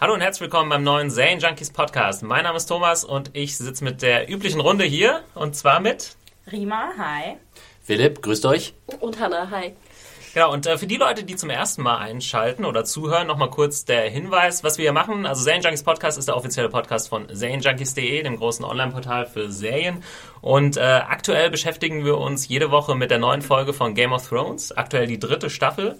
Hallo und herzlich willkommen beim neuen Zane Junkies Podcast. Mein Name ist Thomas und ich sitze mit der üblichen Runde hier und zwar mit Rima, hi. Philipp, grüßt euch. Und Hannah, hi. Genau, und äh, für die Leute, die zum ersten Mal einschalten oder zuhören, nochmal kurz der Hinweis, was wir hier machen. Also Serien Junkies Podcast ist der offizielle Podcast von serienjunkies.de, dem großen Online-Portal für Serien. Und äh, aktuell beschäftigen wir uns jede Woche mit der neuen Folge von Game of Thrones, aktuell die dritte Staffel.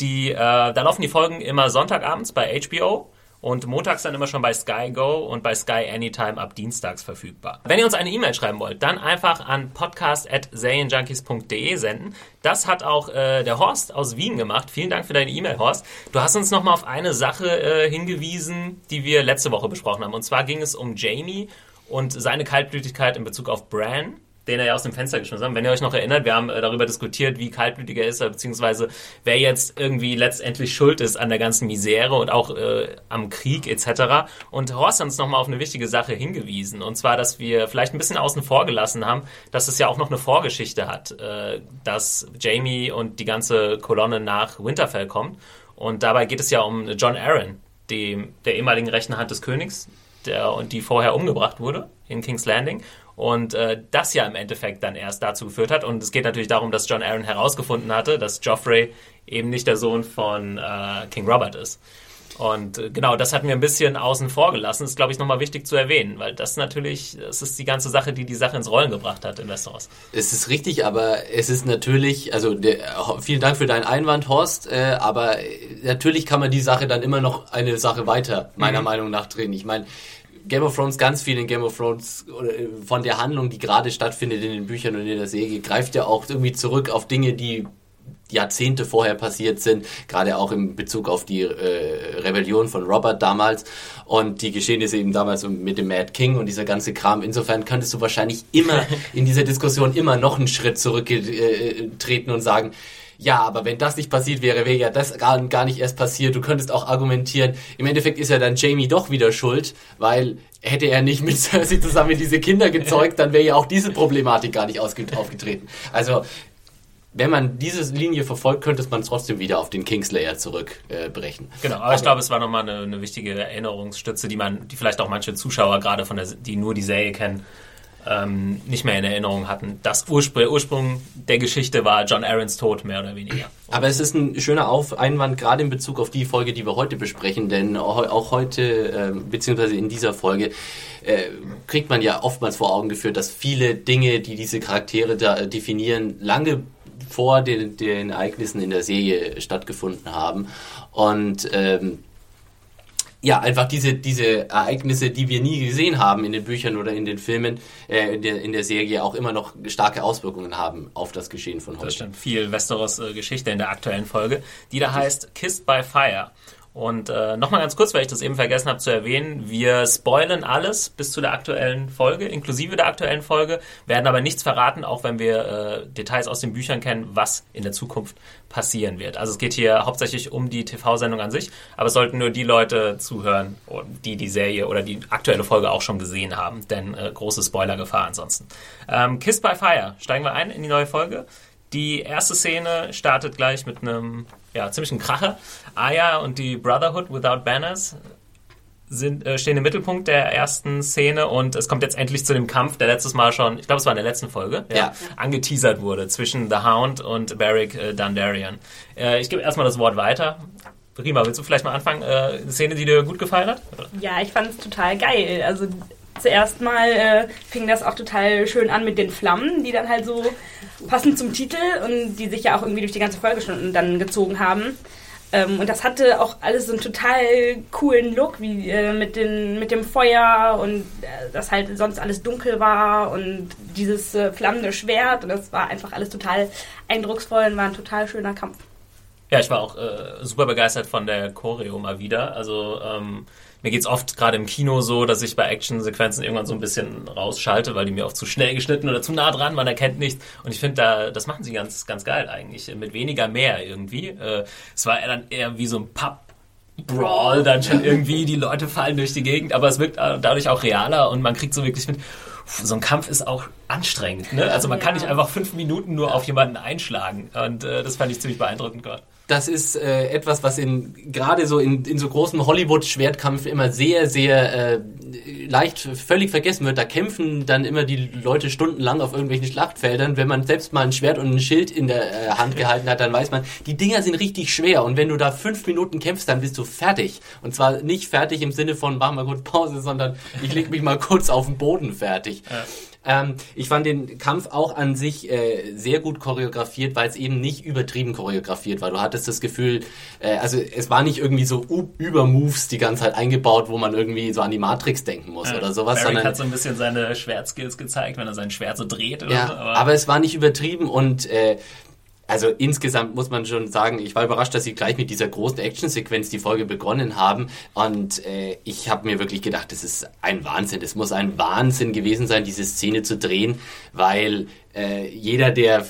Die, äh, da laufen die Folgen immer Sonntagabends bei HBO und montags dann immer schon bei Sky Go und bei Sky Anytime ab dienstags verfügbar. Wenn ihr uns eine E-Mail schreiben wollt, dann einfach an podcast.serienjunkies.de senden. Das hat auch äh, der Horst aus Wien gemacht. Vielen Dank für deine E-Mail, Horst. Du hast uns nochmal auf eine Sache äh, hingewiesen, die wir letzte Woche besprochen haben. Und zwar ging es um Jamie und seine Kaltblütigkeit in Bezug auf Bran den er ja aus dem Fenster geschmissen hat. Wenn ihr euch noch erinnert, wir haben äh, darüber diskutiert, wie kaltblütig er ist, beziehungsweise wer jetzt irgendwie letztendlich schuld ist an der ganzen Misere und auch äh, am Krieg etc. Und Horst hat uns nochmal auf eine wichtige Sache hingewiesen. Und zwar, dass wir vielleicht ein bisschen außen vor gelassen haben, dass es ja auch noch eine Vorgeschichte hat, äh, dass Jamie und die ganze Kolonne nach Winterfell kommt. Und dabei geht es ja um John Aaron, dem, der ehemaligen rechten Hand des Königs, der, und die vorher umgebracht wurde in King's Landing. Und äh, das ja im Endeffekt dann erst dazu geführt hat. Und es geht natürlich darum, dass John Aaron herausgefunden hatte, dass Joffrey eben nicht der Sohn von äh, King Robert ist. Und äh, genau, das hatten wir ein bisschen außen vor gelassen. Das ist, glaube ich, nochmal wichtig zu erwähnen, weil das natürlich, das ist die ganze Sache, die die Sache ins Rollen gebracht hat in Westeros. Es ist richtig, aber es ist natürlich, also der, vielen Dank für deinen Einwand, Horst, äh, aber natürlich kann man die Sache dann immer noch eine Sache weiter, meiner mhm. Meinung nach, drehen. Ich meine, Game of Thrones, ganz viel in Game of Thrones äh, von der Handlung, die gerade stattfindet in den Büchern und in der Serie, greift ja auch irgendwie zurück auf Dinge, die Jahrzehnte vorher passiert sind, gerade auch in Bezug auf die äh, Rebellion von Robert damals und die Geschehnisse eben damals mit dem Mad King und dieser ganze Kram. Insofern könntest du wahrscheinlich immer in dieser Diskussion immer noch einen Schritt zurücktreten und sagen, ja, aber wenn das nicht passiert wäre, wäre ja das gar, gar nicht erst passiert. Du könntest auch argumentieren, im Endeffekt ist ja dann Jamie doch wieder schuld, weil hätte er nicht mit Cersei zusammen diese Kinder gezeugt, dann wäre ja auch diese Problematik gar nicht aufgetreten. Also wenn man diese Linie verfolgt, könnte man trotzdem wieder auf den Kingslayer zurückbrechen. Äh, genau, aber, aber, ich glaube, es war nochmal eine, eine wichtige Erinnerungsstütze, die man, die vielleicht auch manche Zuschauer gerade von der, die nur die Serie kennen, ähm, nicht mehr in Erinnerung hatten. Das Urspr Ursprung der Geschichte war John Aarons Tod, mehr oder weniger. Aber es ist ein schöner Auf Einwand, gerade in Bezug auf die Folge, die wir heute besprechen, denn auch heute, äh, beziehungsweise in dieser Folge, äh, kriegt man ja oftmals vor Augen geführt, dass viele Dinge, die diese Charaktere da äh, definieren, lange vor den, den Ereignissen in der Serie stattgefunden haben. Und ähm, ja, einfach diese, diese Ereignisse, die wir nie gesehen haben in den Büchern oder in den Filmen, äh, in, der, in der Serie auch immer noch starke Auswirkungen haben auf das Geschehen von heute. Das stimmt. Viel Westeros-Geschichte in der aktuellen Folge, die da heißt Kissed by Fire. Und äh, nochmal ganz kurz, weil ich das eben vergessen habe zu erwähnen, wir spoilen alles bis zu der aktuellen Folge, inklusive der aktuellen Folge, werden aber nichts verraten, auch wenn wir äh, Details aus den Büchern kennen, was in der Zukunft passieren wird. Also es geht hier hauptsächlich um die TV-Sendung an sich, aber es sollten nur die Leute zuhören, die die Serie oder die aktuelle Folge auch schon gesehen haben, denn äh, große Spoilergefahr ansonsten. Ähm, Kissed by Fire, steigen wir ein in die neue Folge. Die erste Szene startet gleich mit einem ja, ziemlichen Kracher. Aya und die Brotherhood Without Banners sind, äh, stehen im Mittelpunkt der ersten Szene und es kommt jetzt endlich zu dem Kampf, der letztes Mal schon, ich glaube, es war in der letzten Folge, ja, ja. angeteasert wurde zwischen The Hound und Beric äh, Dondarrion. Äh, ich gebe erstmal das Wort weiter. Rima, willst du vielleicht mal anfangen? Äh, eine Szene, die dir gut gefallen hat? Ja, ich fand es total geil. Also zuerst mal äh, fing das auch total schön an mit den Flammen, die dann halt so passend zum Titel und die sich ja auch irgendwie durch die ganze Folge schon dann gezogen haben. Ähm, und das hatte auch alles so einen total coolen Look, wie äh, mit, den, mit dem Feuer und äh, dass halt sonst alles dunkel war und dieses äh, flammende Schwert. Und das war einfach alles total eindrucksvoll und war ein total schöner Kampf. Ja, ich war auch äh, super begeistert von der Choreo mal wieder. Also ähm, mir geht's oft gerade im Kino so, dass ich bei Actionsequenzen irgendwann so ein bisschen rausschalte, weil die mir oft zu schnell geschnitten oder zu nah dran, man erkennt nichts. Und ich finde, da, das machen sie ganz, ganz geil eigentlich. Mit weniger mehr irgendwie. Äh, es war dann eher wie so ein Pub. Brawl dann schon irgendwie, die Leute fallen durch die Gegend, aber es wirkt dadurch auch realer und man kriegt so wirklich mit, so ein Kampf ist auch anstrengend. Ne? Also man kann nicht einfach fünf Minuten nur auf jemanden einschlagen und äh, das fand ich ziemlich beeindruckend gerade das ist äh, etwas, was in gerade so in, in so großem Hollywood-Schwertkampf immer sehr, sehr äh, leicht völlig vergessen wird. Da kämpfen dann immer die Leute stundenlang auf irgendwelchen Schlachtfeldern. Wenn man selbst mal ein Schwert und ein Schild in der äh, Hand gehalten hat, dann weiß man, die Dinger sind richtig schwer. Und wenn du da fünf Minuten kämpfst, dann bist du fertig. Und zwar nicht fertig im Sinne von, mach mal kurz Pause, sondern ich leg mich mal kurz auf den Boden fertig. Ja. Ähm, ich fand den Kampf auch an sich äh, sehr gut choreografiert, weil es eben nicht übertrieben choreografiert war. Du hattest das Gefühl, äh, also es war nicht irgendwie so Übermoves die ganze Zeit eingebaut, wo man irgendwie so an die Matrix denken muss ja, oder sowas. Sondern hat so ein bisschen seine Schwertskills gezeigt, wenn er sein Schwert so dreht. Oder ja, so, aber, aber es war nicht übertrieben und äh, also insgesamt muss man schon sagen, ich war überrascht, dass sie gleich mit dieser großen Actionsequenz die Folge begonnen haben. Und äh, ich habe mir wirklich gedacht, das ist ein Wahnsinn. Das muss ein Wahnsinn gewesen sein, diese Szene zu drehen, weil äh, jeder, der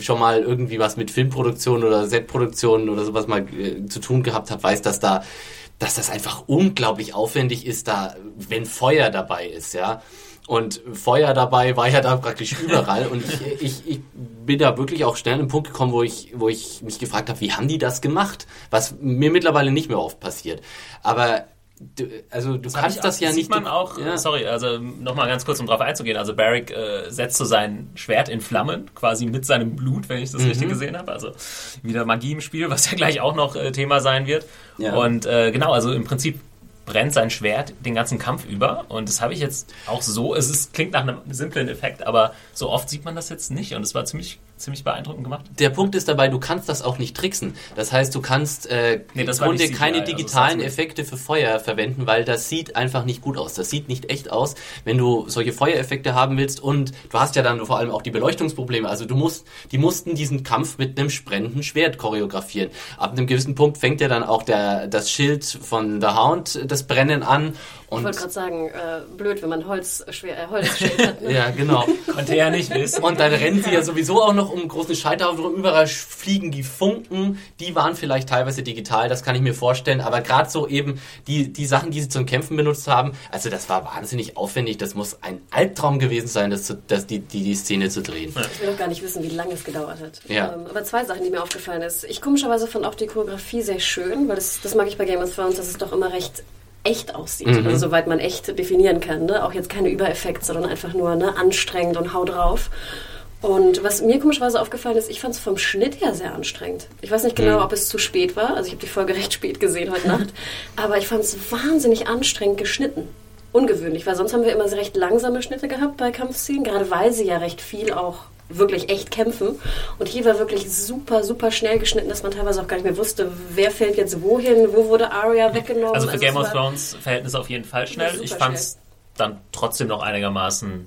schon mal irgendwie was mit Filmproduktion oder Setproduktion oder sowas mal äh, zu tun gehabt hat, weiß, dass da dass das einfach unglaublich aufwendig ist, da wenn Feuer dabei ist, ja. Und Feuer dabei war ja da praktisch überall. Und ich, ich, ich bin da wirklich auch schnell an den Punkt gekommen, wo ich, wo ich mich gefragt habe, wie haben die das gemacht? Was mir mittlerweile nicht mehr oft passiert. Aber Du, also du das kannst das ja sieht nicht. man auch, ja. sorry, also nochmal ganz kurz, um drauf einzugehen. Also Barrick äh, setzt so sein Schwert in Flammen, quasi mit seinem Blut, wenn ich das mhm. richtig gesehen habe. Also wieder Magie im Spiel, was ja gleich auch noch äh, Thema sein wird. Ja. Und äh, genau, also im Prinzip brennt sein Schwert den ganzen Kampf über. Und das habe ich jetzt auch so. Es ist, klingt nach einem simplen Effekt, aber so oft sieht man das jetzt nicht. Und es war ziemlich ziemlich beeindruckend gemacht. Der Punkt ist dabei, du kannst das auch nicht tricksen. Das heißt, du kannst äh, nee, im Grunde keine also digitalen also Effekte für Feuer verwenden, weil das sieht einfach nicht gut aus. Das sieht nicht echt aus, wenn du solche Feuereffekte haben willst. Und du hast ja dann vor allem auch die Beleuchtungsprobleme. Also du musst, die mussten diesen Kampf mit einem sprennenden Schwert choreografieren. Ab einem gewissen Punkt fängt ja dann auch der, das Schild von The Hound, das Brennen an und ich wollte gerade sagen, äh, blöd, wenn man Holz, schwer, äh, Holz hat. Ne? ja, genau. Konnte er nicht wissen. Und dann rennen sie ja sowieso auch noch um einen großen Scheiterhaufen rum. Überall fliegen die Funken. Die waren vielleicht teilweise digital, das kann ich mir vorstellen. Aber gerade so eben die, die Sachen, die sie zum Kämpfen benutzt haben, also das war wahnsinnig aufwendig. Das muss ein Albtraum gewesen sein, das, zu, das die, die, die Szene zu drehen. Ich will auch gar nicht wissen, wie lange es gedauert hat. Ja. Ähm, aber zwei Sachen, die mir aufgefallen ist. Ich komischerweise fand auch die Choreografie sehr schön, weil das, das mag ich bei Game of Thrones, dass es doch immer recht echt aussieht. Mhm. Also soweit man echt definieren kann. Ne? Auch jetzt keine Übereffekte, sondern einfach nur ne, anstrengend und hau drauf. Und was mir komischerweise aufgefallen ist, ich fand es vom Schnitt her sehr anstrengend. Ich weiß nicht genau, mhm. ob es zu spät war. Also ich habe die Folge recht spät gesehen heute Nacht. Aber ich fand es wahnsinnig anstrengend geschnitten. Ungewöhnlich, weil sonst haben wir immer recht langsame Schnitte gehabt bei Kampfszenen, gerade weil sie ja recht viel auch wirklich echt kämpfen. Und hier war wirklich super, super schnell geschnitten, dass man teilweise auch gar nicht mehr wusste, wer fällt jetzt wohin, wo wurde Arya weggenommen. Also für also Game of Thrones Verhältnis auf jeden Fall schnell. Ich fand es dann trotzdem noch einigermaßen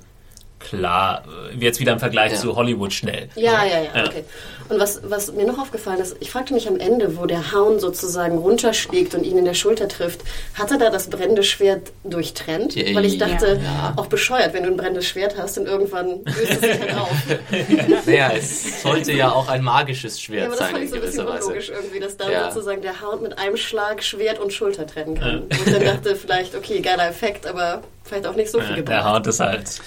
klar, äh, jetzt wieder im Vergleich ja. zu Hollywood schnell. Ja, ja, ja, ja, okay. Und was, was mir noch aufgefallen ist, ich fragte mich am Ende, wo der Hound sozusagen runterschlägt und ihn in der Schulter trifft, hat er da das brennende Schwert durchtrennt? Ja, Weil ich dachte, ja. auch bescheuert, wenn du ein brennendes Schwert hast und irgendwann löst es sich halt auf. naja, es sollte ja auch ein magisches Schwert ja, aber das sein. Das fand ich so ein bisschen unlogisch irgendwie, dass da sozusagen der Hound mit einem Schlag Schwert und Schulter trennen kann. Und ich dann dachte vielleicht, okay, geiler Effekt, aber vielleicht auch nicht so viel gebraucht. Der Hound ist halt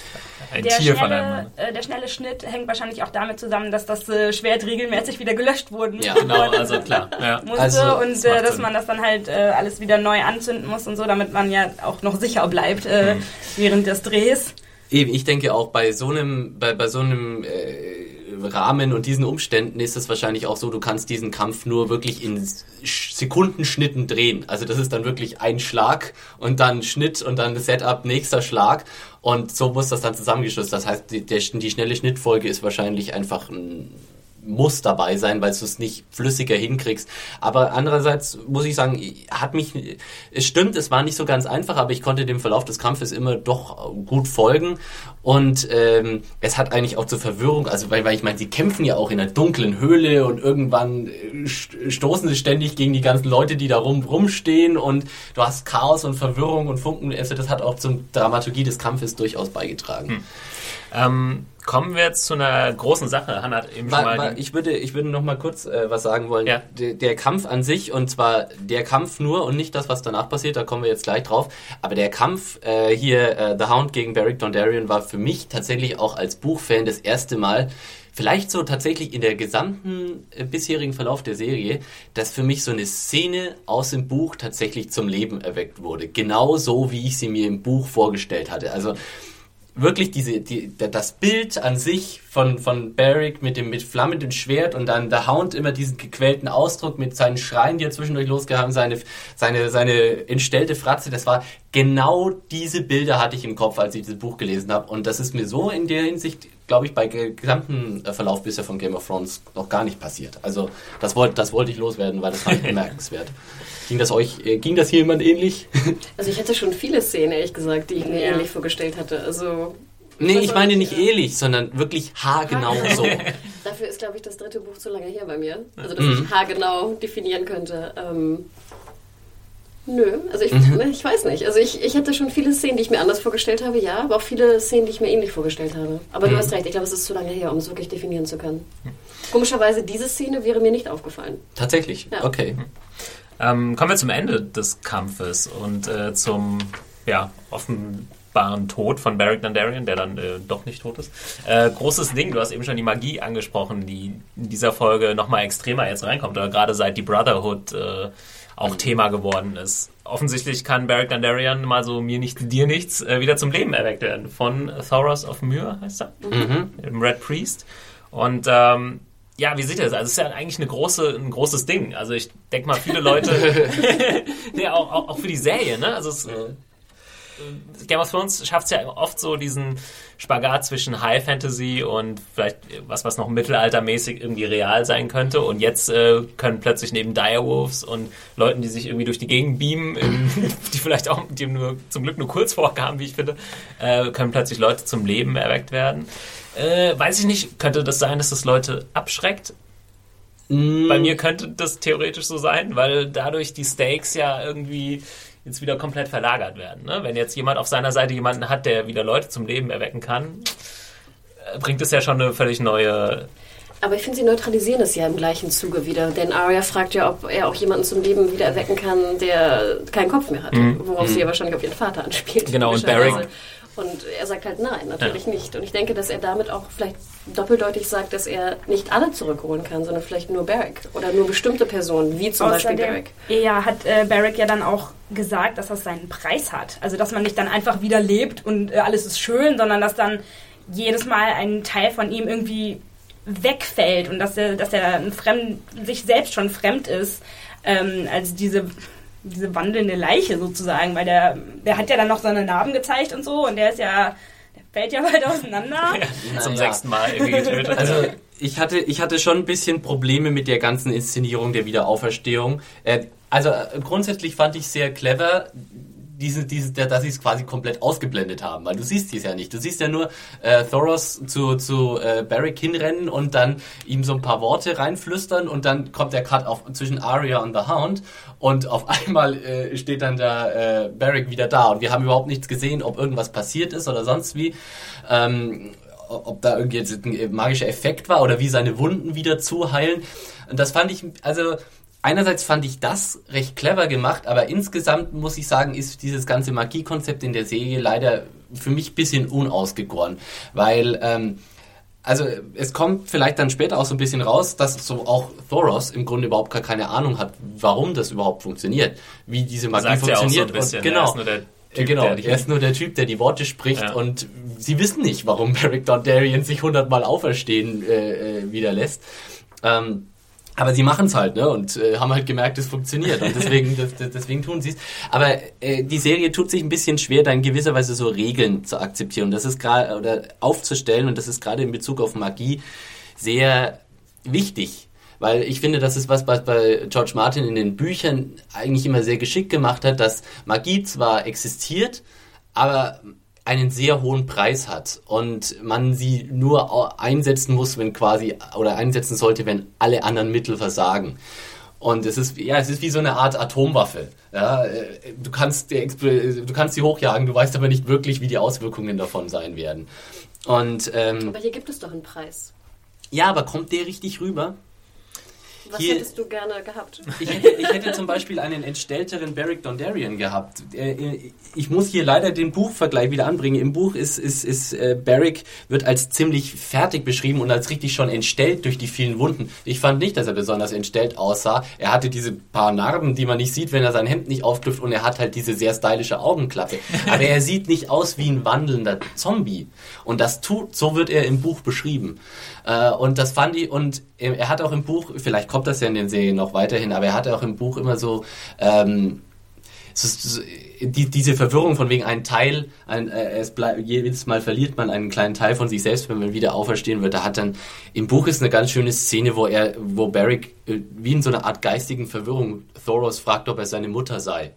ein der Tier schnelle, von einem Mann. Äh, der schnelle Schnitt hängt wahrscheinlich auch damit zusammen, dass das äh, Schwert regelmäßig wieder gelöscht wurde. Ja, genau, also klar. Ja. Musste also, und das äh, dass man das dann halt äh, alles wieder neu anzünden muss und so, damit man ja auch noch sicher bleibt äh, mhm. während des Drehs. Eben, ich denke auch bei so einem, bei, bei so einem äh, Rahmen und diesen Umständen ist es wahrscheinlich auch so, du kannst diesen Kampf nur wirklich in Sekundenschnitten drehen. Also das ist dann wirklich ein Schlag und dann Schnitt und dann Setup, nächster Schlag. Und so muss das dann zusammengeschlossen. Das heißt, die, der, die schnelle Schnittfolge ist wahrscheinlich einfach ein muss dabei sein, weil du es nicht flüssiger hinkriegst. Aber andererseits muss ich sagen, hat mich, es stimmt, es war nicht so ganz einfach, aber ich konnte dem Verlauf des Kampfes immer doch gut folgen und ähm, es hat eigentlich auch zur Verwirrung, also weil, weil ich meine, sie kämpfen ja auch in einer dunklen Höhle und irgendwann äh, stoßen sie ständig gegen die ganzen Leute, die da rum, rumstehen und du hast Chaos und Verwirrung und Funken. Also das hat auch zur Dramaturgie des Kampfes durchaus beigetragen. Hm. Ähm, kommen wir jetzt zu einer großen Sache. Hannah hat eben war, schon mal. Ich würde, ich würde noch mal kurz äh, was sagen wollen. Ja. Der, der, Kampf an sich und zwar der Kampf nur und nicht das, was danach passiert. Da kommen wir jetzt gleich drauf. Aber der Kampf äh, hier, äh, The Hound gegen Beric Dondarrion, war für mich tatsächlich auch als Buchfan das erste Mal. Vielleicht so tatsächlich in der gesamten äh, bisherigen Verlauf der Serie, dass für mich so eine Szene aus dem Buch tatsächlich zum Leben erweckt wurde. Genau so, wie ich sie mir im Buch vorgestellt hatte. Also wirklich diese, die, das Bild an sich von, von Barrick mit dem mit flammendem Schwert und dann der Hound immer diesen gequälten Ausdruck mit seinen Schreien, die er zwischendurch losgehauen, seine, seine, seine entstellte Fratze, das war genau diese Bilder hatte ich im Kopf, als ich dieses Buch gelesen habe. Und das ist mir so in der Hinsicht, glaube ich, bei gesamten äh, Verlauf bisher von Game of Thrones noch gar nicht passiert. Also das wollte das wollte ich loswerden, weil das fand ich bemerkenswert. Ging das euch, äh, ging das hier jemand ähnlich? Also ich hatte schon viele Szenen, ehrlich gesagt, die ich mir ja. ähnlich vorgestellt hatte. Also Nee, ich meine nicht ähnlich, sondern wirklich haargenau so. Dafür ist, glaube ich, das dritte Buch zu lange her bei mir. Also, dass mhm. ich haargenau definieren könnte. Ähm, nö, also ich, mhm. ich weiß nicht. Also ich, ich hatte schon viele Szenen, die ich mir anders vorgestellt habe, ja, aber auch viele Szenen, die ich mir ähnlich vorgestellt habe. Aber mhm. du hast recht, ich glaube, es ist zu lange her, um es wirklich definieren zu können. Komischerweise, diese Szene wäre mir nicht aufgefallen. Tatsächlich? Ja. Okay. Ähm, kommen wir zum Ende des Kampfes und äh, zum ja, offenbaren Tod von Beric Dondarrion, der dann äh, doch nicht tot ist. Äh, großes Ding, du hast eben schon die Magie angesprochen, die in dieser Folge nochmal extremer jetzt reinkommt, oder gerade seit die Brotherhood äh, auch. Thema geworden ist. Offensichtlich kann Beric Dondarrion mal so mir nichts, dir nichts äh, wieder zum Leben erweckt werden. Von Thoros of Myr heißt er, mhm. dem Red Priest. Und ähm, ja, wie seht ihr das? Also es ist ja eigentlich eine große, ein großes Ding. Also ich denke mal, viele Leute, ja, auch, auch, auch, für die Serie, ne? Also es, Game of Thrones schafft es ja oft so diesen Spagat zwischen High Fantasy und vielleicht was, was noch mittelaltermäßig irgendwie real sein könnte. Und jetzt äh, können plötzlich neben Direwolves und Leuten, die sich irgendwie durch die Gegend beamen, die vielleicht auch die nur zum Glück nur kurz vorkamen, wie ich finde, äh, können plötzlich Leute zum Leben erweckt werden. Äh, weiß ich nicht, könnte das sein, dass das Leute abschreckt? Mm. Bei mir könnte das theoretisch so sein, weil dadurch die Stakes ja irgendwie jetzt wieder komplett verlagert werden. Ne? Wenn jetzt jemand auf seiner Seite jemanden hat, der wieder Leute zum Leben erwecken kann, äh, bringt es ja schon eine völlig neue aber ich finde, sie neutralisieren es ja im gleichen Zuge wieder. Denn Arya fragt ja, ob er auch jemanden zum Leben wieder erwecken kann, der keinen Kopf mehr hat. Mhm. Worauf mhm. sie ja wahrscheinlich auf ihren Vater anspielt. Genau, und Barrick, und er sagt halt nein, natürlich ja. nicht. Und ich denke, dass er damit auch vielleicht doppeldeutig sagt, dass er nicht alle zurückholen kann, sondern vielleicht nur Barrick oder nur bestimmte Personen, wie zum Außerdem, Beispiel Barrick. Ja, hat äh, Barrick ja dann auch gesagt, dass das seinen Preis hat. Also, dass man nicht dann einfach wieder lebt und äh, alles ist schön, sondern dass dann jedes Mal ein Teil von ihm irgendwie wegfällt und dass er, dass er fremd, sich selbst schon fremd ist. Ähm, also diese diese wandelnde Leiche sozusagen, weil der, der hat ja dann noch seine Narben gezeigt und so und der ist ja, fällt ja bald auseinander. Ja, zum ja. sechsten Mal irgendwie getötet. Also ich hatte, ich hatte schon ein bisschen Probleme mit der ganzen Inszenierung der Wiederauferstehung. Äh, also äh, grundsätzlich fand ich sehr clever, diese, diese, dass sie es quasi komplett ausgeblendet haben, weil du siehst dies ja nicht. Du siehst ja nur äh, Thoros zu, zu äh, Barrick hinrennen und dann ihm so ein paar Worte reinflüstern und dann kommt der Cut auf, zwischen Arya und The Hound und auf einmal äh, steht dann der äh, Barrick wieder da und wir haben überhaupt nichts gesehen, ob irgendwas passiert ist oder sonst wie. Ähm, ob da irgendwie jetzt ein magischer Effekt war oder wie seine Wunden wieder zuheilen. Und das fand ich, also einerseits fand ich das recht clever gemacht, aber insgesamt muss ich sagen, ist dieses ganze Magiekonzept in der Serie leider für mich ein bisschen unausgegoren, weil ähm, also es kommt vielleicht dann später auch so ein bisschen raus, dass so auch Thoros im Grunde überhaupt gar keine Ahnung hat, warum das überhaupt funktioniert, wie diese Magie Sagt funktioniert. Ja auch so ein bisschen, und, genau. Typ, genau, er ist nur der Typ, der die Worte spricht ja. und sie wissen nicht, warum Beric Dondarrion sich hundertmal auferstehen äh, äh, wieder lässt. Ähm, aber sie machen es halt, ne? Und äh, haben halt gemerkt, es funktioniert. Und deswegen, das, das, deswegen tun sie es. Aber äh, die Serie tut sich ein bisschen schwer, da in gewisser Weise so Regeln zu akzeptieren. Und das ist gerade, oder aufzustellen, und das ist gerade in Bezug auf Magie sehr wichtig. Weil ich finde, das ist was, was bei George Martin in den Büchern eigentlich immer sehr geschickt gemacht hat, dass Magie zwar existiert, aber einen sehr hohen Preis hat und man sie nur einsetzen muss, wenn quasi, oder einsetzen sollte, wenn alle anderen Mittel versagen. Und es ist, ja, es ist wie so eine Art Atomwaffe. Ja, du kannst, du kannst sie hochjagen, du weißt aber nicht wirklich, wie die Auswirkungen davon sein werden. Und, ähm, aber hier gibt es doch einen Preis. Ja, aber kommt der richtig rüber? Was Hier, hättest du gerne gehabt? Ich hätte, ich hätte zum Beispiel einen entstellteren Beric Dondarrion gehabt. Äh, ich muss hier leider den Buchvergleich wieder anbringen. Im Buch ist, ist, ist äh, Beric wird als ziemlich fertig beschrieben und als richtig schon entstellt durch die vielen Wunden. Ich fand nicht, dass er besonders entstellt aussah. Er hatte diese paar Narben, die man nicht sieht, wenn er sein Hemd nicht aufknüpft und er hat halt diese sehr stylische Augenklappe. Aber er sieht nicht aus wie ein wandelnder Zombie. Und das tut, so wird er im Buch beschrieben. Äh, und das fand ich, und er hat auch im Buch, vielleicht kommt das ja in den Serien noch weiterhin, aber er hat auch im Buch immer so, ähm, so, die, diese Verwirrung von wegen ein Teil, ein, äh, es bleibt, jedes Mal verliert man einen kleinen Teil von sich selbst, wenn man wieder auferstehen wird. Da hat dann, im Buch ist eine ganz schöne Szene, wo er, wo Barrick äh, wie in so einer Art geistigen Verwirrung Thoros fragt, ob er seine Mutter sei.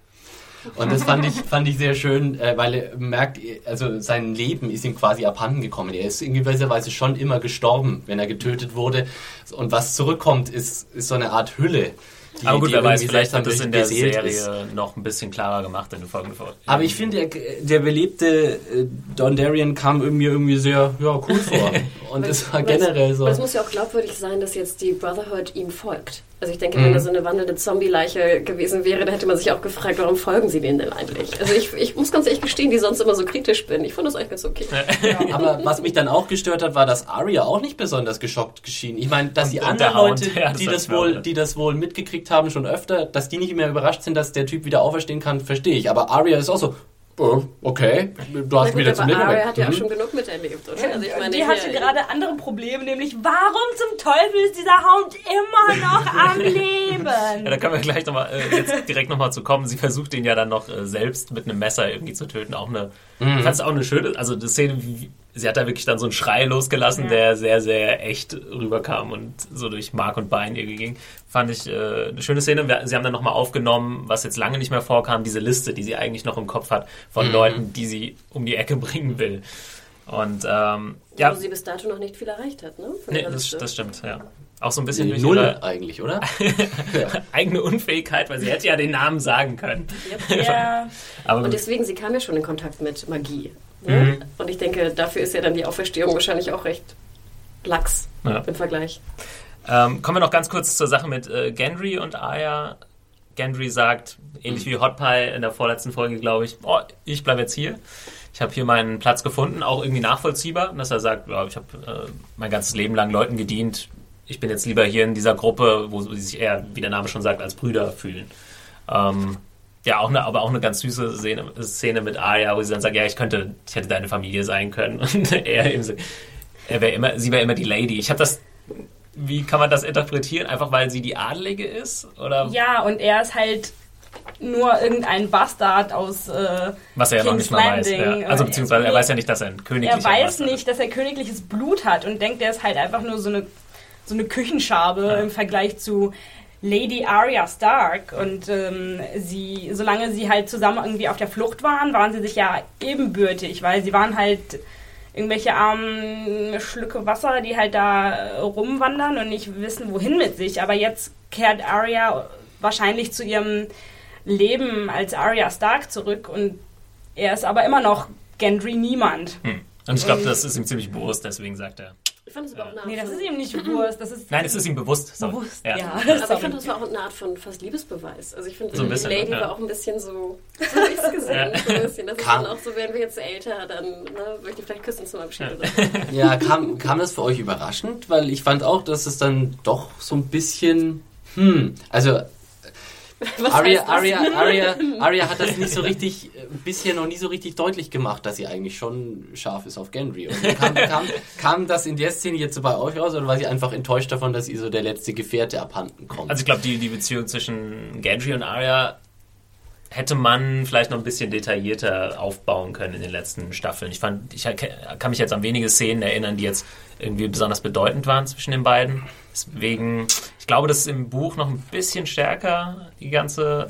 Und das fand ich, fand ich sehr schön, äh, weil er merkt, also sein Leben ist ihm quasi abhanden gekommen. Er ist in gewisser Weise schon immer gestorben, wenn er getötet wurde. Und was zurückkommt, ist, ist so eine Art Hülle. Die, Aber gut, wer weiß, vielleicht hat das in der Serie ist. noch ein bisschen klarer gemacht in den folgenden Folgen. Aber ich finde, der, der belebte äh, Don Darien kam irgendwie irgendwie sehr ja, cool vor. Und es war generell so. Es muss ja auch glaubwürdig sein, dass jetzt die Brotherhood ihm folgt. Also ich denke, mhm. wenn er so eine wandelnde Zombie-Leiche gewesen wäre, dann hätte man sich auch gefragt, warum folgen sie denen denn eigentlich? Also ich, ich muss ganz ehrlich gestehen, die sonst immer so kritisch bin. Ich fand das eigentlich ganz okay. Ja. Aber was mich dann auch gestört hat, war, dass Arya auch nicht besonders geschockt geschehen. Ich meine, dass und, die anderen Leute, ja, das die, das wohl, die das wohl mitgekriegt haben schon öfter, dass die nicht mehr überrascht sind, dass der Typ wieder auferstehen kann, verstehe ich. Aber Arya ist auch so, okay, du hast gut, wieder zum Leben Aria hat ja auch mhm. schon genug miterlebt, oder? Also ich meine, die hatte gerade andere Probleme, nämlich warum zum Teufel ist dieser Hound immer noch am Leben? ja, da können wir gleich nochmal, äh, jetzt direkt nochmal zu kommen. Sie versucht ihn ja dann noch äh, selbst mit einem Messer irgendwie zu töten. Auch eine, mhm. ich fand es auch eine schöne, also die Szene, wie, sie hat da wirklich dann so einen Schrei losgelassen, ja. der sehr, sehr echt rüberkam und so durch Mark und Bein irgendwie ging. Fand ich äh, eine schöne Szene. Sie haben dann nochmal aufgenommen, was jetzt lange nicht mehr vorkam, diese Liste, die sie eigentlich noch im Kopf hat, von mhm. Leuten, die sie um die Ecke bringen will. Und ähm, ja. Wo sie bis dato noch nicht viel erreicht hat, ne? nee, das, das, stimmt, ja. Auch so ein bisschen durch Null ihre eigentlich, oder? eigene Unfähigkeit, weil sie hätte ja den Namen sagen können. Yep. Ja. Aber und deswegen, sie kam ja schon in Kontakt mit Magie. Ne? Mhm. Und ich denke, dafür ist ja dann die Auferstehung wahrscheinlich auch recht lax ja. im Vergleich. Ähm, kommen wir noch ganz kurz zur Sache mit äh, Gendry und Aya. Gendry sagt, ähnlich wie Hot Pie in der vorletzten Folge, glaube ich, oh, ich bleibe jetzt hier. Ich habe hier meinen Platz gefunden, auch irgendwie nachvollziehbar, dass er sagt, ja, ich habe äh, mein ganzes Leben lang Leuten gedient. Ich bin jetzt lieber hier in dieser Gruppe, wo sie sich eher, wie der Name schon sagt, als Brüder fühlen. Ähm, ja, auch eine, aber auch eine ganz süße Szene, Szene mit Arya, wo sie dann sagt, ja, ich könnte, ich hätte deine Familie sein können. Und er eben er wäre immer, sie wäre immer die Lady. Ich habe das, wie kann man das interpretieren? Einfach weil sie die Adlige ist? Oder? Ja, und er ist halt nur irgendein Bastard aus äh, Was er ja noch nicht mal weiß. Ja. Also beziehungsweise er weiß ja nicht, dass er ein königliches Er weiß Bastard nicht, dass er königliches Blut hat und denkt, er ist halt einfach nur so eine, so eine Küchenschabe ja. im Vergleich zu Lady Arya Stark und ähm, sie, solange sie halt zusammen irgendwie auf der Flucht waren, waren sie sich ja ebenbürtig, weil sie waren halt irgendwelche armen Schlücke Wasser, die halt da rumwandern und nicht wissen, wohin mit sich. Aber jetzt kehrt Arya wahrscheinlich zu ihrem Leben als Arya Stark zurück und er ist aber immer noch Gendry niemand. Hm. Und ich glaube, das ist ihm ziemlich bewusst, deswegen sagt er. Ich fand das aber auch eine Nee, das ist ihm nicht bewusst. Das ist Nein, es ist ihm bewusst. Sorry. Bewusst, ja. ja. Aber ich fand, das war auch eine Art von fast Liebesbeweis. Also ich finde, so die Lady ja. war auch ein bisschen so, so habe ich es gesehen. Ja. So ein bisschen. Das kam. ist dann auch so, werden wir jetzt älter, dann ne, würde ich vielleicht küssen zum Abschied. Oder Ja, kam, kam das für euch überraschend? Weil ich fand auch, dass es dann doch so ein bisschen, hm, also Arya, Arya, Arya, Arya hat das nicht so richtig, äh, bisher noch nie so richtig deutlich gemacht, dass sie eigentlich schon scharf ist auf Gendry. Und kam, kam, kam das in der Szene jetzt so bei euch raus oder war sie einfach enttäuscht davon, dass ihr so der letzte Gefährte abhanden kommt? Also ich glaube, die, die Beziehung zwischen Gendry und Arya hätte man vielleicht noch ein bisschen detaillierter aufbauen können in den letzten Staffeln. Ich fand, ich kann mich jetzt an wenige Szenen erinnern, die jetzt irgendwie besonders bedeutend waren zwischen den beiden. Deswegen, ich glaube, das ist im Buch noch ein bisschen stärker, die ganze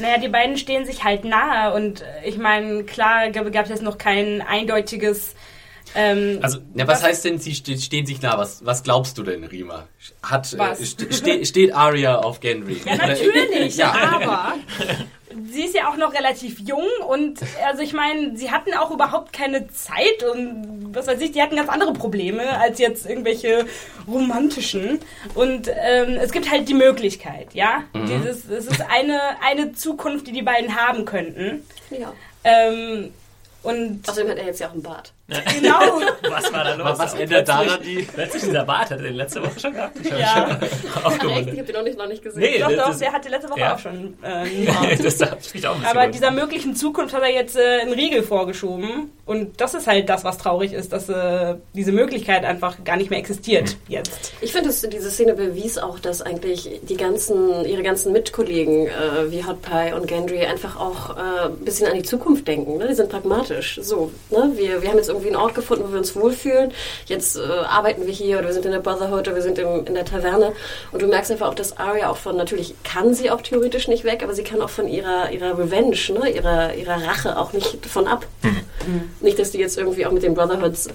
naja, die beiden stehen sich halt nahe und ich meine, klar gab es jetzt noch kein eindeutiges ähm, also, ja, was, was heißt denn, sie stehen sich nah? Was, was glaubst du denn, Rima? Hat, äh, ste steht Arya auf Gendry? Ja, natürlich, ja. aber sie ist ja auch noch relativ jung und also ich meine, sie hatten auch überhaupt keine Zeit und was weiß ich, die hatten ganz andere Probleme als jetzt irgendwelche romantischen. Und ähm, es gibt halt die Möglichkeit, ja. Mhm. Dieses, es ist eine, eine Zukunft, die die beiden haben könnten. Ja. Ähm, und Außerdem hat er jetzt ja auch einen Bart. Genau. Was war da los? Was ändert daran die... Plötzlich dieser Bart hat er den letzte Woche schon gehabt. Ich ja. Ach, echt? Ich habe den noch nicht, noch nicht gesehen. Nee, doch, doch, der hatte letzte Woche ja. auch schon äh, das mich auch Aber dieser möglichen Zukunft hat er jetzt äh, einen Riegel vorgeschoben. Und das ist halt das, was traurig ist, dass äh, diese Möglichkeit einfach gar nicht mehr existiert mhm. jetzt. Ich finde, diese Szene bewies auch, dass eigentlich die ganzen, ihre ganzen Mitkollegen äh, wie Hot Pie und Gendry einfach auch äh, ein bisschen an die Zukunft denken. Ne? Die sind pragmatisch. So, ne? wir, wir haben jetzt irgendwie einen Ort gefunden, wo wir uns wohlfühlen. Jetzt äh, arbeiten wir hier oder wir sind in der Brotherhood oder wir sind im, in der Taverne. Und du merkst einfach auch, dass Arya auch von, natürlich kann sie auch theoretisch nicht weg, aber sie kann auch von ihrer, ihrer Revenge, ne? ihrer, ihrer Rache auch nicht von ab. Mhm. Nicht, dass die jetzt irgendwie auch mit den Brotherhoods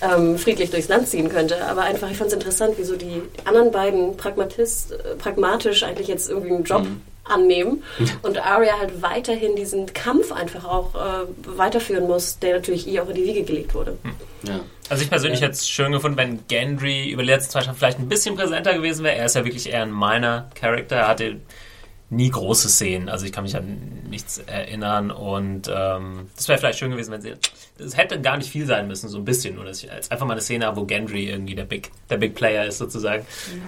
ähm, friedlich durchs Land ziehen könnte. Aber einfach, ich fand es interessant, wieso die anderen beiden Pragmatist, äh, pragmatisch eigentlich jetzt irgendwie einen Job mhm annehmen und Arya halt weiterhin diesen Kampf einfach auch äh, weiterführen muss, der natürlich ihr auch in die Wiege gelegt wurde. Ja. Also ich persönlich ja. hätte es schön gefunden, wenn Gendry über die letzten zwei Staffeln vielleicht ein bisschen präsenter gewesen wäre. Er ist ja wirklich eher ein meiner Charakter. Er hatte nie große Szenen. Also ich kann mich an nichts erinnern und ähm, das wäre vielleicht schön gewesen, wenn sie. Es hätte gar nicht viel sein müssen, so ein bisschen, nur dass ich als einfach mal eine Szene habe, wo Gendry irgendwie der Big, der Big Player ist sozusagen.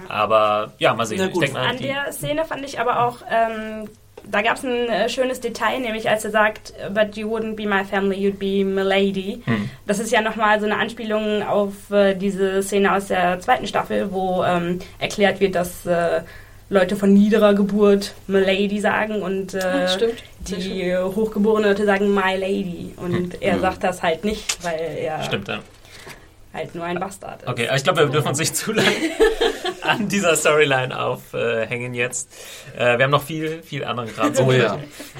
Ja. Aber ja, mal sehen. Ich mal, an der Szene fand ich aber auch. Ähm, da gab es ein äh, schönes Detail, nämlich als er sagt, but you wouldn't be my family, you'd be Milady. Hm. Das ist ja nochmal so eine Anspielung auf äh, diese Szene aus der zweiten Staffel, wo ähm, erklärt wird, dass äh, Leute von niederer Geburt Milady sagen und äh, die hochgeborenen Leute sagen My Lady. Und hm. er hm. sagt das halt nicht, weil er Stimmt, ja. halt nur ein Bastard ist. Okay, aber ich glaube, wir dürfen uns nicht zu lange an dieser Storyline aufhängen jetzt. Äh, wir haben noch viel, viel anderen Kram zu oh, ja.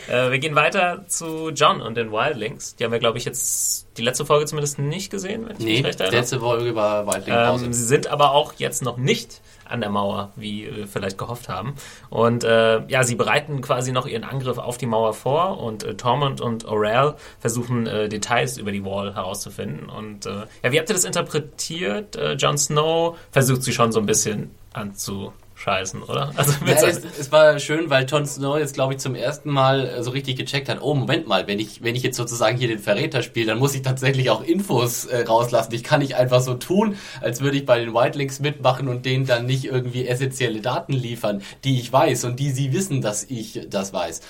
äh, Wir gehen weiter zu John und den Wildlings. Die haben wir, glaube ich, jetzt die letzte Folge zumindest nicht gesehen, wenn ich nee, mich recht erinnere. letzte Folge war Wildling ähm, Sie sind aber auch jetzt noch nicht an der Mauer, wie wir vielleicht gehofft haben. Und äh, ja, sie bereiten quasi noch ihren Angriff auf die Mauer vor und äh, Tormund und Orel versuchen äh, Details über die Wall herauszufinden. Und äh, ja, wie habt ihr das interpretiert? Äh, Jon Snow versucht sie schon so ein bisschen anzu scheißen, oder? Also ja, es, es, war schön, weil Jon Snow jetzt, glaube ich, zum ersten Mal äh, so richtig gecheckt hat, oh, Moment mal, wenn ich, wenn ich jetzt sozusagen hier den Verräter spiele, dann muss ich tatsächlich auch Infos äh, rauslassen. Ich kann nicht einfach so tun, als würde ich bei den Whitelings mitmachen und denen dann nicht irgendwie essentielle Daten liefern, die ich weiß und die sie wissen, dass ich das weiß.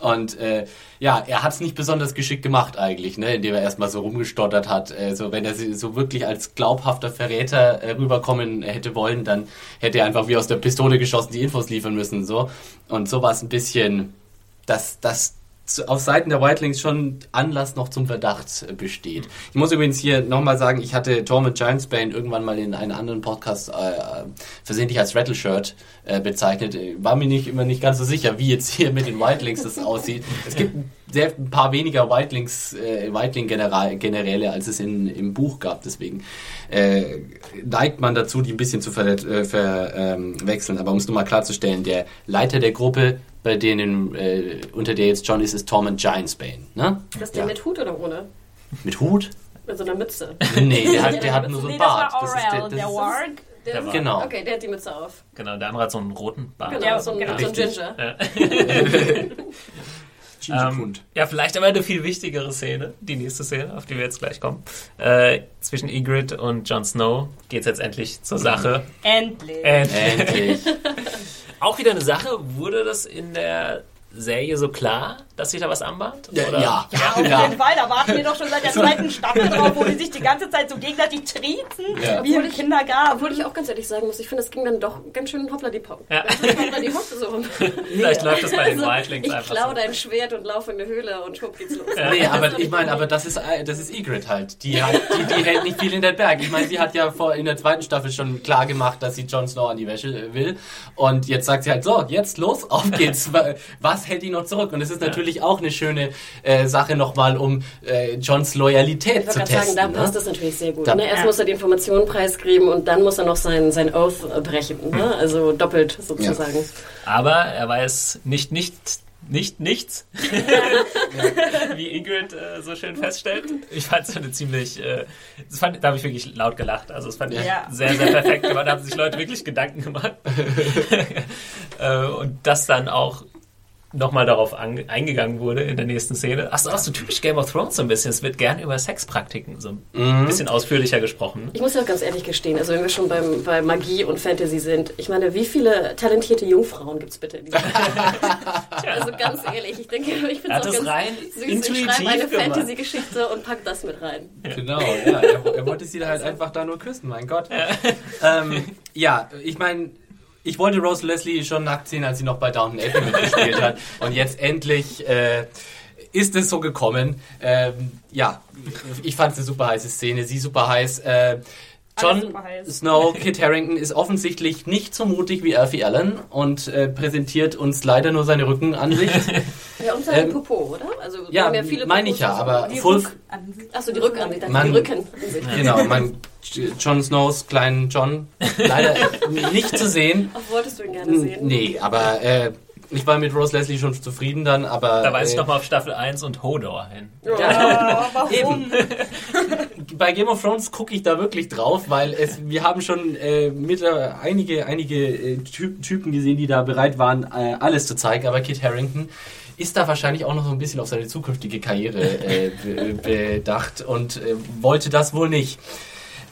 Und äh, ja, er hat es nicht besonders geschickt gemacht eigentlich, ne, indem er erstmal so rumgestottert hat. Also wenn er so wirklich als glaubhafter Verräter äh, rüberkommen hätte wollen, dann hätte er einfach wie aus der Pistole geschossen die Infos liefern müssen. so Und so war es ein bisschen, dass das auf Seiten der Whitelings schon Anlass noch zum Verdacht äh, besteht. Ich muss übrigens hier nochmal sagen, ich hatte Tormund Giantsbane irgendwann mal in einem anderen Podcast äh, versehentlich als Rattleshirt äh, bezeichnet. War mir nicht immer nicht ganz so sicher, wie jetzt hier mit den Whitelings das aussieht. Es gibt sehr ein paar weniger Whitelings, äh, Whiteling-Generäle, als es in, im Buch gab. Deswegen äh, neigt man dazu, die ein bisschen zu verwechseln. Ver, ähm, Aber um es nur mal klarzustellen, der Leiter der Gruppe bei denen, äh, unter der jetzt John ist, ist Tormund Giantsbane. Ne? Ist das der ja. mit Hut oder ohne? Mit Hut? Mit so einer Mütze. Nee, der hat, der hat nur so einen Bart. Das, das ist der, das der Warg. Der der genau. Okay, der hat die Mütze auf. Genau, der andere hat so einen roten Bart. Genau, ja, so, ein, genau. so ein Ginger. Ja. Ähm, ja, vielleicht aber eine viel wichtigere Szene, die nächste Szene, auf die wir jetzt gleich kommen. Äh, zwischen Ygritte und Jon Snow geht es jetzt endlich zur Sache. Endlich. Endlich. auch wieder eine Sache, wurde das in der Serie so klar, dass sich da was anbahnt? Ja, Oder? ja. Ja, auf Ja. jeden Fall. Da warten wir doch schon seit der zweiten Staffel drauf, wo die sich die ganze Zeit so gegenseitig triezen, Ja. wie im Kindergarten. Obwohl ich auch ganz ehrlich sagen muss, ich finde, es ging dann doch ganz schön hoppla die Pop. Ja. Hoppla die Hop so. Vielleicht läuft das bei den Also, Wildlings ich einfach klaue so. dein Schwert und laufe in eine Höhle und schwupp geht's los. Nee, aber ich meine, aber das ist, äh, das ist Ygritte halt. Die, hat, die, die hält nicht viel in den Berg. Ich meine, sie hat ja vor, in der zweiten Staffel schon klar gemacht, dass sie Jon Snow an die Wäsche äh, will. Und jetzt sagt sie halt so, jetzt los, auf geht's. Wa- Was hält ihn noch zurück? Und es ist natürlich auch eine schöne äh, Sache nochmal, um äh, Johns Loyalität Ich zu testen. sagen, da ne? passt das natürlich sehr gut. Da- ne? Erst Ja. muss er die Informationen preisgeben und dann muss er noch sein, sein Oath brechen. Ne? Also doppelt sozusagen. Aber er weiß nicht, nicht, nicht, nichts. Wie Ingrid äh, so schön feststellt. Ich fand es eine ziemlich, äh, das fand, da habe ich wirklich laut gelacht. Also, das fand ich Ja. sehr, sehr perfekt gemacht. Da haben sich Leute wirklich Gedanken gemacht. äh, und das dann auch nochmal darauf an, eingegangen wurde in der nächsten Szene. Ach so, auch so typisch Game of Thrones so ein bisschen. Es wird gern über Sexpraktiken so ein bisschen ausführlicher gesprochen. Ich muss ja auch ganz ehrlich gestehen, also wenn wir schon beim, bei Magie und Fantasy sind, ich meine, wie viele talentierte Jungfrauen gibt's bitte in dieser Also ganz ehrlich, ich denke, ich finde es auch ganz rein süß. Ich intuitiv schreibe eine. Fantasy-Geschichte und pack das mit rein. Genau, ja. Er, er wollte sie halt einfach da nur küssen, mein Gott. Ähm, ja, ich meine, ich wollte Rose Leslie schon nackt sehen, als sie noch bei Downton Abbey mitgespielt hat. Und jetzt endlich äh, ist es so gekommen. Ähm, ja, ich fand es eine super heiße Szene, sie super heiß. Äh, heiß. Snow, Kit Harrington ist offensichtlich nicht so mutig wie Alfie Allen und äh, präsentiert uns leider nur seine Rückenansicht. Ja, und seine Ähm, Popo, oder? Also wir ja, haben ja viele meine ich ja, aber Die Full, Rückansicht. Achso, die Rückansicht, dann Mann. die Rückenansicht. Genau, mein Jon Snows kleinen John leider nicht zu sehen. Ach, wolltest du ihn gerne sehen? Nee, aber äh, ich war mit Rose Leslie schon zufrieden dann, aber Da weise ich äh, nochmal auf Staffel 1 und Hodor hin. Ja, warum? Eben. bei Game of Thrones gucke ich da wirklich drauf, weil es wir haben schon äh, mit, äh, einige einige äh, Ty Typen gesehen, die da bereit waren, äh, alles zu zeigen, aber Kit Harrington ist da wahrscheinlich auch noch so ein bisschen auf seine zukünftige Karriere äh, be bedacht und äh, wollte das wohl nicht.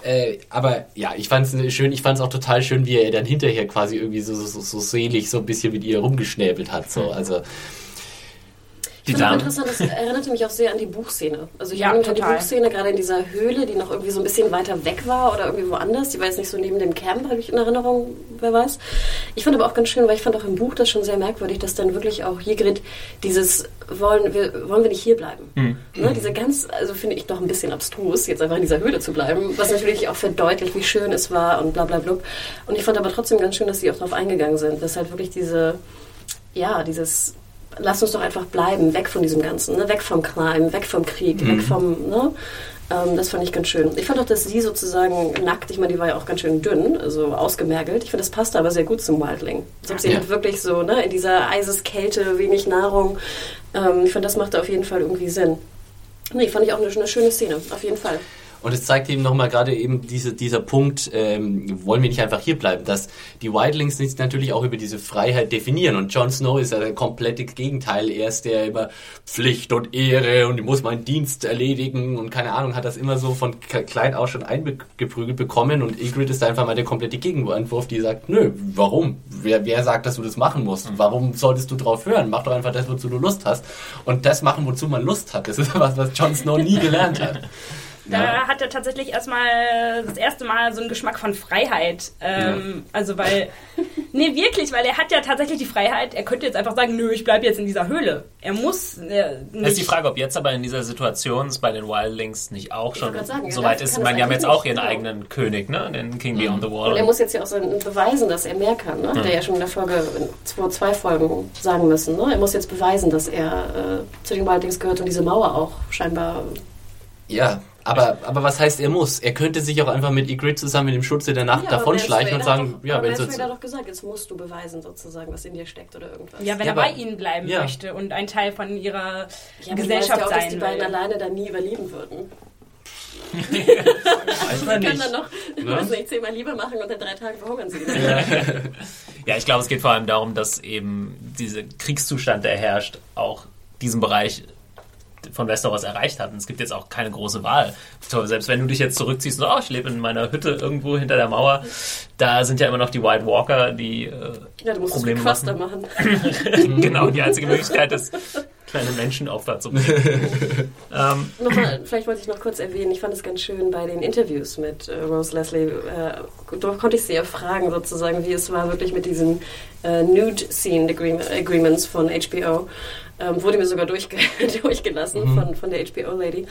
Äh, aber ja, ich fand es schön, ich fand es auch total schön, wie er dann hinterher quasi irgendwie so, so, so selig so ein bisschen mit ihr rumgeschnäbelt hat. So. Also Die Ich Damen. interessant, das erinnerte mich auch sehr an die Buchszene. Also ich Ja, erinnere mich an die. Buchszene, gerade in dieser Höhle, die noch irgendwie so ein bisschen weiter weg war oder irgendwie woanders. Die war jetzt nicht so neben dem Camp, habe ich in Erinnerung, wer weiß. Ich fand aber auch ganz schön, weil ich fand auch im Buch das schon sehr merkwürdig, dass dann wirklich auch Ygritte dieses, wollen wir, wollen wir nicht hier bleiben? Hm. Ne, diese ganz, also finde ich doch ein bisschen abstrus, jetzt einfach in dieser Höhle zu bleiben, was natürlich auch verdeutlicht, wie schön es war und bla bla blub. Und ich fand aber trotzdem ganz schön, dass sie auch darauf eingegangen sind, dass halt wirklich diese, ja, dieses lass uns doch einfach bleiben, weg von diesem Ganzen, ne? weg vom Crime, weg vom Krieg, weg vom, ne? Ähm, das fand ich ganz schön. Ich fand auch, dass sie sozusagen nackt, ich meine, die war ja auch ganz schön dünn, also ausgemergelt. Ich finde, das passte aber sehr gut zum Wildling. Glaube, sie Ja. hat wirklich so, ne, in dieser Eiseskälte, wenig Nahrung. Ähm, ich fand, das machte auf jeden Fall irgendwie Sinn. Nee, fand ich auch eine, eine schöne Szene, auf jeden Fall. Und es zeigt eben nochmal gerade eben diese, dieser Punkt, ähm, wollen wir nicht einfach hier bleiben, dass die Wildlings sich natürlich auch über diese Freiheit definieren. Und Jon Snow ist ja das komplette Gegenteil. Er ist der immer Pflicht und Ehre und ich muss meinen Dienst erledigen und keine Ahnung, hat das immer so von klein aus schon eingeprügelt bekommen. Und Ygritte ist einfach mal der komplette Gegenentwurf, die sagt, nö, warum? Wer, wer sagt, dass du das machen musst? Warum solltest du drauf hören? Mach doch einfach das, wozu du Lust hast. Und das machen, wozu man Lust hat. Das ist was, was Jon Snow nie gelernt hat. Da hat er tatsächlich erstmal das erste Mal so einen Geschmack von Freiheit. Ähm, Also weil, nee, wirklich, weil er hat ja tatsächlich die Freiheit, er könnte jetzt einfach sagen, nö, ich bleibe jetzt in dieser Höhle. Er muss äh, Das nicht. ist die Frage, ob jetzt aber in dieser Situation es bei den Wildlings nicht auch schon wollte gerade sagen, so ja, weit ist. Ich meine, es die haben jetzt auch ihren genau. eigenen König, ne? Den King Beyond the Wall. Und er muss jetzt ja auch so beweisen, dass er mehr kann. Ne? Hat er ja schon in der Folge, in vor zwei Folgen sagen müssen. Ne? Er muss jetzt beweisen, dass er äh, zu den Wildlings gehört und diese Mauer auch scheinbar. Ja, aber, aber was heißt, er muss? Er könnte sich auch einfach mit Ygritte zusammen mit dem Schutze der Nacht Ja, davonschleichen und sagen, doch, ja, wenn es Rayder hat doch gesagt, jetzt musst du beweisen sozusagen, was in dir steckt oder irgendwas. ja, wenn Ja, er bei ihnen bleiben ja. möchte und ein Teil von ihrer Ja, Gesellschaft ja auch, dass sein die beiden will. alleine dann nie überleben würden. weiß man Die können nicht. dann noch, Ne? weiß nicht, zehnmal Liebe machen und in drei Tagen verhungern sie. Ja, ich glaube, es geht vor allem darum, dass eben dieser Kriegszustand, der herrscht, auch diesen Bereich von Westeros erreicht hat. Und es gibt jetzt auch keine große Wahl. Selbst wenn du dich jetzt zurückziehst und oh, ich lebe in meiner Hütte irgendwo hinter der Mauer, da sind ja immer noch die White Walker, die äh, ja, du musst Probleme machen. machen. genau, die einzige Möglichkeit ist, kleine Menschenopfer zu bringen. ähm. Nochmal, vielleicht wollte ich noch kurz erwähnen, ich fand es ganz schön bei den Interviews mit äh, Rose Leslie, äh, dort konnte ich sie ja fragen sozusagen, wie es war wirklich mit diesen äh, Nude-Scene Agreements von HBO. Ähm, wurde mir sogar durchge durchgelassen mhm. von, von der HBO-Lady.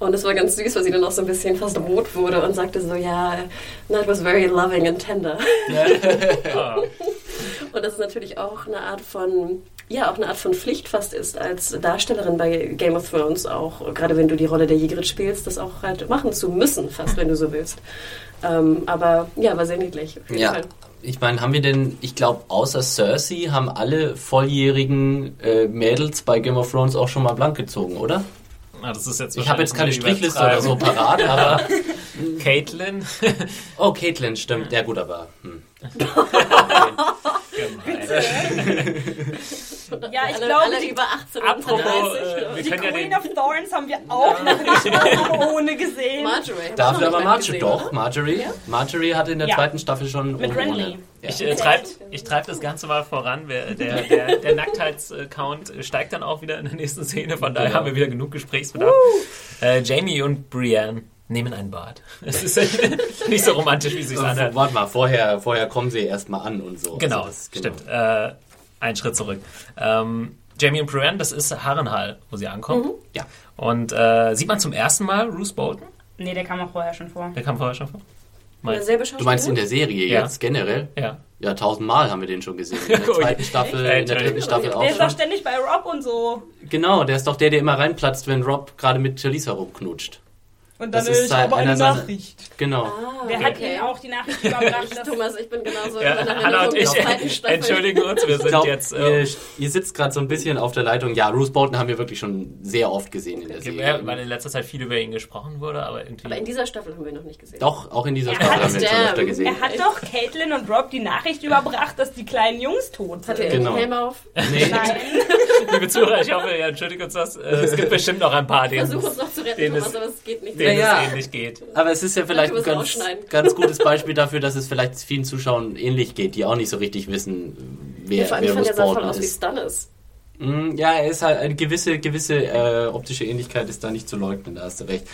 Und es war ganz süß, weil sie dann auch so ein bisschen fast rot wurde und sagte so, ja, that was very loving and tender. und das ist natürlich auch eine Art von ja auch eine Art von Pflicht fast ist, als Darstellerin bei Game of Thrones auch, gerade wenn du die Rolle der Ygritte spielst, das auch halt machen zu müssen, fast wenn du so willst. Ähm, aber ja, war sehr niedlich. ja. Fall. Ich meine, haben wir denn, ich glaube, außer Cersei haben alle volljährigen äh, Mädels bei Game of Thrones auch schon mal blank gezogen, oder? Das ist jetzt ich habe jetzt keine Strichliste oder so parat, aber. Caitlin? oh, Caitlin, stimmt. Ja, gut, aber. Hm. Ja, ich glaube, alle über 18 apropos, äh, die Queen ja of Thorns haben wir auch noch nicht ohne gesehen. Marjorie. Dafür aber Marjorie. Doch, Marjorie. Ja? Marjorie hatte in der ja. zweiten Staffel schon Mit Renly. Ich äh, treibe treib das Ganze mal voran. Der, der, der Nacktheitscount steigt dann auch wieder in der nächsten Szene. Von daher genau. haben wir wieder genug Gesprächsbedarf. Äh, Jamie und Brienne nehmen ein Bad. Es ist nicht so romantisch, wie es sich anhört. Warte mal, vorher, vorher kommen sie erstmal an und so. Genau, also das, genau. stimmt. Äh, ein Schritt zurück. Ähm, Jamie und Brienne, das ist Harrenhal, wo sie ankommt. Mhm. Ja. Und äh, sieht man zum ersten Mal Bruce Bolton? Nee, der kam auch vorher schon vor. Der kam vorher schon vor? Du meinst in der Serie ja. jetzt generell? Ja. Ja, tausendmal haben wir den schon gesehen. In der zweiten Staffel, in der dritten Staffel auch. Der ist doch ständig bei Rob und so. Genau, der ist doch der, der immer reinplatzt, wenn Rob gerade mit Talisa rumknutscht. Und dann das ist aber eine Nachricht. Genau. Ah, Wer hat okay. Ihnen auch die Nachricht überbracht? Thomas, ich bin genauso ja, Hanna und ich entschuldigen uns, wir sind glaub, jetzt... Äh, ihr, ihr, sitzt gerade so ein bisschen auf der Leitung. Ja, Bruce Bolton haben wir wirklich schon sehr oft gesehen in der Serie. Ja, weil in letzter Zeit viel über ihn gesprochen wurde, aber irgendwie... Aber in dieser Staffel haben wir ihn noch nicht gesehen. Doch, auch in dieser er Staffel haben wir ihn schon öfter gesehen. Er hat doch Caitlin und Rob die Nachricht überbracht, dass die kleinen Jungs tot sind. Hat er genau. den Helm auf? Nee. Nein. Liebe Zuhörer, ich hoffe, ihr entschuldigt uns das. Äh, es gibt bestimmt noch ein paar, denen, Versuch uns noch zu retten, Thomas, aber es geht nicht. Denen es ähnlich geht. Aber es ist ja vielleicht ein ganz, ganz gutes Beispiel dafür, dass es vielleicht vielen Zuschauern ähnlich geht, die auch nicht so richtig wissen, wer, ja, vor allem wer Bruce Bolton ist. Aus wie Stannis. Mm, ja, er ist halt eine gewisse, gewisse äh, optische Ähnlichkeit ist da nicht zu leugnen, da hast du recht.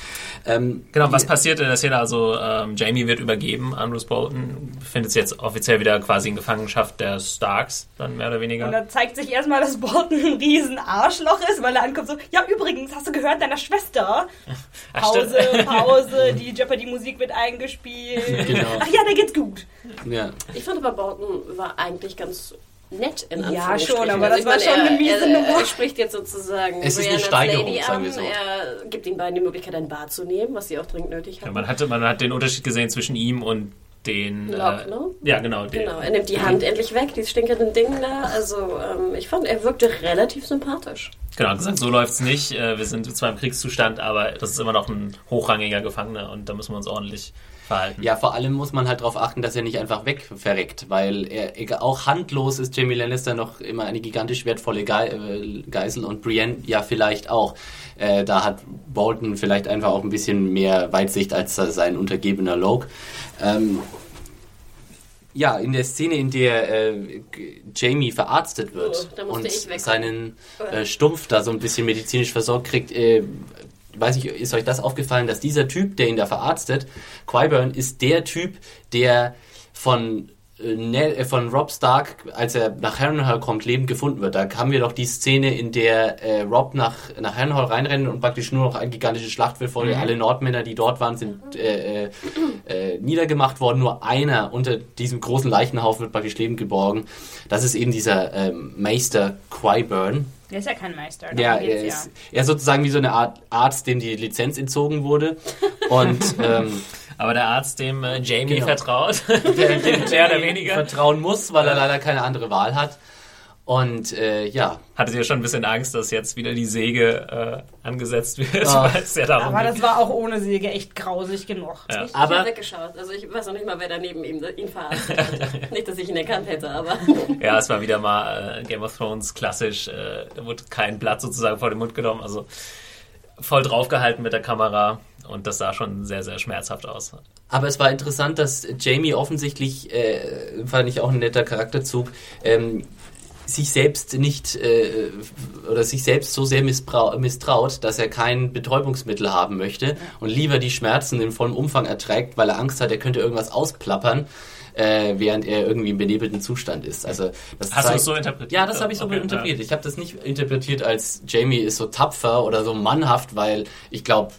Ähm, genau, was passiert in der Szene? Also ähm, Jamie wird übergeben an Bruce Bolton, befindet sich jetzt offiziell wieder quasi in Gefangenschaft der Starks, dann mehr oder weniger. Und da zeigt sich erstmal, dass Bolton ein riesen Arschloch ist, weil er ankommt so, ja übrigens, hast du gehört, deiner Schwester? Pause, Pause, die Jeopardy-Musik wird eingespielt. Genau. Ach ja, da geht's gut. Ja. Ich fand aber Bolton war eigentlich ganz nett in Ja, schon, aber das also war schon eine miese Nummer. Er spricht jetzt sozusagen es ist eine Steigerung, Lady sagen wir so. Er gibt den beiden die Möglichkeit, ein Bad zu nehmen, was sie auch dringend nötig haben. Ja, man, hatte, man hat den Unterschied gesehen zwischen ihm und den... Lock, äh, ne? Ja, genau. Den, genau, er nimmt die Hand endlich weg, die stinkenden Dinge da. Also ähm, ich fand, er wirkte relativ sympathisch. Genau, gesagt, so läuft es nicht. Äh, wir sind zwar im Kriegszustand, aber das ist immer noch ein hochrangiger Gefangener und da müssen wir uns ordentlich verhalten. Ja, vor allem muss man halt darauf achten, dass er nicht einfach wegverreckt, weil er auch handlos ist Jamie Lannister noch immer eine gigantisch wertvolle Ge äh, Geisel und Brienne ja vielleicht auch. Äh, da hat Bolton vielleicht einfach auch ein bisschen mehr Weitsicht als sein untergebener Loke. Ähm, ja, in der Szene, in der äh, Jamie verarztet wird oh, und seinen äh, Stumpf da so ein bisschen medizinisch versorgt kriegt, äh, weiß ich, ist euch das aufgefallen, dass dieser Typ, der ihn da verarztet, Qyburn, ist der Typ, der von äh, äh, von Rob Stark, als er nach Harrenhal kommt, lebend gefunden wird. Da haben wir doch die Szene, in der äh, Rob nach, nach Harrenhal reinrennt und praktisch nur noch ein gigantisches Schlachtfeld mhm. alle Nordmänner, die dort waren, sind äh, äh, äh, niedergemacht worden. Nur einer unter diesem großen Leichenhaufen wird praktisch lebend geborgen. Das ist eben dieser ähm, Meister Qyburn. Der ist ja kein Meister. Ja, er ist, er ist sozusagen wie so eine Art Arzt, dem die Lizenz entzogen wurde. Und ähm, aber der Arzt, dem äh, Jamie genau. vertraut, der, dem mehr oder weniger vertrauen muss, weil er leider keine andere Wahl hat. Und äh, ja. Hattet ihr schon ein bisschen Angst, dass jetzt wieder die Säge äh, angesetzt wird? Oh. ja darum aber das war auch ohne Säge echt grausig genug. Ja. Ich, aber, habe weggeschaut. Also ich weiß noch nicht mal, wer daneben ihm, ihn verarztet hat. nicht, dass ich ihn erkannt hätte, aber... ja, es war wieder mal äh, Game of Thrones klassisch. Äh, da wurde kein Blatt sozusagen vor den Mund genommen. Also voll draufgehalten mit der Kamera und das sah schon sehr, sehr schmerzhaft aus. Aber es war interessant, dass Jamie offensichtlich, äh, fand ich auch ein netter Charakterzug, ähm, sich selbst nicht äh, oder sich selbst so sehr misstraut, dass er kein Betäubungsmittel haben möchte und lieber die Schmerzen in vollem Umfang erträgt, weil er Angst hat, er könnte irgendwas ausplappern. Äh, während er irgendwie im benebelten Zustand ist. Also das Hast zeigt, du es so interpretiert? Ja, das habe ich so okay, interpretiert. Ich habe das nicht interpretiert als Jamie ist so tapfer oder so mannhaft, weil ich glaube,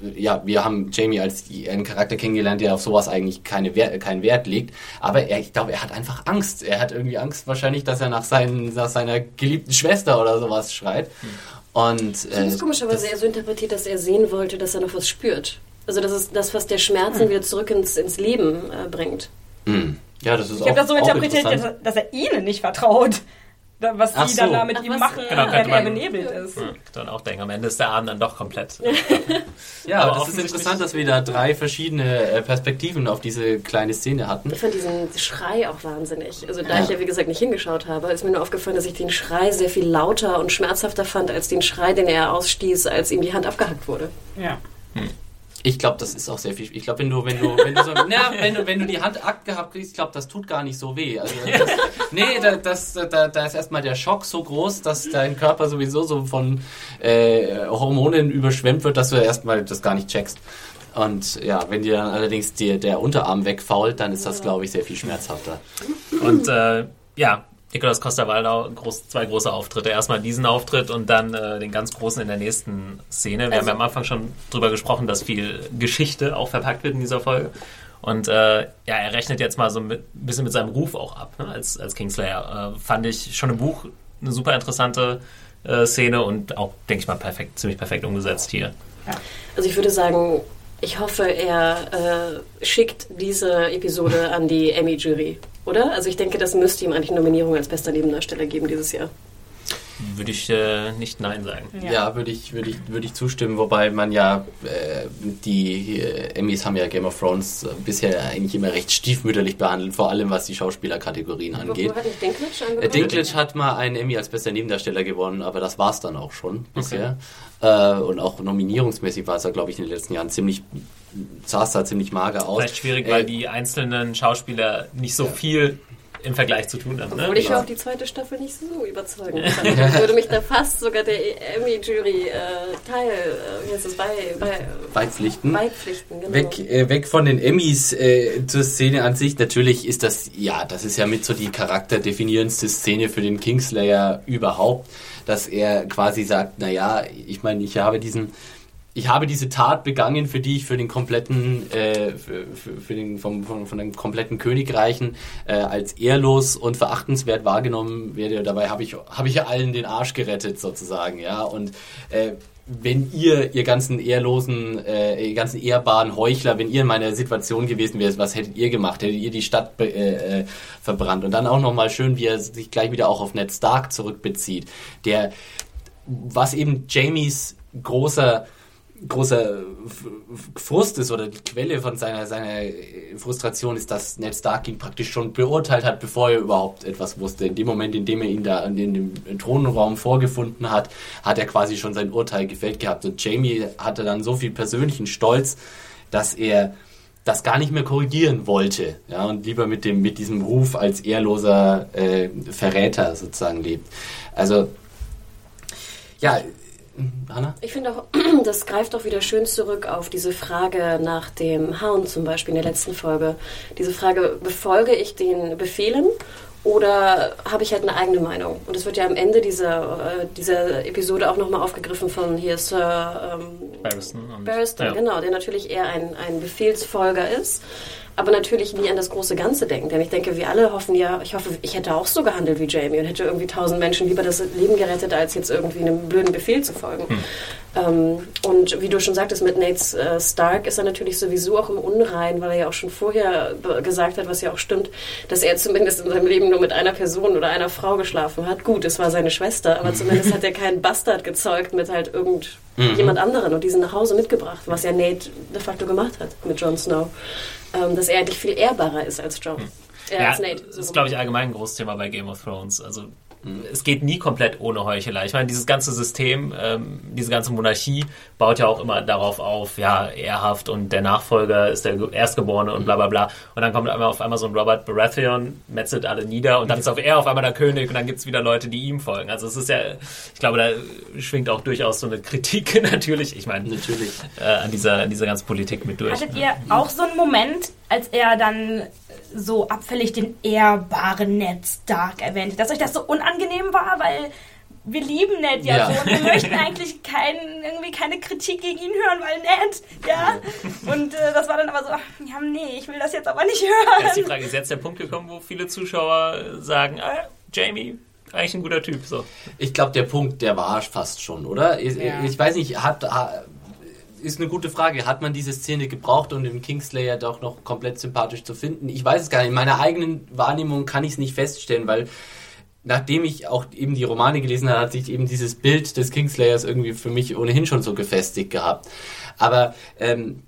ja, wir haben Jamie als einen Charakter kennengelernt, der auf sowas eigentlich keine Wert, keinen Wert legt. Aber er, ich glaube, er hat einfach Angst. Er hat irgendwie Angst wahrscheinlich, dass er nach, seinen, nach seiner geliebten Schwester oder sowas schreit. Hm. Und, äh, das ist komischerweise er so interpretiert, dass er sehen wollte, dass er noch was spürt. Also das ist das, was der Schmerzen hm. wieder zurück ins, ins Leben äh, bringt. Hm. Ja, das ist ich habe das so interpretiert, dass, dass er ihnen nicht vertraut was die so. dann da mit Ach, ihm machen, genau, wenn er benebelt ist. Ja, dann auch denken, am Ende ist der Arm dann doch komplett. ja, aber das ist interessant, dass wir da drei verschiedene äh, Perspektiven auf diese kleine Szene hatten. Ich fand diesen Schrei auch wahnsinnig. Also da ja. ich ja wie gesagt nicht hingeschaut habe, ist mir nur aufgefallen, dass ich den Schrei sehr viel lauter und schmerzhafter fand als den Schrei, den er ausstieß, als ihm die Hand abgehackt wurde. Ja. Hm. Ich glaube, das ist auch sehr viel. Ich glaube, wenn du, wenn du, wenn du so, na, wenn du, wenn du die Hand abgehabt kriegst, ich glaube, das tut gar nicht so weh. Also das, nee, da, das, da, da ist erstmal der Schock so groß, dass dein Körper sowieso so von äh, Hormonen überschwemmt wird, dass du erstmal das gar nicht checkst. Und ja, wenn dir dann allerdings die, der Unterarm wegfault, dann ist das, glaube ich, sehr viel schmerzhafter. Und äh, ja, Nikolaus Costa-Waldau groß, zwei große Auftritte. Erstmal diesen Auftritt und dann äh, den ganz großen in der nächsten Szene. Wir also, haben ja am Anfang schon drüber gesprochen, dass viel Geschichte auch verpackt wird in dieser Folge. Und äh, ja, er rechnet jetzt mal so ein bisschen mit seinem Ruf auch ab, ne, als, als Kingslayer. Äh, fand ich schon im Buch eine super interessante äh, Szene und auch, denke ich mal, perfekt, ziemlich perfekt umgesetzt hier. Also ich würde sagen, ich hoffe, er äh, schickt diese Episode an die Emmy-Jury, oder? Also ich denke, das müsste ihm eigentlich Nominierung als bester Nebendarsteller geben dieses Jahr. Würde ich äh, nicht Nein sagen. Ja, ja würde ich, würd ich, würd ich zustimmen, wobei man ja, äh, die äh, Emmys haben ja Game of Thrones äh, bisher eigentlich immer recht stiefmütterlich behandelt, vor allem was die Schauspielerkategorien angeht. Wo, wo hat Dinklage äh, Dinklage hat mal einen Emmy als bester Nebendarsteller gewonnen, aber das war es dann auch schon bisher. Okay. Äh, und auch nominierungsmäßig war es ja, glaube ich, in den letzten Jahren ziemlich saß da ziemlich mager aus. Vielleicht schwierig, weil die einzelnen Schauspieler nicht so ja. viel im Vergleich zu tun haben. Ne? Obwohl ich ja. auch die zweite Staffel nicht so überzeugen kann. Ich würde mich da fast sogar der Emmy-Jury äh, teil, äh, wie heißt das, bei, bei, beipflichten. beipflichten genau. weg, äh, weg von den Emmys äh, zur Szene an sich. Natürlich ist das, ja, das ist ja mit so die charakterdefinierendste Szene für den Kingslayer überhaupt, dass er quasi sagt, naja, ich meine, ich habe diesen ich habe diese Tat begangen, für die ich für den kompletten, äh, für, für, den vom, von, von den kompletten Königreichen äh, als ehrlos und verachtenswert wahrgenommen werde. Dabei habe ich habe ich allen den Arsch gerettet sozusagen, ja. Und äh, wenn ihr, ihr ganzen ehrlosen, äh, ihr ganzen ehrbaren Heuchler, wenn ihr in meiner Situation gewesen wärt, was hättet ihr gemacht? Hättet ihr die Stadt äh, äh, verbrannt? Und dann auch nochmal schön, wie er sich gleich wieder auch auf Ned Stark zurückbezieht, der, was eben Jamies großer großer Frust ist oder die Quelle von seiner, seiner Frustration ist, dass Ned Stark ihn praktisch schon beurteilt hat, bevor er überhaupt etwas wusste. In dem Moment, in dem er ihn da in dem Thronraum vorgefunden hat, hat er quasi schon sein Urteil gefällt gehabt. Und Jamie hatte dann so viel persönlichen Stolz, dass er das gar nicht mehr korrigieren wollte, ja, und lieber mit dem, mit diesem Ruf als ehrloser äh, Verräter sozusagen lebt. Also, ja, Anna? Ich finde auch, das greift auch wieder schön zurück auf diese Frage nach dem Hound zum Beispiel in der letzten Folge. Diese Frage, befolge ich den Befehlen oder habe ich halt eine eigene Meinung? Und das wird ja am Ende dieser, äh, dieser Episode auch nochmal aufgegriffen von hier Sir ähm, Barristan. Barristan, ja. genau, der natürlich eher ein, ein Befehlsfolger ist aber natürlich nie an das große Ganze denken. Denn ich denke, wir alle hoffen ja, ich hoffe, ich hätte auch so gehandelt wie Jamie und hätte irgendwie tausend Menschen lieber das Leben gerettet, als jetzt irgendwie einem blöden Befehl zu folgen. Hm. Ähm, und wie du schon sagtest, mit Nate äh, Stark ist er natürlich sowieso auch im Unrein, weil er ja auch schon vorher gesagt hat, was ja auch stimmt, dass er zumindest in seinem Leben nur mit einer Person oder einer Frau geschlafen hat. Gut, es war seine Schwester, aber zumindest hat er keinen Bastard gezeugt mit halt irgendjemand mhm. anderen und diesen nach Hause mitgebracht, was ja Nate de facto gemacht hat mit Jon Snow ähm, dass er eigentlich viel ehrbarer ist als John. Hm. Äh, ja, als Nate. So das ist, glaube ich, allgemein ein großes Thema bei Game of Thrones. Also es geht nie komplett ohne Heuchelei. Ich meine, dieses ganze System, ähm, diese ganze Monarchie baut ja auch immer darauf auf, ja, ehrhaft und der Nachfolger ist der Erstgeborene und bla bla bla. Und dann kommt auf einmal so ein Robert Baratheon, metzelt alle nieder und dann ist auf er auf einmal der König und dann gibt es wieder Leute, die ihm folgen. Also es ist ja, ich glaube, da schwingt auch durchaus so eine Kritik natürlich, ich meine, natürlich äh, an, dieser, an dieser ganzen Politik mit durch. Hattet ihr auch so einen Moment, als er dann so abfällig den ehrbaren Ned Stark erwähnte, dass euch das so unangenehm war, weil wir lieben Ned ja, ja. so und wir möchten eigentlich kein, irgendwie keine Kritik gegen ihn hören, weil Ned, ja. Und äh, das war dann aber so, ja, nee, ich will das jetzt aber nicht hören. Jetzt die Frage, ist jetzt der Punkt gekommen, wo viele Zuschauer sagen, ah, Jamie, eigentlich ein guter Typ. So. Ich glaube, der Punkt, der war fast schon, oder? Ich, ja. ich weiß nicht, hat, ist eine gute Frage. Hat man diese Szene gebraucht, um den Kingslayer doch noch komplett sympathisch zu finden? Ich weiß es gar nicht. In meiner eigenen Wahrnehmung kann ich es nicht feststellen, weil nachdem ich auch eben die Romane gelesen habe, hat sich eben dieses Bild des Kingslayers irgendwie für mich ohnehin schon so gefestigt gehabt. Aber ähm,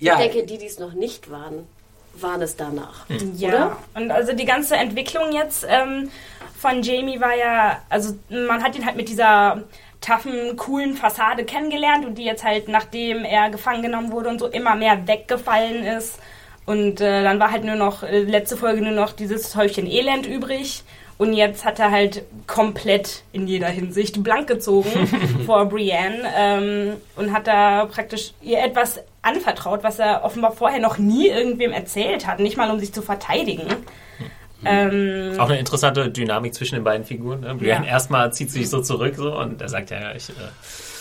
ja. Ich denke, die, die es noch nicht waren, waren es danach. Mhm. Ja, oder? und also die ganze Entwicklung jetzt ähm, von Jamie war ja, also man hat ihn halt mit dieser taffen, coolen Fassade kennengelernt und die jetzt halt, nachdem er gefangen genommen wurde und so immer mehr weggefallen ist. Und äh, dann war halt nur noch, äh, letzte Folge nur noch dieses Häufchen Elend übrig. Und jetzt hat er halt komplett in jeder Hinsicht blank gezogen vor Brienne ähm, und hat da praktisch ihr etwas anvertraut, was er offenbar vorher noch nie irgendwem erzählt hat, nicht mal um sich zu verteidigen. Ähm, auch eine interessante Dynamik zwischen den beiden Figuren. Ne? Brienne ja. erstmal zieht sich so zurück so und er sagt ja, ich. Äh,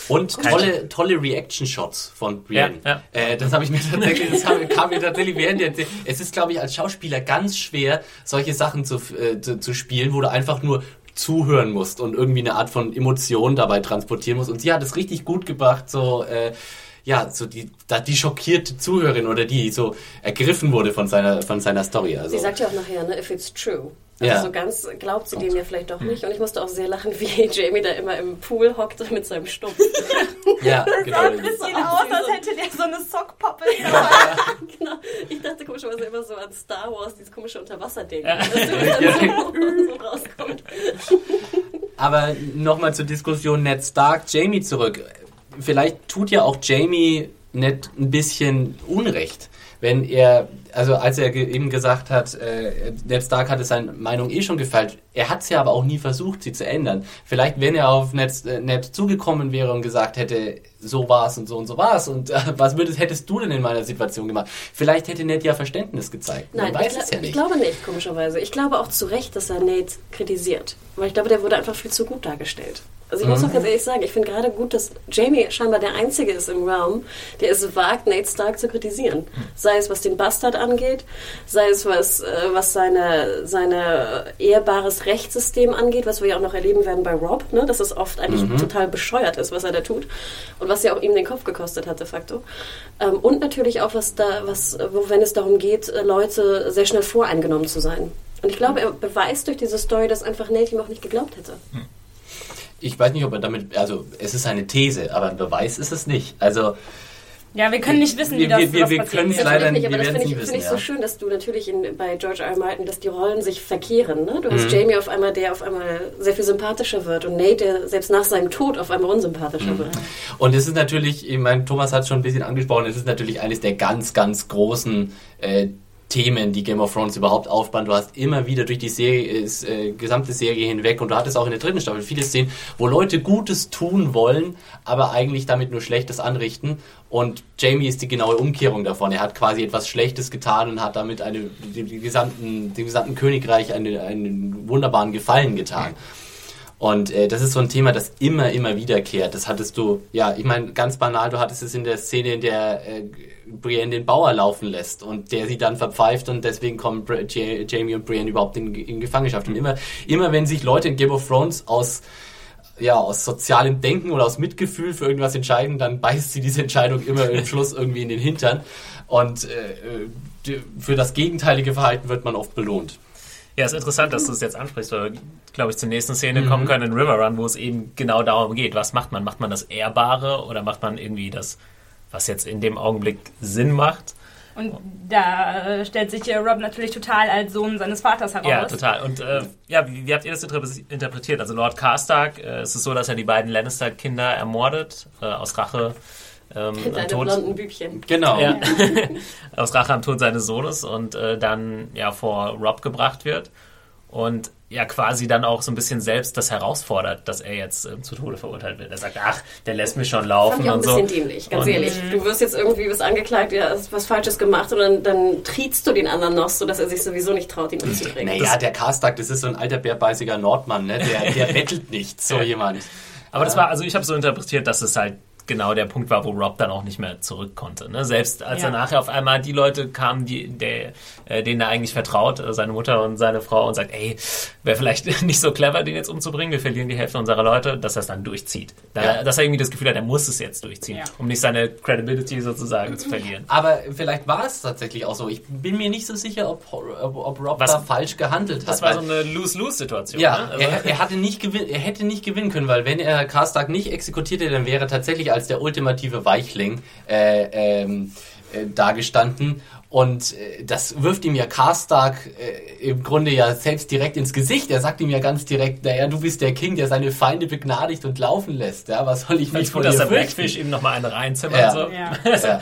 und tolle, tolle Reaction-Shots von Brienne. Ja, ja. Äh, das habe ich mir tatsächlich, das kam mir tatsächlich während der. Es ist, glaube ich, als Schauspieler ganz schwer, solche Sachen zu, äh, zu, zu spielen, wo du einfach nur zuhören musst und irgendwie eine Art von Emotion dabei transportieren musst. Und sie hat es richtig gut gebracht, so äh, ja, so die, da die schockierte Zuhörerin oder die so ergriffen wurde von seiner, von seiner Story. Also. Sie sagt ja auch nachher, ne, if it's true. Also ja. so ganz glaubt sie dem ja vielleicht doch nicht. Und ich musste auch sehr lachen, wie Jamie da immer im Pool hockt mit seinem Stumpf. ja, das genau. sah ein bisschen aus, als hätte der so eine Sockpappe. genau. Ich dachte komischerweise immer so an Star Wars, dieses komische Unterwasserding. Ja. Dass so, so rauskommt. Aber nochmal zur Diskussion Ned Stark, Jamie zurück vielleicht tut ja auch Jamie nicht ein bisschen Unrecht, wenn er, also als er eben gesagt hat, äh, Ned Stark hatte seine Meinung eh schon gefällt, er hat es ja aber auch nie versucht, sie zu ändern. Vielleicht, wenn er auf Ned, äh, Ned zugekommen wäre und gesagt hätte, so war es und so und so war es und äh, was würdest, hättest du denn in meiner Situation gemacht? Vielleicht hätte Ned ja Verständnis gezeigt. Nein, Man weiß ich, es ja nicht. ich glaube nicht, komischerweise. Ich glaube auch zu Recht, dass er Ned kritisiert. Weil ich glaube, der wurde einfach viel zu gut dargestellt. Also ich muss auch mhm. ganz ehrlich sagen, ich finde gerade gut, dass Jamie scheinbar der Einzige ist im Raum, der es wagt, Nate Stark zu kritisieren. Sei es, was den Bastard angeht, sei es, was, äh, was seine, seine ehrbares Rechtssystem angeht, was wir ja auch noch erleben werden bei Rob, ne? dass es oft eigentlich mhm. total bescheuert ist, was er da tut. Und was ja auch ihm den Kopf gekostet hat, de facto. Ähm, und natürlich auch, was da, was, wo, wenn es darum geht, äh, Leute sehr schnell voreingenommen zu sein. Und ich glaube, er beweist durch diese Story, dass einfach Nate ihm auch nicht geglaubt hätte. Mhm ich weiß nicht, ob er damit, also es ist eine These, aber ein Beweis ist es nicht. Also ja, wir können nicht wissen, wie das, wir, wir, wir können es leider nicht, aber das finde ich, find ich so schön, dass du natürlich in, bei George R. R. Martin, dass die Rollen sich verkehren. Ne? Du mhm. hast Jamie auf einmal, der auf einmal sehr viel sympathischer wird und Nate, der selbst nach seinem Tod auf einmal unsympathischer mhm. wird. Und es ist natürlich, ich meine, Thomas hat es schon ein bisschen angesprochen, es ist natürlich eines der ganz, ganz großen äh, Themen, die Game of Thrones überhaupt aufbauen. Du hast immer wieder durch die Serie, äh, gesamte Serie hinweg und du hattest auch in der dritten Staffel viele Szenen, wo Leute Gutes tun wollen, aber eigentlich damit nur Schlechtes anrichten. Und Jamie ist die genaue Umkehrung davon. Er hat quasi etwas Schlechtes getan und hat damit eine, dem, gesamten, dem gesamten Königreich eine, einen wunderbaren Gefallen getan. Und äh, das ist so ein Thema, das immer, immer wiederkehrt. Das hattest du, ja, ich meine, ganz banal, du hattest es in der Szene, in der äh, Brienne den Bauer laufen lässt und der sie dann verpfeift und deswegen kommen Br Jamie und Brienne überhaupt in, in Gefangenschaft. Und immer, immer wenn sich Leute in Game of Thrones aus ja, aus sozialem Denken oder aus Mitgefühl für irgendwas entscheiden, dann beißt sie diese Entscheidung immer im Schluss irgendwie in den Hintern. Und äh, für das gegenteilige Verhalten wird man oft belohnt. Ja, ist interessant, dass du es jetzt ansprichst, weil wir, glaube ich, zur nächsten Szene mhm. kommen können in River Run, wo es eben genau darum geht. Was macht man? Macht man das Ehrbare oder macht man irgendwie das was jetzt in dem Augenblick Sinn macht. Und da stellt sich Rob natürlich total als Sohn seines Vaters heraus. Ja, total. Und äh, ja, wie, wie, habt ihr das interpretiert? Also Lord Karstark, äh, ist es so, dass er die beiden Lannister-Kinder ermordet, äh, aus Rache ähm, am Tod. blonden Bübchen. Genau. Ja. aus Rache am Tod seines Sohnes und äh, dann ja vor Rob gebracht wird. Und ja quasi dann auch so ein bisschen selbst das herausfordert, dass er jetzt äh, zu Tode verurteilt wird. Er sagt, ach, der lässt mich schon laufen Fand ich auch und so. ein bisschen dämlich, ganz und ehrlich. Du wirst jetzt irgendwie was angeklagt, ja, hast was Falsches gemacht und dann, dann trietst du den anderen noch, sodass er sich sowieso nicht traut, ihn umzubringen. Naja, der Karstag, das ist so ein alter bärbeißiger Nordmann, ne? der, der bettelt nicht, so jemand. Aber das war, also ich habe so interpretiert, dass es halt genau der Punkt war, wo Rob dann auch nicht mehr zurück konnte. Ne? Selbst als ja. er nachher auf einmal die Leute kamen, die, der, äh, denen er eigentlich vertraut, äh, seine Mutter und seine Frau, und sagt, ey, wäre vielleicht nicht so clever, den jetzt umzubringen, wir verlieren die Hälfte unserer Leute, dass er es dann durchzieht. Da, ja. Dass er irgendwie das Gefühl hat, er muss es jetzt durchziehen, ja. um nicht seine Credibility sozusagen zu verlieren. Aber vielleicht war es tatsächlich auch so. Ich bin mir nicht so sicher, ob, ob, ob Rob Was? da falsch gehandelt hat. Das war so eine Lose-Lose-Situation. Ja, ne? also er, er, hatte nicht gewin er hätte nicht gewinnen können, weil wenn er Karstark nicht exekutiert hätte, dann wäre tatsächlich als der ultimative Weichling äh, ähm, äh, dagestanden und äh, das wirft ihm ja Karstark äh, im Grunde ja selbst direkt ins Gesicht. Er sagt ihm ja ganz direkt, naja, du bist der King, der seine Feinde begnadigt und laufen lässt. Ja, was soll ich mich von gut, dass der Blackfish ihm nochmal eine reinzimmert. Ja. So. Ja.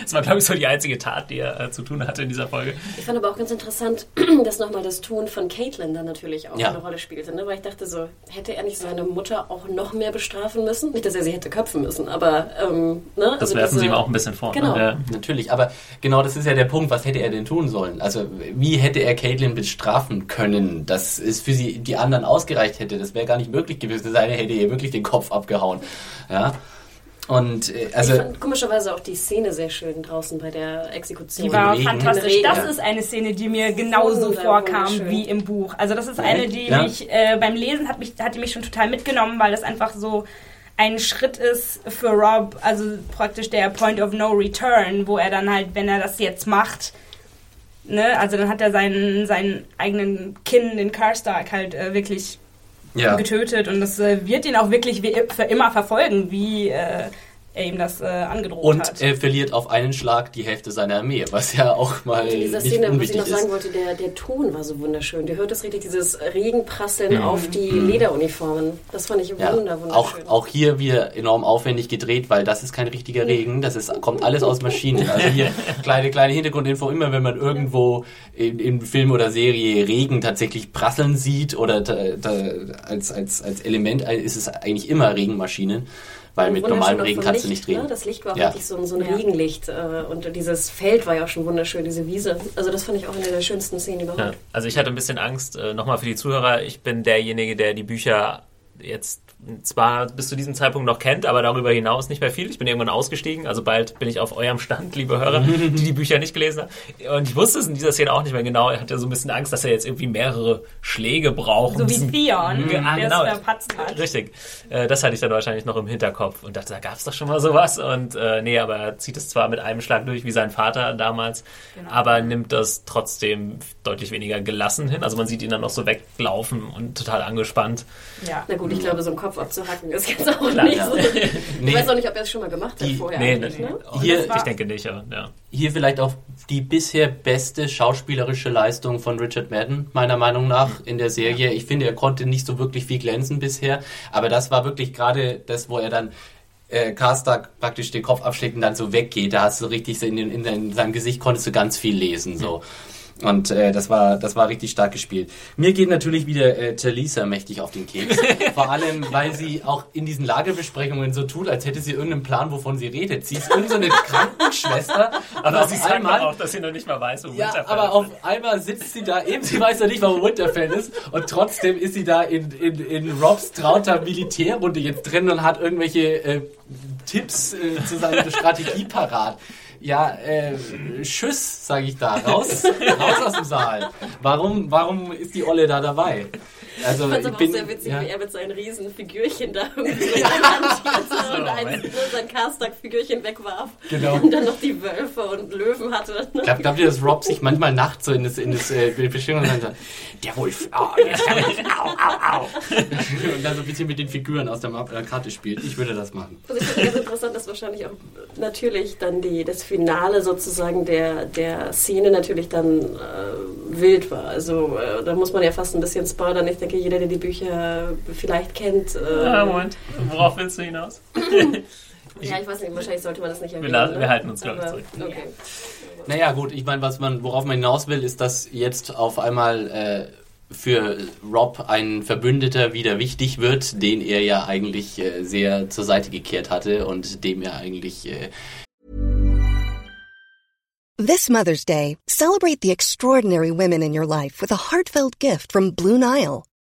das war, glaube ich, so die einzige Tat, die er äh, zu tun hatte in dieser Folge. Ich fand aber auch ganz interessant, dass nochmal das Tun von Caitlin dann natürlich auch ja. eine Rolle spielte. Ne? Weil ich dachte so, hätte er nicht seine Mutter auch noch mehr bestrafen müssen? Nicht, dass er sie hätte köpfen müssen, aber... Ähm, ne? Das also werfen diese, sie ihm auch ein bisschen vor. Genau. Ne? Ja. Natürlich, aber genau das ist ja der Punkt, was hätte er denn tun sollen? Also wie hätte er Caitlin bestrafen können, dass es für sie die anderen ausgereicht hätte? Das wäre gar nicht möglich gewesen. Das eine hätte ihr wirklich den Kopf abgehauen. Ja. Und äh, also ich fand komischerweise auch die Szene sehr schön draußen bei der Exekution. Die war fantastisch. Das ist eine Szene, die mir genauso vorkam wie im Buch. Also das ist eine, die ja. mich äh, beim Lesen hat mich hat die mich schon total mitgenommen, weil das einfach so ein Schritt ist für Rob, also praktisch der Point of No Return, wo er dann halt, wenn er das jetzt macht, ne, also dann hat er seinen, seinen eigenen Kinn, den Karstark, halt äh, wirklich ja. getötet und das äh, wird ihn auch wirklich für immer verfolgen, wie äh, er ihm das äh, angedroht und hat. Und er verliert auf einen Schlag die Hälfte seiner Armee, was ja auch mal. In dieser nicht Szene, was ich noch sagen wollte, der, der Ton war so wunderschön. Du hörtest richtig dieses Regenprasseln mhm. auf die mhm. Lederuniformen. Das fand ich ja, wunder, wunderschön. Auch, auch hier wieder enorm aufwendig gedreht, weil das ist kein richtiger Regen, das ist, kommt alles aus Maschinen. Also hier kleine, kleine Hintergrundinfo, immer wenn man irgendwo in, in Film oder Serie Regen tatsächlich prasseln sieht oder da, da, als, als, als Element ist es eigentlich immer Regenmaschinen weil mit normalem Regen kannst Licht, du nicht reden. Ne? Das Licht war auch ja. wirklich so, so ein ja. Regenlicht äh, und dieses Feld war ja auch schon wunderschön, diese Wiese. Also das fand ich auch eine der schönsten Szenen überhaupt. Ja. Also ich hatte ein bisschen Angst, äh, nochmal für die Zuhörer, ich bin derjenige, der die Bücher jetzt zwar bis zu diesem Zeitpunkt noch kennt, aber darüber hinaus nicht mehr viel. Ich bin irgendwann ausgestiegen, also bald bin ich auf eurem Stand, liebe Hörer, die die Bücher nicht gelesen haben. Und ich wusste es in dieser Szene auch nicht mehr genau. Er hatte so ein bisschen Angst, dass er jetzt irgendwie mehrere Schläge braucht. So wie Theon, mhm. ah, genau. verpatzt hat. Richtig. Äh, das hatte ich dann wahrscheinlich noch im Hinterkopf und dachte, da gab es doch schon mal sowas. Und äh, nee, aber er zieht es zwar mit einem Schlag durch, wie sein Vater damals, genau. aber nimmt das trotzdem deutlich weniger gelassen hin. Also man sieht ihn dann noch so weglaufen und total angespannt. Ja. Na gut, ich glaube, so ein Kopf abzuhacken ist jetzt auch Klar, nicht ja. so. nee. Ich weiß auch nicht, ob er es schon mal gemacht hat Die, vorher. Nee, nicht, ne? Hier, ich denke nicht, aber, ja. Hier vielleicht auch die bisher beste schauspielerische Leistung von Richard Madden, meiner Meinung nach, in der Serie. Ich finde, er konnte nicht so wirklich viel glänzen bisher, aber das war wirklich gerade das, wo er dann äh, Karstark praktisch den Kopf abschlägt und dann so weggeht. Da hast du richtig in, in, in seinem Gesicht konntest du ganz viel lesen. So. Mhm. Und äh, das war das war richtig stark gespielt. Mir geht natürlich wieder äh, Talisa mächtig auf den Keks. Vor allem, weil sie auch in diesen Lagerbesprechungen so tut, als hätte sie irgendeinen Plan, wovon sie redet. Sie ist irgendeine so Krankenschwester. Aber sie sagt einmal, auch, dass sie noch nicht mal weiß, wo ja, Winterfell ist. aber auf einmal sitzt sie da, eben sie weiß noch nicht wo Winterfell ist. Und trotzdem ist sie da in, in, in Robs trauter Militärrunde jetzt drin und hat irgendwelche äh, Tipps äh, zu seiner Strategie parat. Ja, äh, Tschüss, sage ich da. Raus, raus aus dem Saal. Warum, warum ist die Olle da dabei? Also ich fand es aber auch sehr witzig, ja. wie er mit seinen riesen Figürchen da irgendwie hantierte und ein, sein Karstag-Figürchen wegwarf. Genau. Und dann noch die Wölfe und Löwen hatte. Glaubt glaub ihr, dass Rob sich manchmal nachts so in das, in das äh, Bestimmung und dann sagt, der Wolf, oh, der ist der Wolf, au, au, au. und dann so ein bisschen mit den Figuren aus der, der Karte spielt. Ich würde das machen. Also ich finde ganz interessant, dass wahrscheinlich auch natürlich dann die, das Finale sozusagen der, der Szene natürlich dann äh, wild war. Also äh, da muss man ja fast ein bisschen spoilern. Ich denke, jeder, der die Bücher vielleicht kennt. Äh, ja, Moment. Worauf willst du hinaus? ja, ich weiß nicht, wahrscheinlich sollte man das nicht erwähnen. Wir, ne? wir halten uns, glaube ich, zurück. Okay. Naja, gut, ich meine, was man, worauf man hinaus will, ist, dass jetzt auf einmal äh, für Rob ein Verbündeter wieder wichtig wird, den er ja eigentlich äh, sehr zur Seite gekehrt hatte und dem er eigentlich. Äh This Mother's Day, celebrate the extraordinary women in your life with a heartfelt gift from Blue Nile.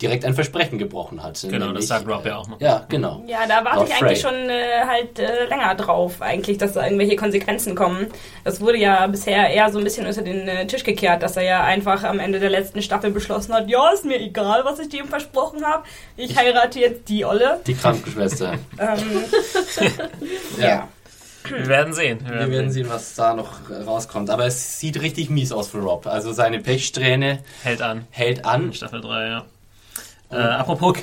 direkt ein Versprechen gebrochen hat. Genau, nämlich, das sagt Rob ja auch noch. Ja, genau. Ja, da warte ich eigentlich schon äh, halt äh, länger drauf, eigentlich, dass da irgendwelche Konsequenzen kommen. Das wurde ja bisher eher so ein bisschen unter den äh, Tisch gekehrt, dass er ja einfach am Ende der letzten Staffel beschlossen hat, ja, ist mir egal, was ich dem versprochen habe. Ich heirate jetzt die Olle. Die Krankenschwester. ähm, ja. ja. Wir werden sehen. Wir, wir werden sehen, was da noch rauskommt. Aber es sieht richtig mies aus für Rob. Also seine Pechsträhne hält an. Hält an. Staffel 3, ja. Äh, apropos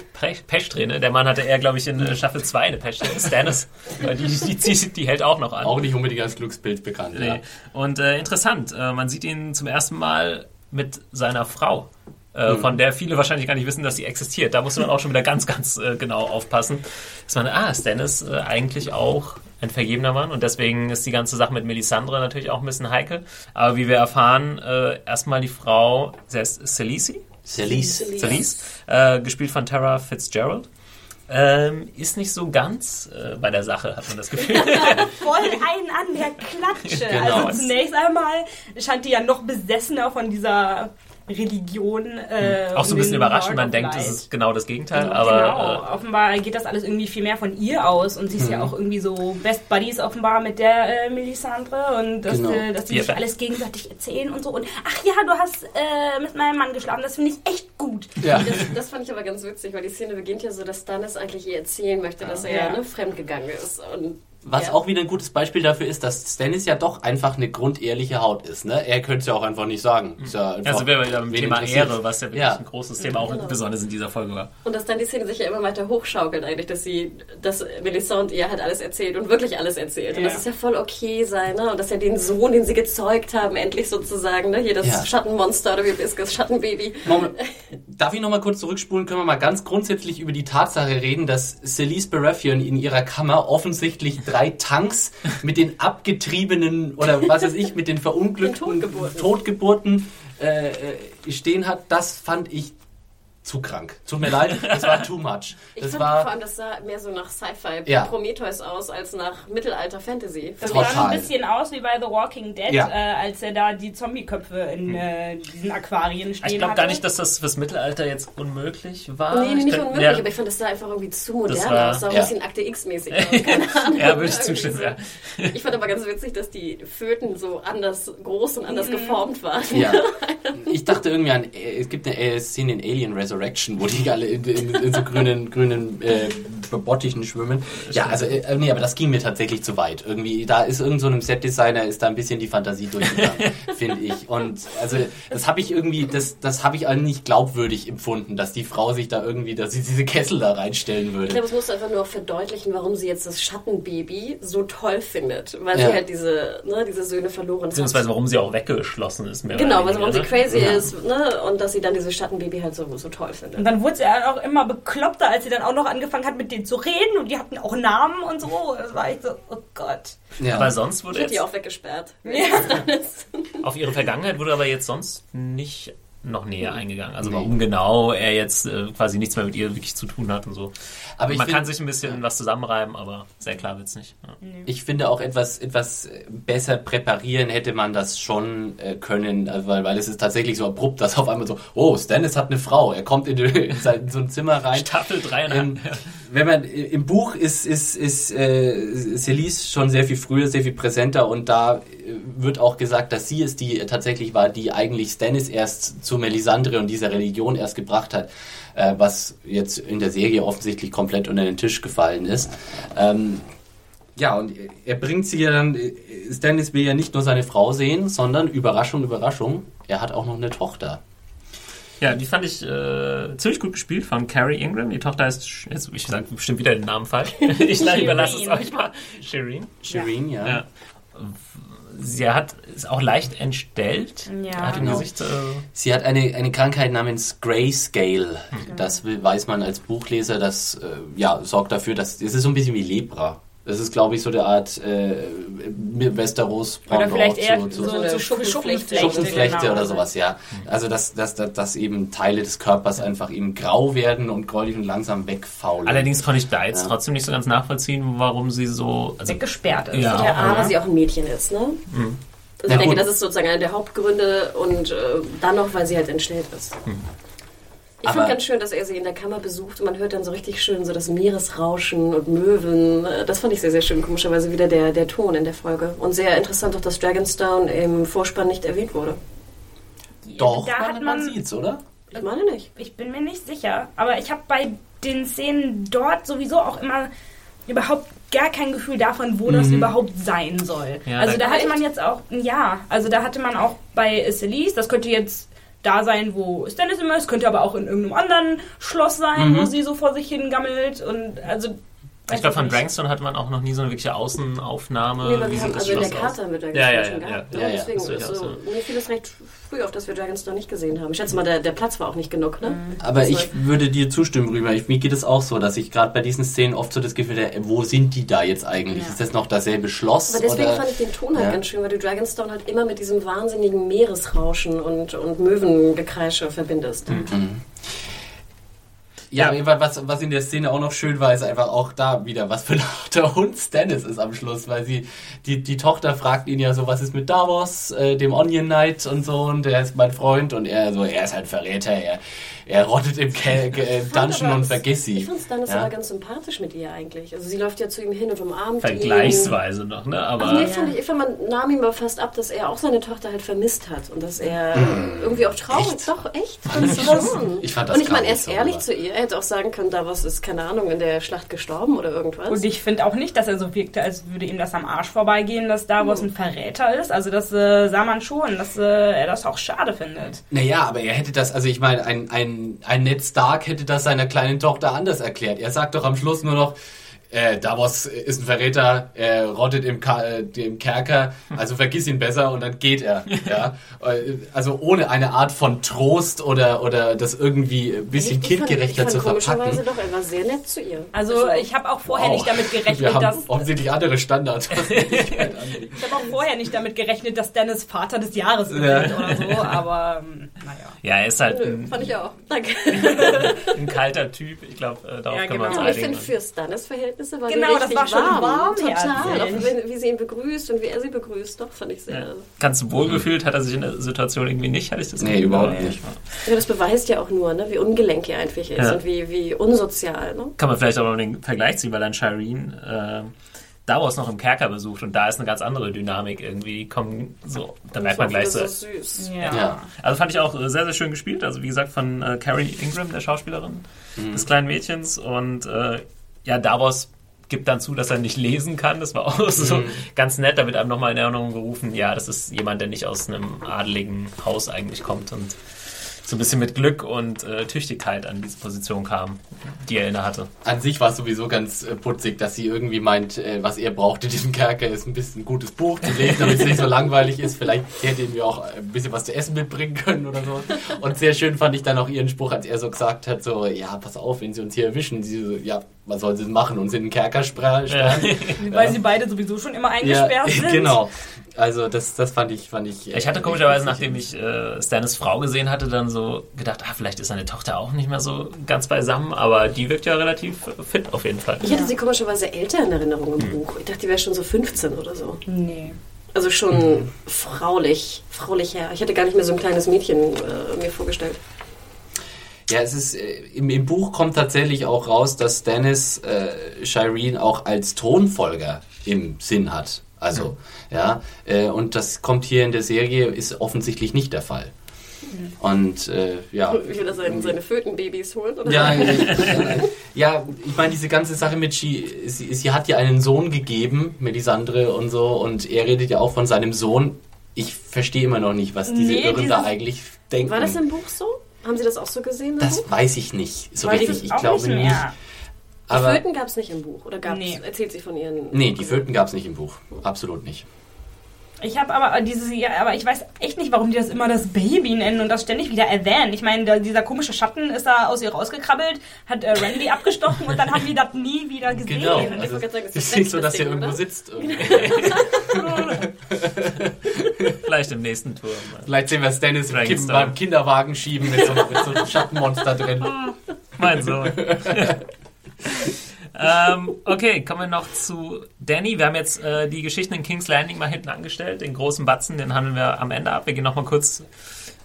Pechsträhne, der Mann hatte eher, glaube ich, in äh, Staffel 2 eine Pechsträhne. Stannis, die, die, die, die, hält auch noch an. Auch nicht unbedingt als Glücksbild bekannt. Nee. Ja. Und äh, interessant, äh, man sieht ihn zum ersten Mal mit seiner Frau. Äh, mhm. Von der viele wahrscheinlich gar nicht wissen, dass sie existiert. Da muss man auch schon wieder ganz, ganz äh, genau aufpassen. Dass man, ah, Stannis eigentlich auch ein vergebener Mann und deswegen ist die ganze Sache mit Melisandre natürlich auch ein bisschen heikel. Aber wie wir erfahren, erstmal die Frau, sie heißt Celisi, Celise. Celise, äh, gespielt von Tara Fitzgerald. Ähm, ist nicht so ganz äh, bei der Sache, hat man das Gefühl. Voll einen an der Klatsche. Genau. Also zunächst einmal scheint die ja noch besessener von dieser Religion. Äh, auch so ein bisschen überraschend, man denkt, es ist genau das Gegenteil. Genau, aber genau. Äh, offenbar geht das alles irgendwie viel mehr von ihr aus und sie ist ja auch irgendwie so Best Buddies offenbar mit der äh, Melisandre und dass, genau. äh, dass die sich alles gegenseitig erzählen und so. Und ach ja, du hast äh, mit meinem Mann geschlafen, das finde ich echt gut. Ja. Das, das, fand ich aber ganz witzig, weil die Szene beginnt ja so, dass Stannis eigentlich ihr erzählen möchte, dass er ja, ne, fremdgegangen ist. Und was ja. auch wieder ein gutes Beispiel dafür ist, dass Stannis ja doch einfach eine grundehrliche Haut ist. Ne? Er könnte es ja auch einfach nicht sagen. Ist ja einfach also wir wieder beim Thema Ehre, was ja wirklich ja. ein großes Thema auch genau. besonders in dieser Folge war. Und dass dann die Szene sich ja immer weiter hochschaukelt eigentlich, dass sie, dass Melisande ihr halt alles erzählt und wirklich alles erzählt. Und das ist ja voll okay sein, ne? Und dass ja den Sohn, den sie gezeugt haben, endlich sozusagen, ne? Hier das Schattenmonster oder wie ist das Schattenbaby. Moment, darf ich nochmal kurz zurückspulen? Können wir mal ganz grundsätzlich über die Tatsache reden, dass Celise Baratheon in ihrer Kammer offensichtlich drei Tanks mit den abgetriebenen oder was weiß ich, mit den verunglückten Totgeburten, Totgeburten äh, äh, stehen hat, das fand ich zu krank. Tut mir leid, das war too much. Ich das war vor allem, das sah mehr so nach Sci-Fi ja. Prometheus aus als nach Mittelalter-Fantasy. Das sah ein bisschen aus wie bei The Walking Dead, ja. äh, als er da die Zombie-Köpfe in äh, diesen Aquarien stehen Ich glaube gar nicht, dass das fürs Mittelalter jetzt unmöglich war. Nee, nicht unmöglich, ja. aber ich fand das da einfach irgendwie zu modern war, aus. Sah ein bisschen Akte X-mäßig aus. Keine Ahnung. ja, würde ich zustimmen, ja. Ich fand aber ganz witzig, dass die Föten so anders groß und anders mhm. geformt waren. Ja. Ich dachte irgendwie an, es gibt eine Szene in Alien Resurrection, wo die alle in, in, in so grünen, grünen äh, Bottichen schwimmen. Ja, also, äh, nee, aber das ging mir tatsächlich zu weit. Irgendwie, da ist irgend so einem Setdesigner ist da ein bisschen die Fantasie durchgegangen, finde ich. Und also, das habe ich irgendwie, das, das habe ich auch nicht glaubwürdig empfunden, dass die Frau sich da irgendwie, dass sie diese Kessel da reinstellen würde. Ich glaube, es muss einfach nur verdeutlichen, warum sie jetzt das Schattenbaby so toll findet. Weil ja. sie halt diese, ne, diese Söhne verloren hat. Beziehungsweise warum sie auch weggeschlossen ist. Mehr genau, also warum sie crazy ja. ist ne? und dass sie dann dieses Schattenbaby halt so, so toll findet. Und dann wurde sie auch immer bekloppter, als sie dann auch noch angefangen hat, mit denen zu reden und die hatten auch Namen und so. Das war echt so, oh Gott. Ja. Aber sonst wurde ich jetzt... die auch weggesperrt. Ja. auf ihre Vergangenheit wurde aber jetzt sonst nicht noch näher eingegangen. Also nee. warum genau er jetzt äh, quasi nichts mehr mit ihr wirklich zu tun hat und so. Aber man find, kann sich ein bisschen ja. was zusammenreiben, aber sehr klar wird's nicht. Ja. Ich finde auch etwas etwas besser präparieren hätte man das schon äh, können, also weil, weil es ist tatsächlich so abrupt, dass auf einmal so, oh, Stannis hat eine Frau, er kommt in, in so ein Zimmer rein. Staffel 3 ähm. Wenn man im Buch ist ist ist äh, Celise schon sehr viel früher, sehr viel präsenter und da äh, wird auch gesagt, dass sie es die tatsächlich war, die eigentlich Stannis erst zu Melisandre und dieser Religion erst gebracht hat, äh, was jetzt in der Serie offensichtlich komplett unter den Tisch gefallen ist. Ähm, ja, und er bringt sie ja dann, Stannis will ja nicht nur seine Frau sehen, sondern Überraschung, Überraschung, er hat auch noch eine Tochter. Ja, die fand ich äh, ziemlich gut gespielt von Carrie Ingram. Die Tochter heißt, jetzt, ich sage bestimmt wieder den Namen falsch. ich überlasse es euch mal. Shireen. Shireen, ja. ja sie hat ist auch leicht entstellt. Ja. Hat genau. Gesicht, äh sie hat eine, eine Krankheit namens Grayscale. Mhm. Das weiß man als Buchleser. Das äh, ja, sorgt dafür, dass es ist so ein bisschen wie Lepra. Das ist, glaube ich, so der Art äh, Westeros Oder vielleicht eher so, so, so, so Schuppenflechte, Schuppenflechte genau. oder sowas, ja. Also dass, dass, dass, dass eben Teile des Körpers einfach eben grau werden und gräulich und langsam wegfaulen. Allerdings konnte ich da jetzt ja. trotzdem nicht so ganz nachvollziehen, warum sie so also, weggesperrt ist. Ja, ja aber sie auch ein Mädchen ist, ne? Mhm. Also ich denke, das ist sozusagen einer der Hauptgründe und äh, dann noch, weil sie halt entstellt ist. Mhm. Ich finde ganz schön, dass er sie in der Kammer besucht und man hört dann so richtig schön so das Meeresrauschen und Möwen. Das fand ich sehr, sehr schön. Komischerweise wieder der, der Ton in der Folge. Und sehr interessant auch, dass Dragonstone im Vorspann nicht erwähnt wurde. Doch, da man, hat man, man sieht's, oder? Ich meine nicht. Ich bin mir nicht sicher. Aber ich habe bei den Szenen dort sowieso auch immer überhaupt gar kein Gefühl davon, wo mhm. das überhaupt sein soll. Ja, also da hatte man jetzt auch, ja, also da hatte man auch bei Celise, das könnte jetzt da sein, wo Stannis immer ist, könnte aber auch in irgendeinem anderen Schloss sein, mhm. wo sie so vor sich hin gammelt und also ich glaube, von Drankstone hatte man auch noch nie so eine wirkliche Außenaufnahme. Nee, wie haben, also in der Karte haben wir Dragonstone ja, ja, schon gehabt. Ja, ja, deswegen ja, so, mir fiel es recht früh auf, dass wir Dragonstone nicht gesehen haben. Ich schätze mal, der, der Platz war auch nicht genug. Ne? Mhm. Aber das ich würde dir zustimmen, Rüber. Ich, mir geht es auch so, dass ich gerade bei diesen Szenen oft so das Gefühl habe, wo sind die da jetzt eigentlich? Ist das noch dasselbe Schloss? Aber deswegen oder? fand ich den Ton halt ganz schön, weil du Dragonstone halt immer mit diesem wahnsinnigen Meeresrauschen und, und Möwengekreische verbindest. Mhm. Ja, ja. was, was in der Szene auch noch schön war, ist einfach auch da wieder, was für ein Hund Stannis ist am Schluss, weil sie, die, die Tochter fragt ihn ja so, was ist mit Davos, äh, dem Onion Knight und so, und der ist mein Freund, und er so, er ist halt Verräter, er, er rottet im Ke Ke Dungeon und vergiss sie. Ich fand Stannis ja? aber ganz sympathisch mit ihr eigentlich. Also sie läuft ja zu ihm hin und umarmt Vergleichsweise ihn. noch, ne? Aber Ach nee, fand ich, ich fand, man nahm ihm aber fast ab, dass er auch seine Tochter halt vermisst hat und dass er mm. irgendwie auch traurig, echt? doch, echt. Fand ich, schon. ich fand das Und ich meine, er ist ehrlich so, zu ihr, er hätte auch sagen können, da was ist, keine Ahnung, in der Schlacht gestorben oder irgendwas. Und ich finde auch nicht, dass er so wirkte, als würde ihm das am Arsch vorbeigehen, dass Davos hm. ein Verräter ist. Also das äh, sah man schon, dass äh, er das auch schade findet. Naja, aber er hätte das, also ich meine, ein, ein, ein Netz Stark hätte das seiner kleinen Tochter anders erklärt. Er sagt doch am Schluss nur noch, äh, Davos ist ein Verräter, er rottet im, Ka äh, im Kerker, also vergiss ihn besser und dann geht er. ja? Äh, also ohne eine Art von Trost oder, oder das irgendwie ein bisschen ich, kindgerechter ich fand, ich fand zu verpacken. doch, er war sehr nett zu ihr. Also, also ich habe auch vorher wow. nicht damit gerechnet, Wir haben dass... offensichtlich andere Standards. ich habe auch vorher nicht damit gerechnet, dass Dennis Vater des Jahres ist ja. oder so, aber ähm, naja. Ja, er ist halt... Nö, ein, fand ich auch. Danke. ein kalter Typ, ich glaube, äh, darauf ja, können genau. wir uns einigen. Ich finde, für Verhältnisse war genau, das war schon warm. Total. Auch wie, wie sie ihn begrüßt und wie er sie begrüßt. Doch, fand ich sehr. Ja. Ganz wohlgefühlt hat er sich in der Situation irgendwie nicht, hatte ich das Gefühl. Nee, überhaupt nicht. Ja, das beweist ja auch nur, ne, wie ungelenk er einfach ist ja. und wie, wie unsozial. Ne? Kann man vielleicht auch noch den Vergleich ziehen, weil dann Shireen äh, Davos noch im Kerker besucht und da ist eine ganz andere Dynamik irgendwie. Kommen so, da merkt man gleich so. so süß. Ja. ja. Also fand ich auch sehr, sehr schön gespielt. Also wie gesagt von äh, Carrie Ingram, der Schauspielerin mhm. des kleinen Mädchens und äh, ja, Davos gibt dann zu, dass er nicht lesen kann. Das war auch so mhm. ganz nett. Da wird einem nochmal in Erinnerung gerufen, ja, das ist jemand, der nicht aus einem adeligen Haus eigentlich kommt und so ein bisschen mit Glück und äh, Tüchtigkeit an diese Position kam, die er inne hatte. An sich war es sowieso ganz äh, putzig, dass sie irgendwie meint, äh, was er braucht in diesem Kerker ist ein bisschen ein gutes Buch zu lesen, damit es nicht so langweilig ist. Vielleicht hätte ihm ja auch ein bisschen was zu essen mitbringen können oder so. Und sehr schön fand ich dann auch ihren Spruch, als er so gesagt hat, so, ja, pass auf, wenn sie uns hier erwischen. Sie so, ja, was soll sie machen? Uns in den Kerker sperren? Ja. Weil ja. sie beide sowieso schon immer eingesperrt ja, sind. Genau. Also das, das fand ich, fand ich. ich hatte komischerweise, nachdem ich äh, Stannis Frau gesehen hatte, dann so gedacht, ah, vielleicht ist seine Tochter auch nicht mehr so ganz beisammen, aber die wirkt ja relativ fit auf jeden Fall. Ich hatte sie komischerweise älter in Erinnerung im hm. Buch. Ich dachte, die wäre schon so 15 oder so. Nee. Also schon mhm. fraulich, fraulich her. Ich hätte gar nicht mehr so ein kleines Mädchen äh, mir vorgestellt. Ja, es ist äh, im, im, Buch kommt tatsächlich auch raus, dass Dennis äh, Shireen auch als Thronfolger im Sinn hat. Also, ja, äh, und das kommt hier in der Serie, ist offensichtlich nicht der Fall. Und äh, ja. Wie will er seine, seine Fötenbabys holen? Oder? Ja, ja, ich meine, diese ganze Sache mit She, sie, sie hat ja einen Sohn gegeben, Melisandre und so, und er redet ja auch von seinem Sohn. Ich verstehe immer noch nicht, was diese nee, Irren da eigentlich denken. War das im Buch so? Haben Sie das auch so gesehen? Das Buch? weiß ich nicht so Weil richtig. Ich glaube nicht. nicht. Die Föten gab es nicht im Buch, oder gab's, nee. erzählt sie von ihren... Nee, die Föten gab es nicht im Buch, absolut nicht. Ich habe aber dieses Jahr, aber ich weiß echt nicht, warum die das immer das Baby nennen und das ständig wieder erwähnen. Ich meine, dieser komische Schatten ist da aus ihr rausgekrabbelt, hat äh, Randy abgestochen und dann haben die das nie wieder gesehen. Genau, also, es ist nicht so, dass er irgendwo sitzt. Vielleicht im nächsten Turm. Vielleicht sehen wir Stannis im beim Kinderwagen schieben mit so, mit so einem Schattenmonster drin. mein Sohn. ähm, okay, kommen wir noch zu Danny. Wir haben jetzt äh, die Geschichten in King's Landing mal hinten angestellt. Den großen Batzen, den handeln wir am Ende ab. Wir gehen nochmal kurz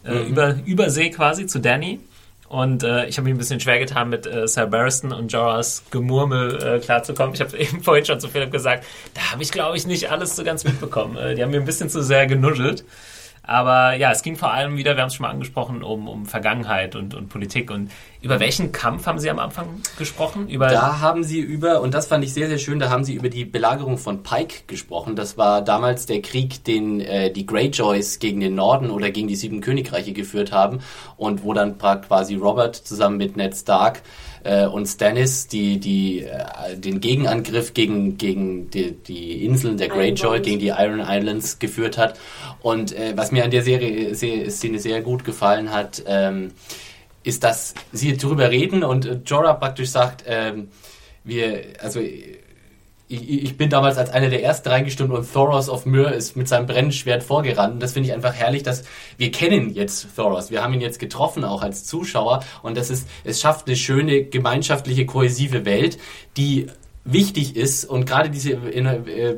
äh, mhm. über, über See quasi zu Danny. Und äh, ich habe mich ein bisschen schwer getan, mit äh, Sir Barristan und Jorahs Gemurmel äh, klarzukommen. Ich habe eben vorhin schon zu Philipp gesagt, da habe ich, glaube ich, nicht alles so ganz mitbekommen. Äh, die haben mir ein bisschen zu sehr genuschelt. Aber ja, es ging vor allem wieder, wir haben es schon mal angesprochen, um, um Vergangenheit und, und Politik. Und über welchen Kampf haben Sie am Anfang gesprochen? Über da haben Sie über, und das fand ich sehr, sehr schön, da haben Sie über die Belagerung von Pike gesprochen. Das war damals der Krieg, den äh, die Greyjoys gegen den Norden oder gegen die Sieben Königreiche geführt haben und wo dann quasi Robert zusammen mit Ned Stark äh, und Stannis die, die, äh, den Gegenangriff gegen, gegen die, die Inseln der Greyjoy, gegen die Iron Islands geführt hat. Und äh, was mir an der Serie Szene sehr gut gefallen hat, ähm, ist, dass sie darüber reden und äh, Jorah praktisch sagt, ähm, wir, also ich, ich, bin damals als einer der ersten reingestimmt und Thoros of Myr ist mit seinem Brennschwert vorgerannt. Und das finde ich einfach herrlich, dass wir kennen jetzt Thoros. Wir haben ihn jetzt getroffen, auch als Zuschauer. Und das ist, es schafft eine schöne gemeinschaftliche, kohäsive Welt, die wichtig ist. Und gerade diese äh,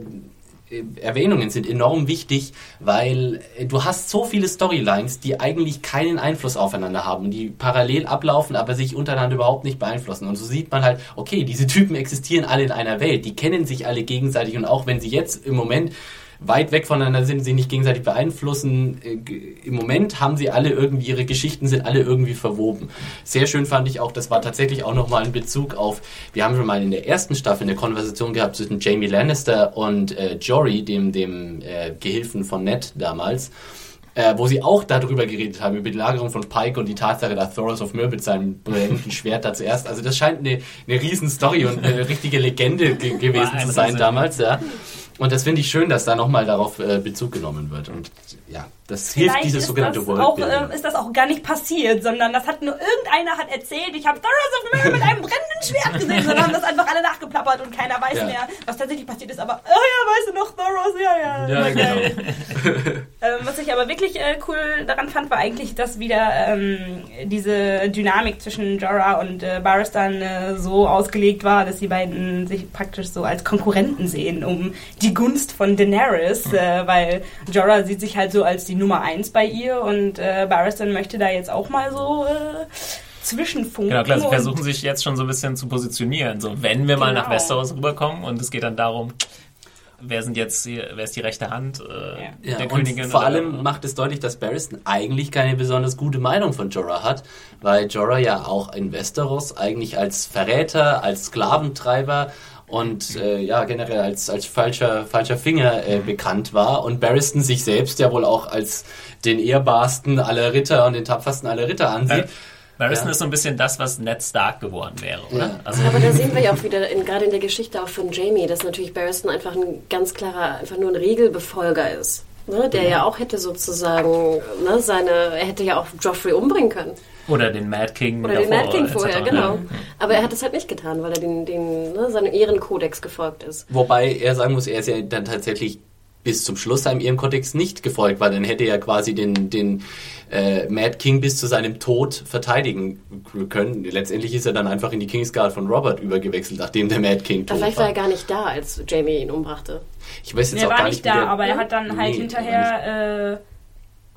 Erwähnungen sind enorm wichtig, weil äh, du hast so viele Storylines, die eigentlich keinen Einfluss aufeinander haben, die parallel ablaufen, aber sich untereinander überhaupt nicht beeinflussen. Und so sieht man halt, okay, diese Typen existieren alle in einer Welt, die kennen sich alle gegenseitig und auch wenn sie jetzt im Moment weit weg voneinander sind, sie nicht gegenseitig beeinflussen. Äh, Im Moment haben sie alle irgendwie, ihre Geschichten sind alle irgendwie verwoben. Sehr schön fand ich auch, das war tatsächlich auch nochmal ein Bezug auf, wir haben schon mal in der ersten Staffel eine Konversation gehabt zwischen Jamie Lannister und äh, Jory, dem, dem äh, Gehilfen von Ned damals. Äh, wo sie auch darüber geredet haben, über die Lagerung von Pike und die Tatsache, dass Thoros of Myr mit seinem brennenden Schwert da zuerst. Also das scheint eine, eine riesen Story und eine richtige Legende ge gewesen zu sein damals. Ja. Und das finde ich schön, dass da nochmal darauf äh, Bezug genommen wird. Und ja, das Vielleicht hilft dieses sogenannte Worldbuilding. Äh, ist das auch gar nicht passiert, sondern das hat nur irgendeiner hat erzählt, ich habe Thoros of Myr mit einem brennenden Schwert gesehen, sondern haben das einfach alle nachgeplappert und keiner weiß ja. mehr, was tatsächlich passiert ist. Aber, oh ja, weißt du noch, Thoros, ja, ja. Ja, genau. ähm, was ich aber wirklich äh, cool daran fand, war eigentlich, dass wieder ähm, diese Dynamik zwischen Jorah und äh, Barristan äh, so ausgelegt war, dass die beiden sich praktisch so als Konkurrenten sehen, um die Gunst von Daenerys, äh, weil Jorah sieht sich halt so als die Nummer eins bei ihr und äh, Barristan möchte da jetzt auch mal so äh, zwischenfunken. Genau, klar, sie versuchen sich jetzt schon so ein bisschen zu positionieren. So, wenn wir mal nach genau. Westeros rüberkommen und es geht dann darum, wer sind jetzt wer ist die rechte Hand äh, ja. der Königin? Vor allem macht es deutlich, dass Barristan eigentlich keine besonders gute Meinung von Jorah hat, weil Jorah ja auch in Westeros eigentlich als Verräter, als Sklaventreiber und äh, ja generell als, als falscher, falscher Finger äh, bekannt war und Barristan sich selbst ja wohl auch als den ehrbarsten aller Ritter und den tapfersten aller Ritter ansieht. Ja. Barristan ja. ist so ein bisschen das, was Ned Stark geworden wäre, oder? Ja. Also Aber da sehen wir ja auch wieder, in, gerade in der Geschichte auch von Jamie, dass natürlich Barristan einfach ein ganz klarer, einfach nur ein Regelbefolger ist. Ne, der ja. ja auch hätte sozusagen, ne, seine, er hätte ja auch Joffrey umbringen können. Oder den Mad King Oder den Mad King vorher, genau. Aber er hat es halt nicht getan, weil er den, den, ne, seinem Ehrenkodex gefolgt ist. Wobei er sagen muss, er ist ja dann tatsächlich bis zum Schluss seinem Ehrenkodex nicht gefolgt, weil dann hätte er quasi den, den äh, Mad King bis zu seinem Tod verteidigen können. Letztendlich ist er dann einfach in die Kingsguard von Robert übergewechselt, nachdem der Mad King tot Vielleicht war. Vielleicht war er gar nicht da, als Jamie ihn umbrachte. Ich weiß jetzt er auch gar nicht, Er war nicht da, aber er hat dann halt hinterher...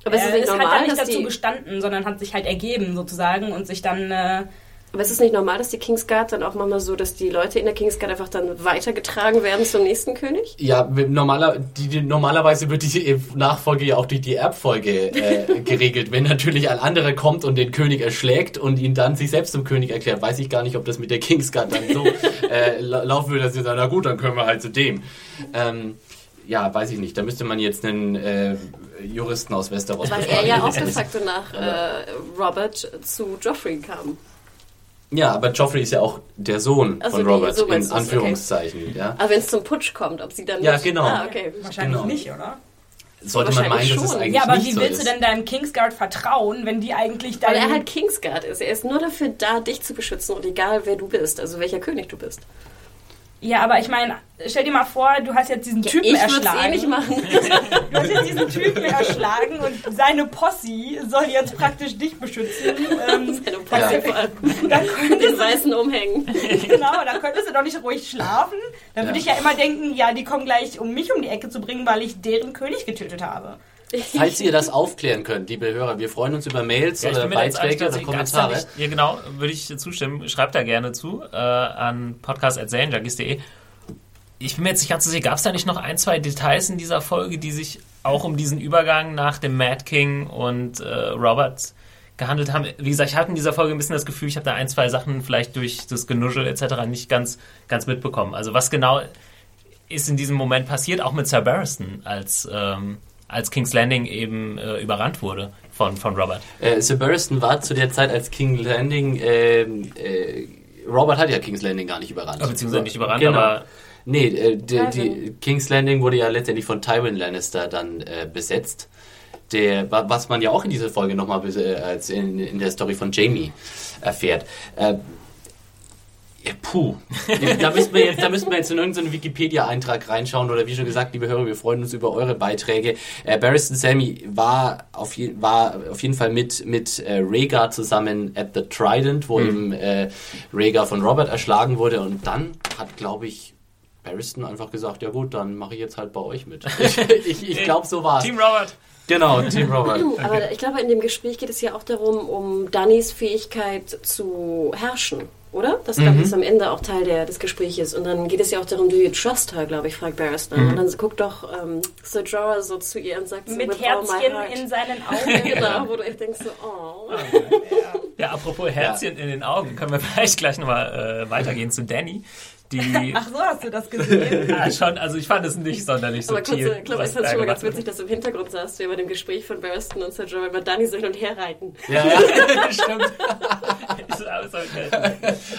Äh, aber es ist nicht normal, halt nicht dazu gestanden, sondern hat sich halt ergeben sozusagen und sich dann äh, aber ist es nicht normal, dass die Kingsguard dann auch manchmal so, dass die Leute in der Kingsguard einfach dann weitergetragen werden zum nächsten König? Ja, normaler, die, die, normalerweise wird die Nachfolge ja auch durch die Erbfolge äh, geregelt. Wenn natürlich ein anderer kommt und den König erschlägt und ihn dann sich selbst zum König erklärt, weiß ich gar nicht, ob das mit der Kingsguard dann so äh, laufen würde, dass sie sagen, na gut, dann können wir halt zu dem. Ähm, ja, weiß ich nicht. Da müsste man jetzt einen äh, Juristen aus Westeros Weil er ja auch de facto nach äh, Robert zu Joffrey kam. Ja, aber Joffrey ist ja auch der Sohn also von Robert, so in Anführungszeichen. Okay. Ja. Aber wenn es zum Putsch kommt, ob sie dann. Ja, genau. Ah, okay. Wahrscheinlich genau. nicht, oder? Sollte man meinen, dass es eigentlich Ja, aber wie so willst ist. du denn deinem Kingsguard vertrauen, wenn die eigentlich dann. Weil er halt Kingsguard ist. Er ist nur dafür da, dich zu beschützen und egal wer du bist, also welcher König du bist. Ja, aber ich meine, stell dir mal vor, du hast jetzt diesen Typen ich erschlagen. Eh nicht machen. du hast jetzt diesen Typen erschlagen und seine Posse soll jetzt praktisch dich beschützen. Ähm, seine Posse vor allem. Den weißen umhängen. genau, da könntest du doch nicht ruhig schlafen. Dann würde ja. ich ja immer denken, ja, die kommen gleich, um mich um die Ecke zu bringen, weil ich deren König getötet habe. Falls ihr das aufklären könnt, liebe Hörer, wir freuen uns über Mails ja, oder Beiträge oder Kommentare. Nicht, ja, genau, würde ich zustimmen. Schreibt da gerne zu äh, an podcast.serienjunkies.de. Ich bin mir jetzt nicht ganz sicher, gab es da nicht noch ein, zwei Details in dieser Folge, die sich auch um diesen Übergang nach dem Mad King und äh, Robert gehandelt haben? Wie gesagt, ich hatte in dieser Folge ein bisschen das Gefühl, ich habe da ein, zwei Sachen vielleicht durch das Genuschel etc. nicht ganz, ganz mitbekommen. Also was genau ist in diesem Moment passiert, auch mit Sir Barristan als... Ähm, als King's Landing eben äh, überrannt wurde von, von Robert. Äh, Sir Barristan war zu der Zeit, als King's Landing, äh, äh, Robert hat ja King's Landing gar nicht überrannt. beziehungsweise nicht überrannt, genau. aber... Nee, äh, die, die, King's Landing wurde ja letztendlich von Tywin Lannister dann äh, besetzt. Der, was man ja auch in dieser Folge nochmal als in, in der Story von Jamie erfährt. Ja, puh. da, müssen wir jetzt, da müssen wir jetzt in irgendeinen Wikipedia-Eintrag reinschauen oder wie schon gesagt, liebe Hörer, wir freuen uns über eure Beiträge. Äh, Barristan Sammy war auf, je, war auf jeden Fall mit, mit äh, Rhaegar zusammen at the Trident, wo mhm. eben äh, Rhaegar von Robert erschlagen wurde und dann hat, glaube ich, Barristan einfach gesagt, ja gut, dann mache ich jetzt halt bei euch mit. ich ich, ich glaube, so war es. Team Robert. Genau, Team Robert. Okay. Aber ich glaube, in dem Gespräch geht es ja auch darum, um Dannys Fähigkeit zu herrschen. Oder? Das mhm. ist am Ende auch Teil der, des Gesprächs. Und dann geht es ja auch darum, do you trust her, glaube ich, fragt Barristan. Mhm. Und dann guckt doch ähm, Sir Jorah so zu ihr und sagt so, Mit Herzchen in seinen Augen. genau, wo du echt denkst so, oh. Ja, ja apropos Herzchen ja. in den Augen, können wir vielleicht gleich nochmal äh, weitergehen zu Danny. Die, Ach so, hast du das gesehen? ja, schon, also ich fand es nicht sonderlich so Aber kurz, ich glaube, ich fand es schon mal ganz witzig, dass du im Hintergrund saßt, wie bei dem Gespräch von Barristan und Sir Jorah über Danny so hin und her reiten. Ja, ja, stimmt.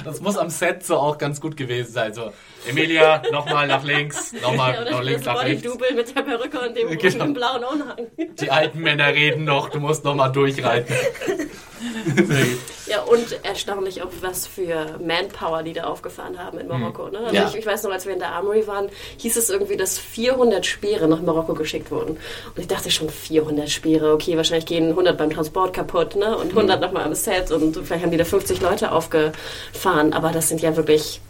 das muss am Set so auch ganz gut gewesen sein. So, Emilia, nochmal nach links, nochmal ja, nach links, nach rechts. Double mit der Perücke und dem, genau. blauen Umhang. Die alten Männer reden noch, du musst nochmal durchreiten. ja, und erstaunlich auch, was für Manpower die da aufgefahren haben in Marokko. Ne? Also ja. ich, ich, weiß noch, als wir in der Armory waren, hieß es irgendwie, dass 400 Speere nach Marokko geschickt wurden. Und ich dachte schon, 400 Speere, okay, wahrscheinlich gehen 100 beim Transport kaputt ne? und 100 mhm. nochmal am Set und vielleicht haben die da 50 Leute aufgefahren. Aber das sind ja wirklich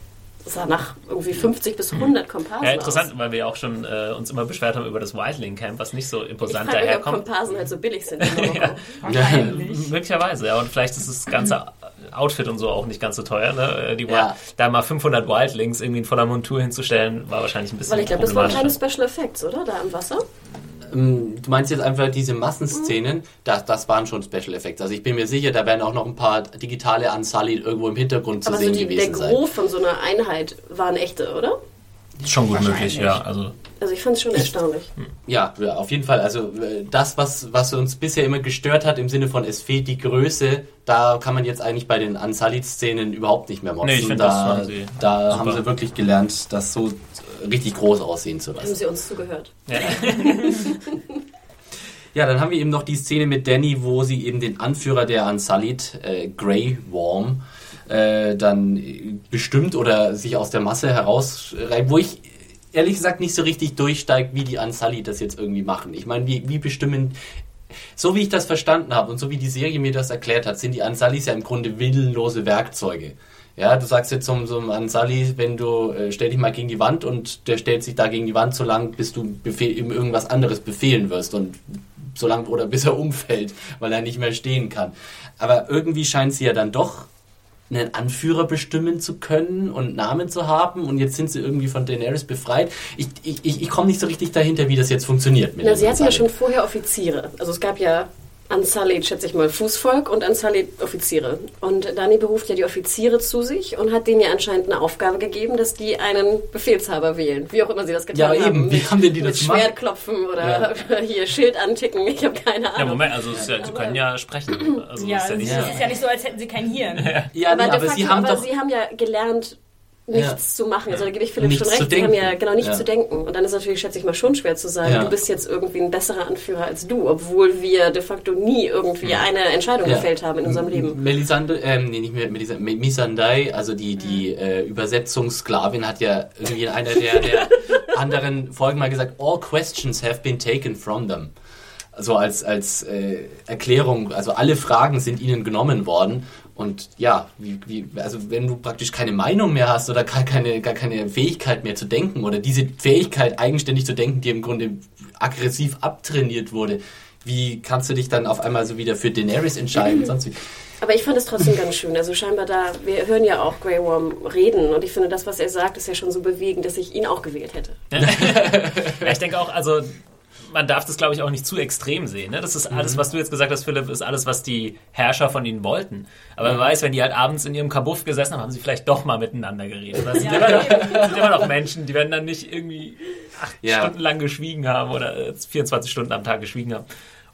sah nach irgendwie 50 bis 100 Komparsen Ja, interessant, aus. weil wir ja auch schon äh, uns immer beschwert haben über das Whiteling Camp, was nicht so imposant ich daherkommt. Ob Komparsen halt so billig sind. ja. ja. möglicherweise, ja. Und vielleicht ist das ganze Outfit und so auch nicht ganz so teuer. Ne? Die ja. Da mal 500 Wildlings irgendwie in voller Montur hinzustellen, war wahrscheinlich ein bisschen Weil ich glaube, das waren keine Special Effects, oder? Da im Wasser? Ähm, du meinst jetzt einfach diese Massenszenen, mhm. das, das waren schon Special Effects. Also ich bin mir sicher, da werden auch noch ein paar digitale Unsullied irgendwo im Hintergrund zu Aber sehen so die, gewesen sein. Der Gros von so einer Einheit waren echte, oder? Schon gut möglich, ja. Also, also ich fand es schon erstaunlich. Ja, ja, auf jeden Fall. Also äh, das, was, was uns bisher immer gestört hat, im Sinne von es fehlt die Größe, da kann man jetzt eigentlich bei den Unsullied-Szenen überhaupt nicht mehr motzen. Nee, ich finde, da, das haben sie, da haben sie wirklich gelernt, das so richtig groß aussehen zu lassen. Haben sie uns zugehört. Ja. Ja, dann haben wir eben noch die Szene mit Danny, wo sie eben den Anführer der Unsullied, äh, Grey Worm, äh, dann bestimmt oder sich aus der Masse herausreibt, wo ich ehrlich gesagt nicht so richtig durchsteigt, wie die Unsullied das jetzt irgendwie machen. Ich meine, wie, wie bestimmen so wie ich das verstanden habe und so wie die Serie mir das erklärt hat, sind die Ansalis ja im Grunde willenlose Werkzeuge. Ja, du sagst jetzt zum, zum Ansali, wenn du äh, stell dich mal gegen die Wand und der stellt sich da gegen die Wand so lang, bis du Befehl, ihm irgendwas anderes befehlen wirst und so lang oder bis er umfällt, weil er nicht mehr stehen kann. Aber irgendwie scheint sie ja dann doch einen Anführer bestimmen zu können und Namen zu haben und jetzt sind sie irgendwie von Daenerys befreit. Ich, ich, ich komme nicht so richtig dahinter, wie das jetzt funktioniert. Mit Na, sie hatten ja schon vorher Offiziere. Also es gab ja Unsullied, schätze ich mal, Fußvolk und Unsullied Offiziere. Und Dani beruft ja die Offiziere zu sich und hat denen ja anscheinend eine Aufgabe gegeben, dass die einen Befehlshaber wählen. Wie auch immer sie das getan haben. Ja, eben. Haben. Wie haben denn die das gemacht? Mit Schwert klopfen oder ja. hier Schild anticken. Ich habe keine Ahnung. Ja, Moment, also ja, sie können ja sprechen. Also ja, ist ja, nicht, es ist ja nicht so, als hätten sie kein Hirn. Ja, aber, nee, aber, sie haben aber sie haben ja gelernt, nichts ja. zu machen. Also da gebe ich Philipp nichts schon recht. Sie haben ja genau nicht ja. zu denken. Und dann ist natürlich, schätze ich mal, schon schwer zu sagen, ja. du bist jetzt irgendwie ein besserer Anführer als du, obwohl wir de facto nie irgendwie eine Entscheidung gefällt haben in unserem Leben. Melisande, ähm, nee, nicht mehr Melisande, Misandai, also die, die mhm. äh, Übersetzungssklavin hat ja irgendwie in einer der, der anderen Folgen mal gesagt, all questions have been taken from them so als, als äh, Erklärung, also alle Fragen sind ihnen genommen worden. Und ja, wie, wie, also wenn du praktisch keine Meinung mehr hast oder gar keine, gar keine Fähigkeit mehr zu denken oder diese Fähigkeit eigenständig zu denken, die im Grunde aggressiv abtrainiert wurde, wie kannst du dich dann auf einmal so wieder für Daenerys entscheiden? Sonst wie? Aber ich fand es trotzdem ganz schön. Also scheinbar da, wir hören ja auch Grey Worm reden und ich finde, das, was er sagt, ist ja schon so bewegend, dass ich ihn auch gewählt hätte. ja, ich denke auch, also man darf das, glaube ich, auch nicht zu extrem sehen. Ne? Das ist alles, mhm. was du jetzt gesagt hast, Philipp, ist alles, was die Herrscher von ihnen wollten. Aber mhm. man weiß, wenn die halt abends in ihrem Kabuff gesessen haben, haben sie vielleicht doch mal miteinander geredet. Das sind, ja, immer, noch, sind immer noch Menschen, die werden dann nicht irgendwie acht ja. Stunden lang geschwiegen haben oder 24 Stunden am Tag geschwiegen haben.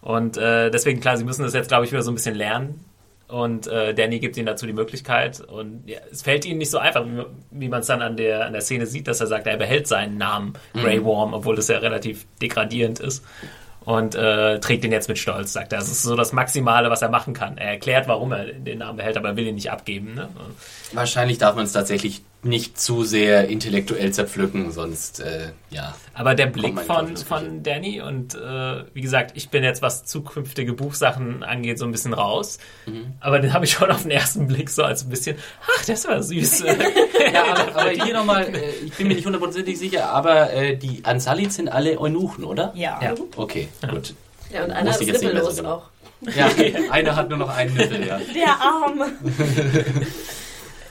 Und äh, deswegen, klar, sie müssen das jetzt, glaube ich, wieder so ein bisschen lernen. Und äh, Danny gibt ihnen dazu die Möglichkeit. Und ja, es fällt ihnen nicht so einfach, wie, wie man es dann an der, an der Szene sieht, dass er sagt, er behält seinen Namen Grey mhm. Worm, obwohl das ja relativ degradierend ist. Und äh, trägt ihn jetzt mit Stolz, sagt er. Das ist so das Maximale, was er machen kann. Er erklärt, warum er den Namen behält, aber er will ihn nicht abgeben. Ne? Wahrscheinlich darf man es tatsächlich nicht zu sehr intellektuell zerpflücken, sonst äh, ja. Aber der Blick von, von Danny und äh, wie gesagt, ich bin jetzt, was zukünftige Buchsachen angeht, so ein bisschen raus. Mhm. Aber den habe ich schon auf den ersten Blick so als ein bisschen, ach, das war süß. ja, aber, aber hier nochmal, äh, ich bin mir nicht hundertprozentig sicher, aber äh, die Ansalit sind alle Eunuchen, oder? Ja. ja. Okay, ja. gut. Ja, und einer ist nippellos auch. Ja, einer hat nur noch einen Nippel, ja. Der Arme.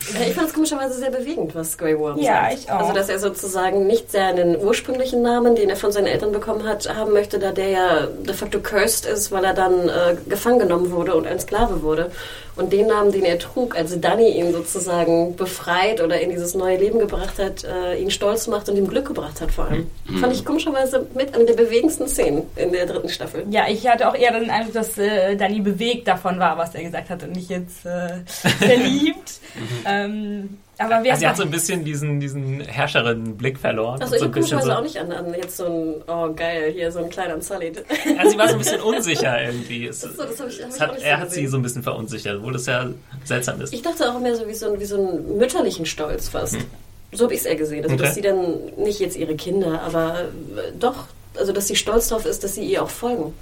Ich fand es komischerweise sehr bewegend, was Grey Worm ja, sagt. Ja, ich auch. Also, dass er sozusagen nicht seinen ursprünglichen Namen, den er von seinen Eltern bekommen hat, haben möchte, da der ja de facto cursed ist, weil er dann äh, gefangen genommen wurde und ein Sklave wurde. Und den Namen, den er trug, als Danny ihn sozusagen befreit oder in dieses neue Leben gebracht hat, äh, ihn stolz macht und ihm Glück gebracht hat vor allem. Mhm. Fand ich komischerweise mit einer der bewegendsten Szenen in der dritten Staffel. Ja, ich hatte auch eher den Eindruck, dass äh, Danny bewegt davon war, was er gesagt hat und nicht jetzt äh, verliebt. mhm. ähm, aber also sie hat so ein bisschen diesen, diesen Herrscherin-Blick verloren. Also ich so auch nicht an, an jetzt so ein, oh geil, hier so ein kleiner Sully. Ja, sie war so ein bisschen unsicher irgendwie. Es, so, das hab ich, hab hat, er so hat sie so ein bisschen verunsichert, obwohl das ja seltsam ist. Ich dachte auch mehr so wie so, ein, wie so einen mütterlichen Stolz fast. Hm. So habe ich es eher gesehen. Also okay. dass sie dann nicht jetzt ihre Kinder, aber äh, doch, also dass sie stolz darauf ist, dass sie ihr auch folgen.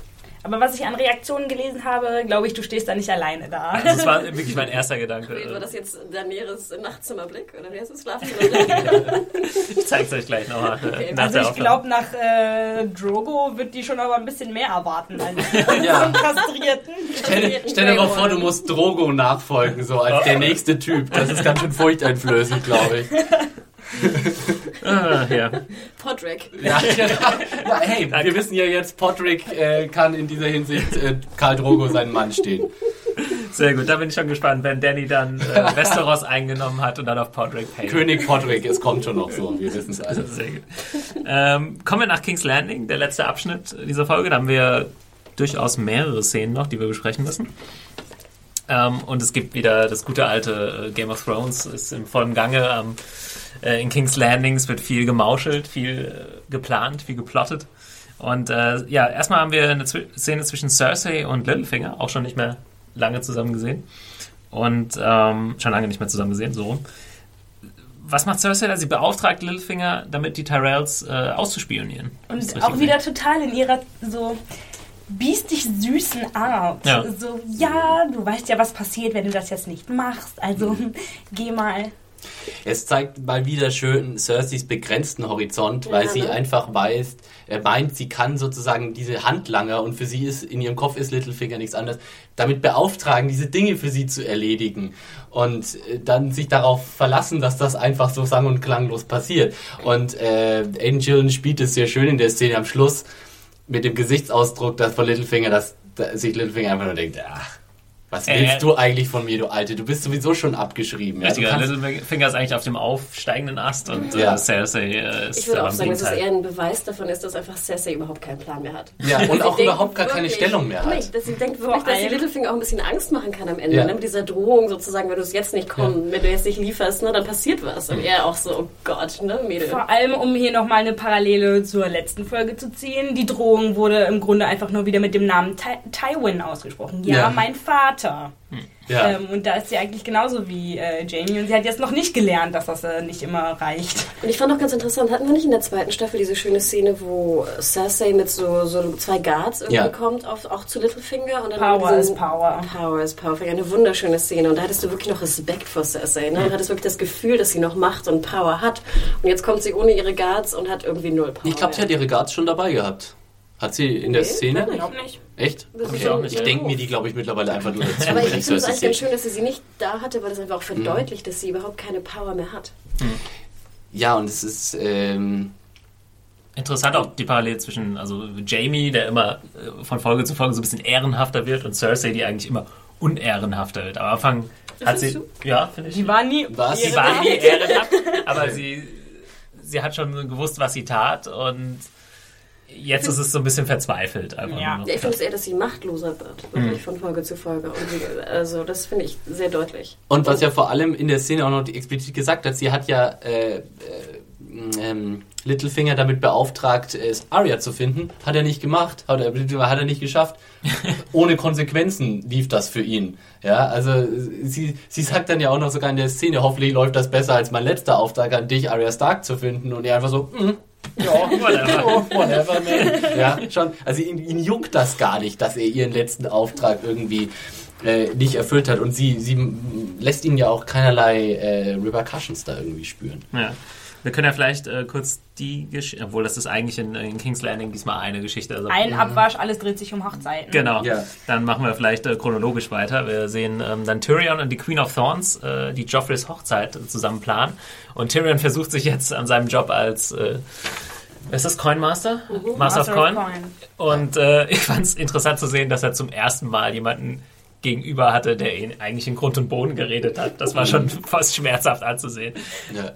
Aber was ich an Reaktionen gelesen habe, glaube ich, du stehst da nicht alleine da. Also das war wirklich mein erster Gedanke. War das jetzt Daenerys Nachtzimmerblick? Oder wie heißt das? Schlafzimmerblick? ich zeig's euch gleich nochmal. Okay, also ich glaube, nach äh, Drogo wird die schon aber ein bisschen mehr erwarten als ja. so einen Kastrierten. Stell, stell dir mal vor, du musst Drogo nachfolgen, so als der nächste Typ. Das ist ganz schön furchteinflößend, glaube ich. Ah, ja. Podrick. Ja, ja, hey, wir wissen ja jetzt, Podrick äh, kann in dieser Hinsicht äh, Karl Drogo seinen Mann stehen. Sehr gut, da bin ich schon gespannt, wenn Danny dann äh, Westeros eingenommen hat und dann auf Podrick hält. König Podrick, es kommt schon noch so, wir wissen es alle. Sehr gut. Ähm, kommen wir nach King's Landing, der letzte Abschnitt dieser Folge. Da haben wir durchaus mehrere Szenen noch, die wir besprechen müssen. Ähm, und es gibt wieder das gute alte äh, Game of Thrones, ist im vollen Gange. Ähm, äh, in King's Landing wird viel gemauschelt, viel äh, geplant, viel geplottet. Und äh, ja, erstmal haben wir eine Zw Szene zwischen Cersei und Littlefinger, auch schon nicht mehr lange zusammen gesehen. Und ähm, schon lange nicht mehr zusammen gesehen, so rum. Was macht Cersei da? Sie beauftragt Littlefinger, damit die Tyrells äh, auszuspionieren. Und auch wieder total in ihrer so biestig süßen Art. Ja. So, ja, du weißt ja, was passiert, wenn du das jetzt nicht machst. Also geh mal. Es zeigt mal wieder schön Cerseis begrenzten Horizont, weil ja, sie ne? einfach weiß, er meint, sie kann sozusagen diese Handlanger und für sie ist, in ihrem Kopf ist Littlefinger nichts anderes, damit beauftragen, diese Dinge für sie zu erledigen und äh, dann sich darauf verlassen, dass das einfach so sang- und klanglos passiert. Und äh, Angel spielt es sehr schön in der Szene am Schluss mit dem Gesichtsausdruck dass von Littlefinger, dass, dass sich Littlefinger einfach nur denkt, ach, was willst äh, du eigentlich von mir, du Alte? Du bist sowieso schon abgeschrieben. Ja? Richtiger, Littlefinger ist eigentlich auf dem aufsteigenden Ast und ja. äh, Cersei äh, ist Ich würde auch sagen, dass es eher ein Beweis davon ist, dass einfach Cersei überhaupt keinen Plan mehr hat. Ja, und auch überhaupt gar keine Stellung mehr hat. Nicht, dass sie denkt wirklich, dass sie Littlefinger auch ein bisschen Angst machen kann am Ende. Ja. Ne? Mit dieser Drohung sozusagen, wenn du es jetzt nicht kommst, wenn du jetzt nicht lieferst, ne, dann passiert was. Und er auch so, oh Gott, ne, Mädel. Vor allem, um hier nochmal eine Parallele zur letzten Folge zu ziehen. Die Drohung wurde im Grunde einfach nur wieder mit dem Namen Ty Tywin ausgesprochen. Ja, mein Vater. Hm. Ja. Ähm, und da ist sie eigentlich genauso wie äh, Jamie. Und sie hat jetzt noch nicht gelernt, dass das äh, nicht immer reicht. Und ich fand auch ganz interessant, hatten wir nicht in der zweiten Staffel diese schöne Szene, wo Cersei mit so, so zwei Guards irgendwie ja. kommt, auf, auch zu Littlefinger. Und dann Power is Power. Power is Power. Eine wunderschöne Szene. Und da hattest du wirklich noch Respekt vor Cersei. Ne? Und hattest wirklich das Gefühl, dass sie noch Macht und Power hat. Und jetzt kommt sie ohne ihre Guards und hat irgendwie null Power. Ich glaube, sie hat ihre Guards schon dabei gehabt. Hat sie in der Szene? Ich glaube nicht. Echt? ich auch nicht. Ich denke mir die, glaube ich, mittlerweile einfach nur dazu. Aber ich, ich finde es eigentlich ganz schön, dass sie sie nicht da hatte, weil das einfach auch verdeutlicht, mhm. dass sie überhaupt keine Power mehr hat. Mhm. Ja, und es ist... Ähm, Interessant auch die Parallele zwischen also Jamie, der immer äh, von Folge zu Folge so ein bisschen ehrenhafter wird, und Cersei, die eigentlich immer unehrenhafter wird. Am Anfang hat sie... Du? Ja, finde ich. Die war nie... Was? Die war nie ehrenhaft, aber sie, sie hat schon gewusst, was sie tat und jetzt ist es so ein bisschen verzweifelt. Einfach ja. ja ich finde es eher, dass sie machtloser wird, wirklich mhm. von Folge zu Folge. Und also das finde ich sehr deutlich. Und was ja vor allem in der Szene auch noch explizit gesagt hat, sie hat ja äh, äh, ähm, Littlefinger damit beauftragt, äh, Arya zu finden. Hat er nicht gemacht, hat er, hat er nicht geschafft. Ohne Konsequenzen lief das für ihn. Ja, also sie, sie sagt dann ja auch noch sogar in der Szene, hoffentlich läuft das besser als mein letzter Auftrag an dich, Arya Stark zu finden. Und er einfach so, mm, ja, whatever. whatever, man. Ja, schon. Also ihn, ihn juckt das gar nicht, dass er ihren letzten Auftrag irgendwie äh, nicht erfüllt hat. Und sie, sie lässt ihn ja auch keinerlei äh, Repercussions da irgendwie spüren. Ja. Wir können ja vielleicht äh, kurz die Geschichte, obwohl das ist eigentlich in, in, King's Landing diesmal eine Geschichte. Also, Ein Abwasch, alles dreht sich um Hochzeiten. Genau. Ja. Dann machen wir vielleicht äh, chronologisch weiter. Wir sehen ähm, dann Tyrion und die Queen of Thorns, äh, die Joffreys Hochzeit zusammen planen. Und Tyrion versucht sich jetzt an seinem Job als äh, ist das Coin Master? Mhm. Master, Master, of Coin. Of Coin. Und äh, ich fand es interessant zu sehen, dass er zum ersten Mal jemanden gegenüber hatte, der ihn eigentlich in Grund und Boden geredet hat. Das war schon fast schmerzhaft anzusehen. Ja.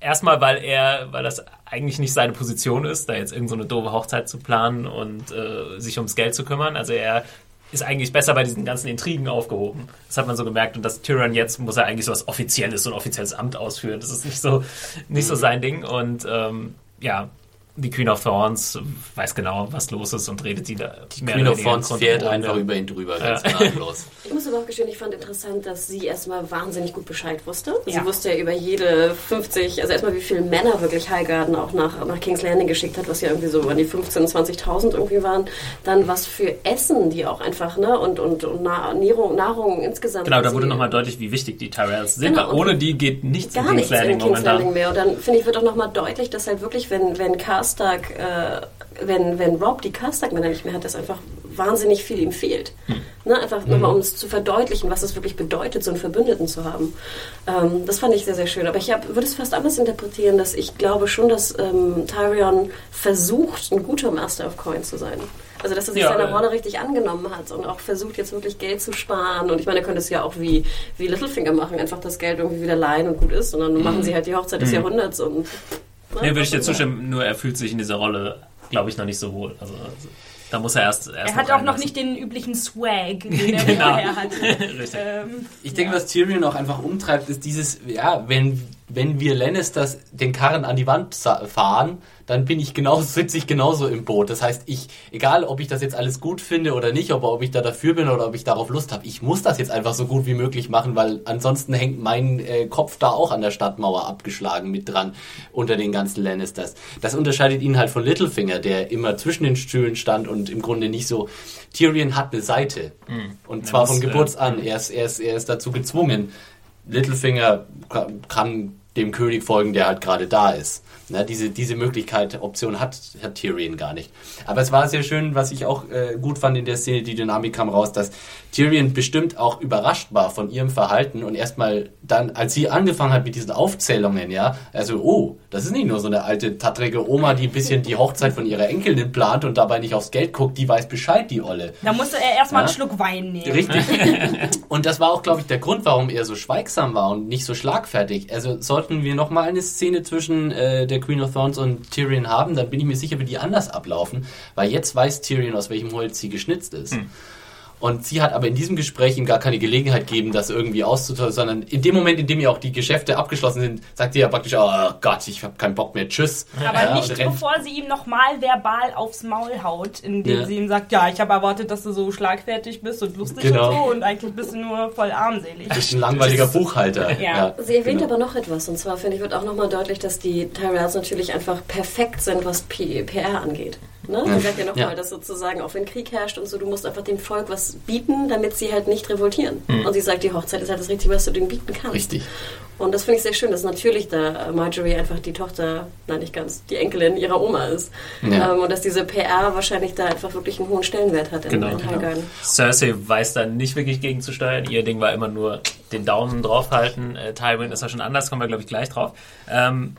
Erstmal, weil er, weil das eigentlich nicht seine Position ist, da jetzt irgendeine so doofe Hochzeit zu planen und äh, sich ums Geld zu kümmern. Also er ist eigentlich besser bei diesen ganzen Intrigen aufgehoben. Das hat man so gemerkt. Und das Tyrann jetzt muss er eigentlich so was Offizielles, so ein offizielles Amt ausführen. Das ist nicht so, nicht so sein Ding. Und ähm, ja, die Queen of Thorns weiß genau, was los ist und redet die da. Die Queen of Thorns fährt einfach über ihn drüber, ja. ganz gnadenlos. Ich muss aber auch gestehen, ich fand interessant, dass sie erstmal wahnsinnig gut Bescheid wusste. Ja. Sie wusste ja über jede 50, also erstmal wie viele Männer wirklich Highgarden auch nach, nach King's Landing geschickt hat, was ja irgendwie so an die 15.000, 20.000 irgendwie waren. Dann was für Essen die auch einfach, ne, und, und, und Nahrung, Nahrung insgesamt. Genau, da wurde nochmal deutlich, wie wichtig die Tyrells sind, genau, ohne die geht nichts gar in King's Landing, in King's Landing mehr. Und dann, finde ich, wird auch nochmal deutlich, dass halt wirklich, wenn, wenn Karstark, äh, wenn, wenn Rob die Karstark-Männer nicht mehr hat, dass einfach wahnsinnig viel ihm fehlt. Hm. Ne, einfach mhm. nochmal, um es zu verdeutlichen, was es wirklich bedeutet, so einen Verbündeten zu haben. Ähm, das fand ich sehr, sehr schön. Aber ich hab, würde es fast anders interpretieren, dass ich glaube schon, dass ähm, Tyrion versucht, ein guter Master of Coin zu sein. Also, dass er sich ja, seiner Rolle richtig angenommen hat und auch versucht, jetzt wirklich Geld zu sparen. Und ich meine, er könnte es ja auch wie, wie Littlefinger machen, einfach das Geld irgendwie wieder leihen und gut ist. Und dann mhm. machen sie halt die Hochzeit des mhm. Jahrhunderts und Nee, würde ich dir zustimmen, nur er fühlt sich in dieser Rolle, glaube ich, noch nicht so wohl. Also, also da muss er erst. erst er hat auch noch nicht den üblichen Swag, den er genau. vorher hat. ähm, ich denke, ja. was Tyrion auch einfach umtreibt, ist dieses, ja, wenn wenn wir Lannisters den Karren an die Wand fahren, dann bin ich genauso, sitze ich genauso im Boot. Das heißt, ich, egal ob ich das jetzt alles gut finde oder nicht, ob, ob ich da dafür bin oder ob ich darauf Lust habe, ich muss das jetzt einfach so gut wie möglich machen, weil ansonsten hängt mein äh, Kopf da auch an der Stadtmauer abgeschlagen mit dran unter den ganzen Lannisters. Das unterscheidet ihn halt von Littlefinger, der immer zwischen den Stühlen stand und im Grunde nicht so. Tyrion hat eine Seite. Mhm. Und zwar von Geburts an. Er ist, er, ist, er ist dazu gezwungen. Littlefinger kann dem König folgen, der halt gerade da ist. Ne, diese, diese Möglichkeit, Option hat, hat Tyrion gar nicht. Aber es war sehr schön, was ich auch äh, gut fand in der Szene, die Dynamik kam raus, dass Tyrion bestimmt auch überrascht war von ihrem Verhalten und erstmal dann, als sie angefangen hat mit diesen Aufzählungen, ja, also, oh, das ist nicht nur so eine alte, tattrige Oma, die ein bisschen die Hochzeit von ihrer Enkelin plant und dabei nicht aufs Geld guckt, die weiß Bescheid, die Olle. Da musste er erstmal ja? einen Schluck Wein nehmen. Richtig. und das war auch, glaube ich, der Grund, warum er so schweigsam war und nicht so schlagfertig. Also sollten wir nochmal eine Szene zwischen äh, der Queen of Thorns und Tyrion haben, dann bin ich mir sicher, wie die anders ablaufen, weil jetzt weiß Tyrion, aus welchem Holz sie geschnitzt ist. Hm. Und sie hat aber in diesem Gespräch ihm gar keine Gelegenheit gegeben, das irgendwie auszutauschen, sondern in dem Moment, in dem ja auch die Geschäfte abgeschlossen sind, sagt sie ja praktisch, oh Gott, ich habe keinen Bock mehr, tschüss. Aber ja, nicht bevor sie ihm nochmal verbal aufs Maul haut, indem ja. sie ihm sagt, ja, ich habe erwartet, dass du so schlagfertig bist und lustig genau. und so und eigentlich bist du nur voll armselig. Du bist ein langweiliger Buchhalter. Ja. Sie erwähnt genau. aber noch etwas und zwar finde ich wird auch nochmal deutlich, dass die Tyrells natürlich einfach perfekt sind, was PR angeht. Ne? Sie sagt ja nochmal, ja. dass sozusagen, auch wenn Krieg herrscht und so, du musst einfach dem Volk was bieten, damit sie halt nicht revoltieren. Mhm. Und sie sagt, die Hochzeit ist halt das Richtige, was du denen bieten kannst. Richtig. Und das finde ich sehr schön, dass natürlich da Marjorie einfach die Tochter, nein, nicht ganz, die Enkelin ihrer Oma ist. Ja. Ähm, und dass diese PR wahrscheinlich da einfach wirklich einen hohen Stellenwert hat in, genau, in Highgarden. Genau. Cersei weiß da nicht wirklich gegenzusteuern. Ihr Ding war immer nur den Daumen draufhalten. Äh, Tywin ist ja schon anders, kommen wir, glaube ich, gleich drauf. Ähm,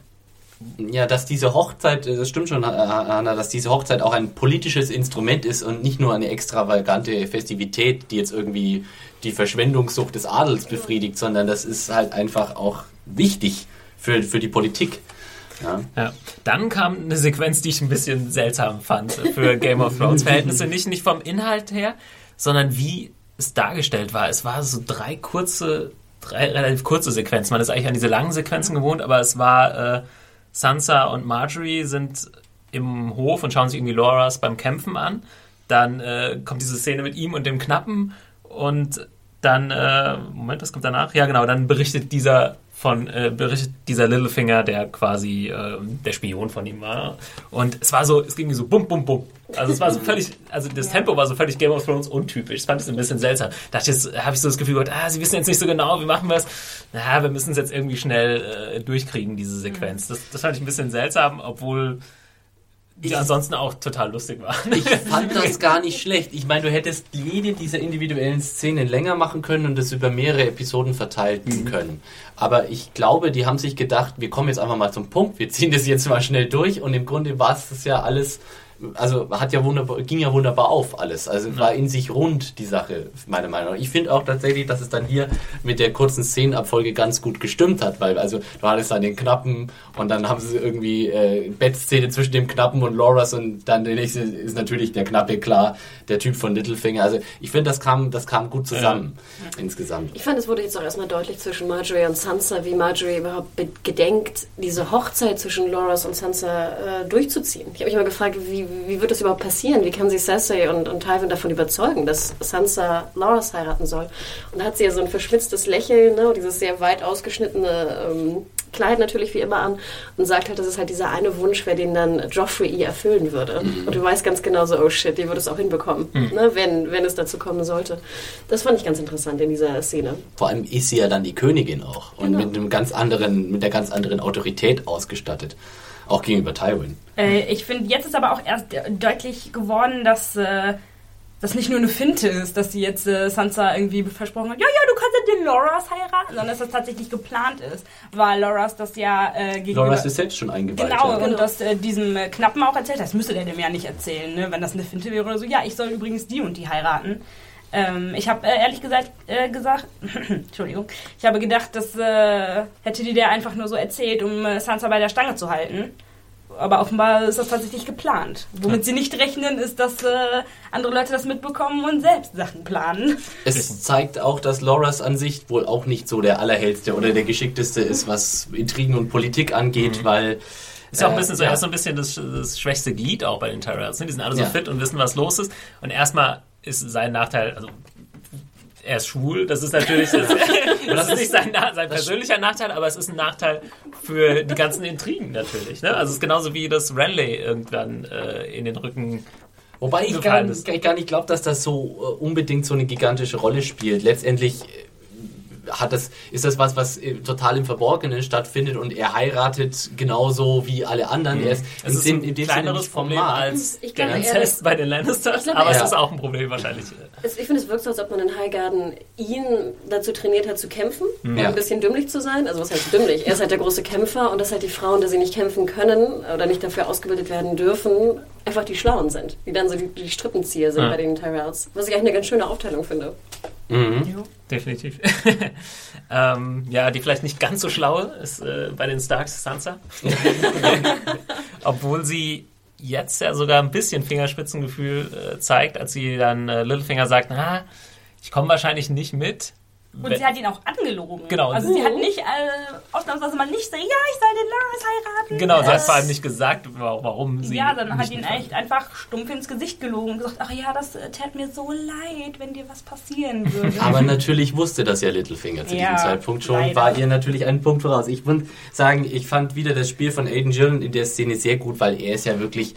ja, dass diese Hochzeit, das stimmt schon, Hanna, dass diese Hochzeit auch ein politisches Instrument ist und nicht nur eine extravagante Festivität, die jetzt irgendwie die Verschwendungssucht des Adels befriedigt, sondern das ist halt einfach auch wichtig für, für die Politik. Ja. ja. Dann kam eine Sequenz, die ich ein bisschen seltsam fand für Game of Thrones Verhältnisse. Nicht, nicht vom Inhalt her, sondern wie es dargestellt war. Es war so drei kurze, drei relativ kurze Sequenzen. Man ist eigentlich an diese langen Sequenzen gewohnt, aber es war. Äh, Sansa und Marjorie sind im Hof und schauen sich irgendwie Loras beim Kämpfen an. Dann äh, kommt diese Szene mit ihm und dem Knappen und dann, äh, Moment, was kommt danach? Ja, genau, dann berichtet dieser von äh, berichtet dieser Littlefinger, der quasi äh, der Spion von ihm war. Und es war so, es ging so bum, bum, bum. Also es war so völlig, also das. Tempo war so völlig Game of Thrones untypisch. Das fand ich ein bisschen seltsam. Da habe ich so das Gefühl gehabt, ah, sie wissen jetzt nicht so genau, wie machen wir es. Na, wir müssen es jetzt irgendwie schnell äh, durchkriegen, diese Sequenz. Das, das fand ich ein bisschen seltsam, obwohl die ansonsten auch total lustig war. Ich fand das gar nicht schlecht. Ich meine, du hättest jede dieser individuellen Szenen länger machen können und das über mehrere Episoden verteilt mhm. können. Aber ich glaube, die haben sich gedacht, wir kommen jetzt einfach mal zum Punkt, wir ziehen das jetzt mal schnell durch und im Grunde war es das ja alles also hat ja wunderbar, ging ja wunderbar auf alles. Also ja. war in sich rund die Sache, meiner Meinung nach. Ich finde auch tatsächlich, dass es dann hier mit der kurzen Szenenabfolge ganz gut gestimmt hat, weil also du hattest dann den Knappen und dann haben sie irgendwie äh, Bettszene zwischen dem Knappen und Loras und dann der nächste ist natürlich der Knappe, klar, der Typ von Littlefinger. Also ich finde, das kam, das kam gut zusammen ja. insgesamt. Ich fand, es wurde jetzt auch erstmal deutlich zwischen Marjorie und Sansa, wie Marjorie überhaupt gedenkt, diese Hochzeit zwischen Loras und Sansa äh, durchzuziehen. Ich habe mich mal gefragt, wie, wie wird das überhaupt passieren? Wie kann sie Cersei und, und Tywin davon überzeugen, dass Sansa Loras heiraten soll? Und da hat sie ja so ein verschwitztes Lächeln, ne, dieses sehr weit ausgeschnittene ähm, Kleid natürlich wie immer an und sagt halt, dass es halt dieser eine Wunsch wäre, den dann Joffrey ihr erfüllen würde. Mhm. Und du weißt ganz genau so, oh shit, die würde es auch hinbekommen, mhm. ne, wenn, wenn es dazu kommen sollte. Das fand ich ganz interessant in dieser Szene. Vor allem ist sie ja dann die Königin auch und genau. mit einem ganz anderen, mit der ganz anderen Autorität ausgestattet. Auch gegenüber Tywin. Äh, ich finde, jetzt ist aber auch erst deutlich geworden, dass äh, das nicht nur eine Finte ist, dass sie jetzt äh, Sansa irgendwie versprochen hat, ja, ja, du kannst ja den Loras heiraten, sondern dass das tatsächlich geplant ist, weil Loras das ja äh, gegenüber... Loras ist selbst schon eingeweiht. Genau, ja. und genau. das äh, diesem äh, Knappen auch erzählt, das müsste der dem ja nicht erzählen, ne? wenn das eine Finte wäre oder so. Ja, ich soll übrigens die und die heiraten. Ähm, ich habe äh, ehrlich gesagt, äh, gesagt Entschuldigung, ich habe gedacht, das äh, hätte die der einfach nur so erzählt, um äh, Sansa bei der Stange zu halten. aber offenbar ist das tatsächlich geplant. Womit ja. sie nicht rechnen, ist, dass äh, andere Leute das mitbekommen und selbst Sachen planen. Es zeigt auch, dass Loras an sich wohl auch nicht so der allerhellste oder der geschickteste ist, was Intrigen und Politik angeht, mhm. weil ist ja auch ein bisschen so, ja. er ist so ein bisschen das, das schwächste Glied auch bei den Tyrells. Ne? Die sind alle so ja. fit und wissen, was los ist. Und erstmal ist sein Nachteil, also er ist schwul, das ist natürlich das, das ist nicht sein, sein persönlicher Nachteil, aber es ist ein Nachteil für die ganzen Intrigen natürlich. Ne? Also es ist genauso wie das Renly irgendwann äh, in den Rücken Wobei ich gar, gar, nicht glaube, dass das so äh, unbedingt so eine gigantische Rolle spielt. Letztendlich äh, hat das, ist das was, was äh, total im Verborgenen stattfindet und er heiratet genauso wie alle anderen. Mhm. Er ist, es ist ein kleineres Problem als der Inzest bei den Lannisters, glaube, aber ja. es ist auch ein Problem wahrscheinlich. Es, ich finde, es wirkt so, als ob man in Highgarden ihn dazu trainiert hat zu kämpfen mhm. und ein bisschen dümmlich zu sein. Also was heißt dümmlich? Er ist halt der große Kämpfer und dass halt die Frauen, dass sie nicht kämpfen können oder nicht dafür ausgebildet werden dürfen, einfach die Schlauen sind, die dann so die, die Strippenzieher sind ja. bei den Tyrells. Was ich eigentlich eine ganz schöne Aufteilung finde. Mhm. Definitiv. ähm, ja, die vielleicht nicht ganz so schlaue ist äh, bei den Starks Sansa. Obwohl sie jetzt ja sogar ein bisschen Fingerspitzengefühl äh, zeigt, als sie dann äh, Littlefinger sagt, na, ich komme wahrscheinlich nicht mit. Und sie hat ihn auch angelogen. Genau. Also sie hat nicht, äh, ausnahmsweise mal nicht so, ja, ich soll den Lars heiraten. Genau, sie hat vor allem nicht gesagt, warum sie. Ja, dann hat ihn echt einfach stumpf ins Gesicht gelogen und gesagt, ach ja, das äh, tät mir so leid, wenn dir was passieren würde. Aber natürlich wusste das ja Littlefinger zu ja, diesem Zeitpunkt schon, leider. war ihr natürlich einen Punkt voraus. Ich würde sagen, ich fand wieder das Spiel von Aiden Gillen in der Szene sehr gut, weil er ist ja wirklich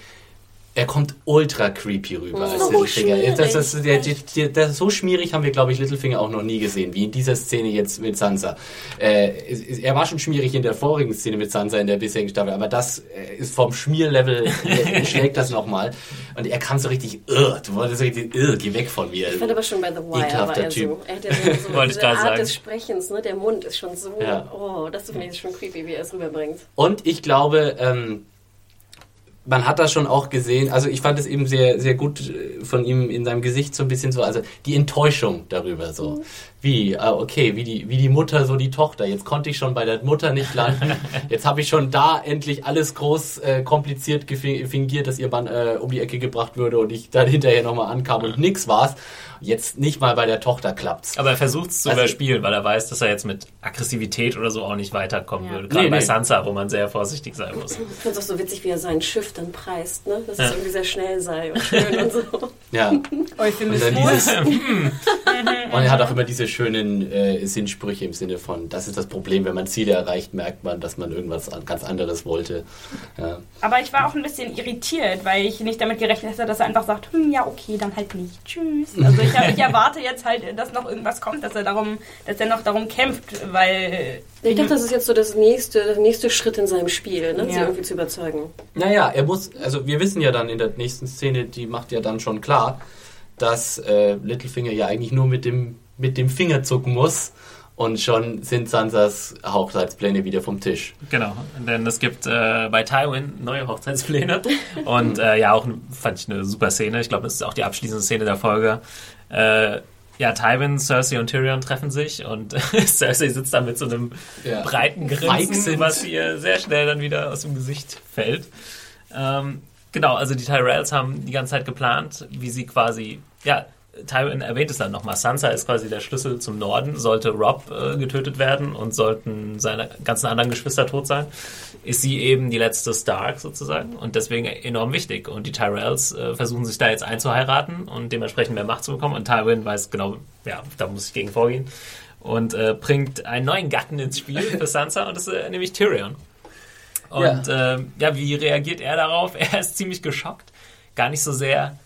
er kommt ultra creepy rüber als so Littlefinger. Das, das, der, der, so schmierig haben wir, glaube ich, Littlefinger auch noch nie gesehen, wie in dieser Szene jetzt mit Sansa. Äh, er war schon schmierig in der vorigen Szene mit Sansa in der bisherigen Staffel, aber das äh, ist vom Schmierlevel, schlägt das nochmal. Und er kann so richtig, du wolltest so richtig, geh weg von mir. Ich fand aber schon bei The Wire war er typ. so. Er hat ja so, so diese Art sagen. des Sprechens, ne? der Mund ist schon so, ja. oh, das finde ich schon creepy, wie er es rüberbringt. Und ich glaube, ähm, man hat das schon auch gesehen, also ich fand es eben sehr, sehr gut äh, von ihm in seinem Gesicht so ein bisschen so, also die Enttäuschung darüber so. Wie, ah, okay, wie die, wie die Mutter, so die Tochter. Jetzt konnte ich schon bei der Mutter nicht landen. Jetzt habe ich schon da endlich alles groß äh, kompliziert fingiert, dass ihr Mann äh, um die Ecke gebracht würde und ich dann hinterher nochmal ankam und nix war's. Jetzt nicht mal bei der Tochter klappt's. Aber er versucht es zu also, überspielen, weil er weiß, dass er jetzt mit Aggressivität oder so auch nicht weiterkommen ja. würde. Gerade nee, bei nee. Sansa, wo man sehr vorsichtig sein muss. Ich finde es auch so witzig, wie er sein Schiff dann preist, ne? Dass ja. es irgendwie sehr schnell sei und schön und so. Ja. Euphemismus. und er hat auch immer diese schönen äh, Sinnsprüche im Sinne von, das ist das Problem, wenn man Ziele erreicht, merkt man, dass man irgendwas ganz anderes wollte. Ja. Aber ich war auch ein bisschen irritiert, weil ich nicht damit gerechnet hätte, dass er einfach sagt, hm, ja, okay, dann halt nicht. Tschüss. Also ich, ich erwarte jetzt halt, dass noch irgendwas kommt, dass er darum, dass er noch darum kämpft, weil. Ich dachte, das ist jetzt so das nächste, der nächste Schritt in seinem Spiel, ne? Ja. sie irgendwie zu überzeugen. Naja, er muss, also wir wissen ja dann in der nächsten Szene, die macht ja dann schon klar, dass äh, Littlefinger ja eigentlich nur mit dem, mit dem Finger zucken muss und schon sind Sansas Hochzeitspläne wieder vom Tisch. Genau, denn es gibt äh, bei Tywin neue Hochzeitspläne und äh, ja, auch fand ich eine super Szene. Ich glaube, das ist auch die abschließende Szene der Folge. Äh, ja, Tywin, Cersei und Tyrion treffen sich und Cersei sitzt da mit so einem ja. breiten Grinsen, was ihr sehr schnell dann wieder aus dem Gesicht fällt. Ähm, genau, also die Tyrells haben die ganze Zeit geplant, wie sie quasi, ja, Tywin erwähnt es dann nochmal. Sansa ist quasi der Schlüssel zum Norden. Sollte Rob äh, getötet werden und sollten seine ganzen anderen Geschwister tot sein, ist sie eben die letzte Stark sozusagen und deswegen enorm wichtig. Und die Tyrells äh, versuchen sich da jetzt einzuheiraten und dementsprechend mehr Macht zu bekommen. Und Tywin weiß genau, ja, da muss ich gegen vorgehen. Und äh, bringt einen neuen Gatten ins Spiel für Sansa und das ist äh, nämlich Tyrion. Und ja. Ähm, ja, wie reagiert er darauf? Er ist ziemlich geschockt. Gar nicht so sehr,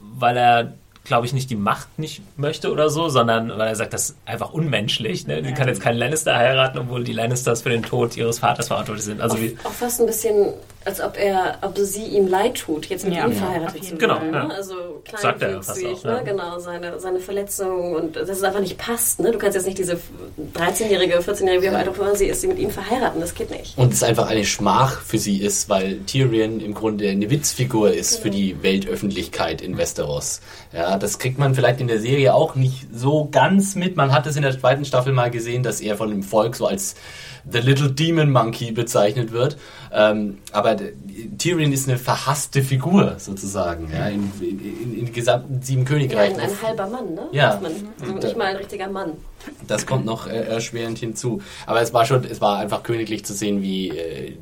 weil er glaube ich, nicht die Macht nicht möchte oder so, sondern weil er sagt, das ist einfach unmenschlich. Ne? Sie kann jetzt keinen Lannister heiraten, obwohl die Lannisters für den Tod ihres Vaters verantwortlich sind. Also auch, wie, auch fast ein bisschen, als ob er, ob sie ihm leid tut, jetzt mit ja. ihm verheiratet zu genau, werden. Genau, ja. Ne? Also Sagt er fast auch, ne? genau, seine, seine Verletzung und dass es einfach nicht passt. Ne? Du kannst jetzt nicht diese 13-jährige, 14-jährige, wie auch alt auch sie ist, sie mit ihm verheiraten, das geht nicht. Und es einfach eine Schmach für sie ist, weil Tyrion im Grunde eine Witzfigur ist genau. für die Weltöffentlichkeit in Westeros. Ja, das kriegt man vielleicht in der Serie auch nicht so ganz mit. Man hat es in der zweiten Staffel mal gesehen, dass er von dem Volk so als The Little Demon Monkey bezeichnet wird. Ähm, aber aber Tyrion ist eine verhasste Figur sozusagen, ja, in, in, in, gesamten sieben Königreichen. Ja, ein, ein halber Mann, ne? Ja. Man, also nicht mal ein richtiger Mann. Das kommt noch äh, erschwerend hinzu. Aber es war schon, es war einfach königlich zu sehen, wie äh,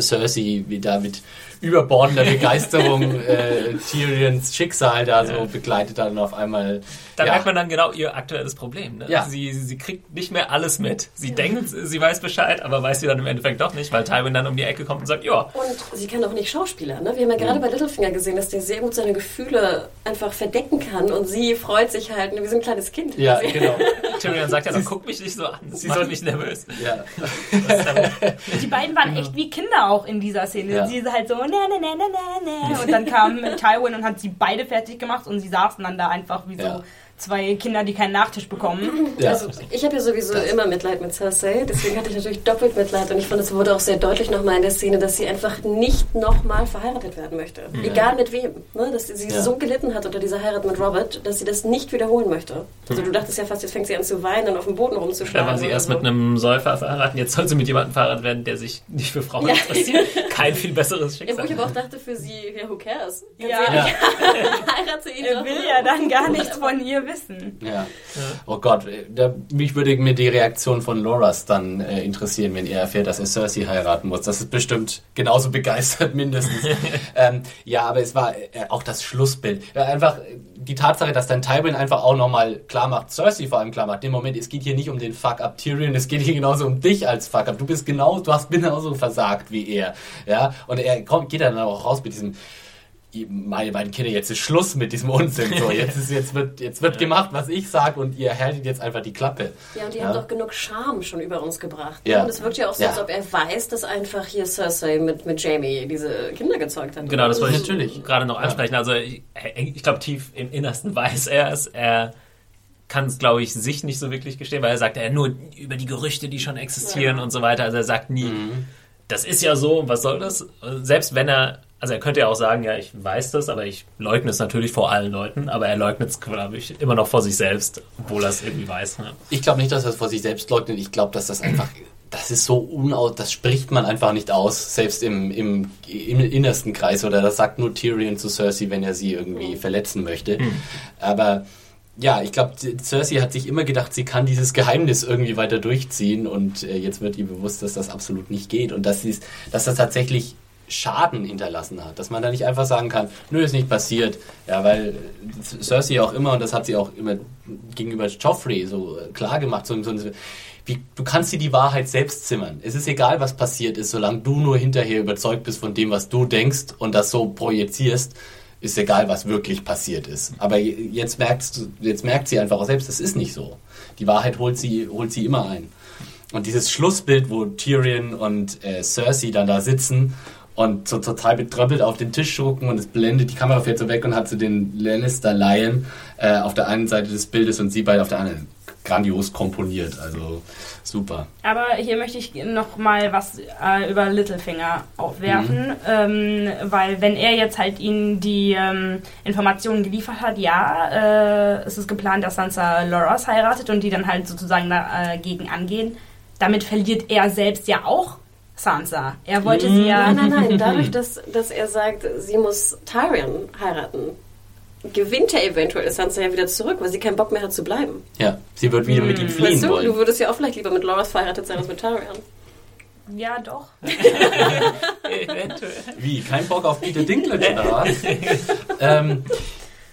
Cersei, wie da mit überbordender Begeisterung äh, Tyrions Schicksal da so begleitet dann auf einmal. Da ja. merkt man dann genau ihr aktuelles Problem. Ne? Ja. Sie, sie kriegt nicht mehr alles mit. Sie denkt, sie weiß Bescheid, aber weiß sie dann im Endeffekt doch nicht, weil Tywin dann um die Ecke kommt und sagt, ja. Und sie kann auch nicht Schauspieler. Ne? Wir haben ja gerade mhm. bei Littlefinger gesehen, dass der sehr gut seine Gefühle einfach verdecken kann und sie freut sich halt, wie so ein kleines Kind. Ja, genau. Tyrion sagt ja, dann guck mich nicht so an. Sie macht mich nervös. Ja. Die beiden waren echt wie Kinder auch in dieser Szene. Ja. Sie halt so, ne, ne, ne, ne, ne, Und dann kam Tywin und hat sie beide fertig gemacht und sie saßen dann da einfach wie so ja zwei Kinder, die keinen Nachtisch bekommen. Ja. Also ich habe ja sowieso das. immer Mitleid mit Cersei, deswegen hatte ich natürlich doppelt Mitleid und ich fand, es wurde auch sehr deutlich nochmal in der Szene, dass sie einfach nicht nochmal verheiratet werden möchte. Mhm. Egal mit wem. Ne? Dass sie ja. so gelitten hat unter dieser Heirat mit Robert, dass sie das nicht wiederholen möchte. Also du dachtest ja fast, jetzt fängt sie an zu weinen und auf dem Boden rumzuschlagen. Da war sie erst so. mit einem Säufer verheiratet, jetzt soll sie mit jemandem verheiratet werden, der sich nicht für Frauen ja. interessiert. Kein viel besseres Schicksal. Ja, wo ich aber auch dachte für sie, ja, who cares? Ganz ja. ja. Heirate ihn Er will ja dann gar nichts von ihr wissen. Ja. Oh Gott, da, mich würde mir die Reaktion von Loras dann äh, interessieren, wenn er erfährt, dass er Cersei heiraten muss. Das ist bestimmt genauso begeistert mindestens. ähm, ja, aber es war äh, auch das Schlussbild. Ja, einfach die Tatsache, dass dann Tywin einfach auch nochmal klar macht, Cersei vor allem klar macht, dem Moment, es geht hier nicht um den Fuck-up Tyrion, es geht hier genauso um dich als Fuck-up. Du bist genau, du hast genauso versagt wie er. Ja, und er kommt, geht dann auch raus mit diesem meine beiden Kinder, jetzt ist Schluss mit diesem Unsinn. So, jetzt, ist, jetzt wird, jetzt wird gemacht, was ich sage und ihr haltet jetzt einfach die Klappe. Ja, und die ja. haben doch genug Charme schon über uns gebracht. Ne? Ja. Und es wirkt ja auch so, ja. als ob er weiß, dass einfach hier Cersei mit, mit Jamie diese Kinder gezeugt hat. Genau, das wollte ich natürlich gerade noch ansprechen. Also ich, ich glaube, tief im Innersten weiß er es. Er kann es, glaube ich, sich nicht so wirklich gestehen, weil er sagt, er nur über die Gerüchte, die schon existieren und so weiter. Also er sagt nie, mhm. das ist ja so, was soll das? Selbst wenn er also er könnte ja auch sagen, ja, ich weiß das, aber ich leugne es natürlich vor allen Leuten, aber er leugnet es, glaube ich, immer noch vor sich selbst, obwohl er es irgendwie weiß. Ne? Ich glaube nicht, dass er es vor sich selbst leugnet. Ich glaube, dass das einfach, das ist so unaus, das spricht man einfach nicht aus, selbst im, im, im innersten Kreis. Oder das sagt nur Tyrion zu Cersei, wenn er sie irgendwie verletzen möchte. Mhm. Aber ja, ich glaube, Cersei hat sich immer gedacht, sie kann dieses Geheimnis irgendwie weiter durchziehen und äh, jetzt wird ihr bewusst, dass das absolut nicht geht und dass, dass das tatsächlich Schaden hinterlassen hat. Dass man da nicht einfach sagen kann, nö, ist nicht passiert. Ja, weil Cersei auch immer, und das hat sie auch immer gegenüber Joffrey so äh, klar gemacht, so, so, wie, du kannst dir die Wahrheit selbst zimmern. Es ist egal, was passiert ist, solange du nur hinterher überzeugt bist von dem, was du denkst und das so projizierst, ist egal, was wirklich passiert ist. Aber jetzt merkst jetzt merkt sie einfach auch selbst, das ist nicht so. Die Wahrheit holt sie, holt sie immer ein. Und dieses Schlussbild, wo Tyrion und äh, Cersei dann da sitzen und so total betröppelt auf den Tisch gucken und es blendet, die Kamera fährt so weg und hat so den Lannister-Lion äh, auf der einen Seite des Bildes und sie beide auf der anderen. Grandios komponiert, also super. Aber hier möchte ich noch mal was äh, über Littlefinger aufwerfen, mhm. ähm, weil wenn er jetzt halt ihnen die ähm, Informationen geliefert hat, ja, äh, es ist geplant, dass Sansa Loras heiratet und die dann halt sozusagen dagegen äh, angehen, damit verliert er selbst ja auch Sansa. Er wollte sie ja. Nein, nein, nein. Dadurch, dass, dass er sagt, sie muss Tyrion heiraten, gewinnt er eventuell Sansa ja wieder zurück, weil sie keinen Bock mehr hat zu bleiben. Ja, sie wird wieder mit ihm fliehen weißt du, wollen. Du würdest ja auch vielleicht lieber mit Loras verheiratet sein als mit Tyrion. Ja, doch. Eventuell. Wie? Kein Bock auf Peter Dinklage oder was? ähm,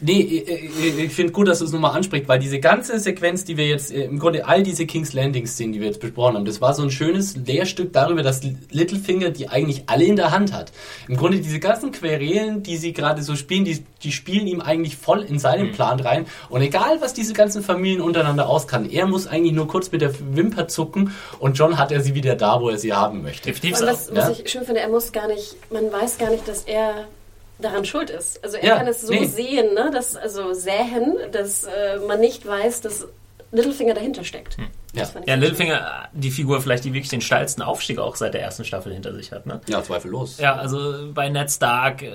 Nee, ich finde gut, dass du es nochmal ansprichst, weil diese ganze Sequenz, die wir jetzt, äh, im Grunde all diese King's Landing-Szenen, die wir jetzt besprochen haben, das war so ein schönes Lehrstück darüber, dass Littlefinger die eigentlich alle in der Hand hat. Im Grunde diese ganzen Querelen, die sie gerade so spielen, die, die spielen ihm eigentlich voll in seinen mhm. Plan rein. Und egal, was diese ganzen Familien untereinander aus kann, er muss eigentlich nur kurz mit der Wimper zucken und John hat er sie wieder da, wo er sie haben möchte. Und was, was ja? ich schön finde, er muss gar nicht, man weiß gar nicht, dass er daran schuld ist. Also er ja, kann es so nee. sehen, ne, dass, also sähen, dass äh, man nicht weiß, dass Littlefinger dahinter steckt. Hm. Ja, ja Littlefinger, die Figur vielleicht, die wirklich den steilsten Aufstieg auch seit der ersten Staffel hinter sich hat. Ne? Ja, zweifellos. Ja, also bei Ned Stark äh,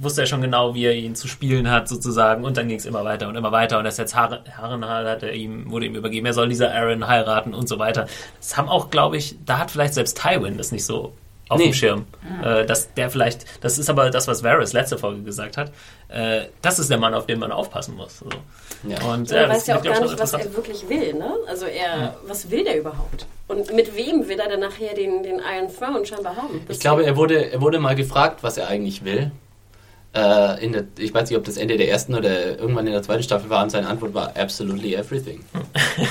wusste er schon genau, wie er ihn zu spielen hat, sozusagen. Und dann ging es immer weiter und immer weiter. Und das jetzt Harrenhal hat er ihm, wurde ihm übergeben, er soll dieser Aaron heiraten und so weiter. Das haben auch, glaube ich, da hat vielleicht selbst Tywin das nicht so auf nee. dem Schirm. Äh, dass der vielleicht, das ist aber das, was Varys letzte Folge gesagt hat, äh, das ist der Mann, auf den man aufpassen muss. So. Ja. Und, er weiß ja auch gar nicht, was er wirklich will. Ne? Also er, ja. was will der überhaupt? Und mit wem will er dann nachher den, den Iron Throne scheinbar haben? Das ich glaube, er wurde, er wurde mal gefragt, was er eigentlich will. Äh, in der, ich weiß nicht, ob das Ende der ersten oder irgendwann in der zweiten Staffel war und seine Antwort war absolutely everything.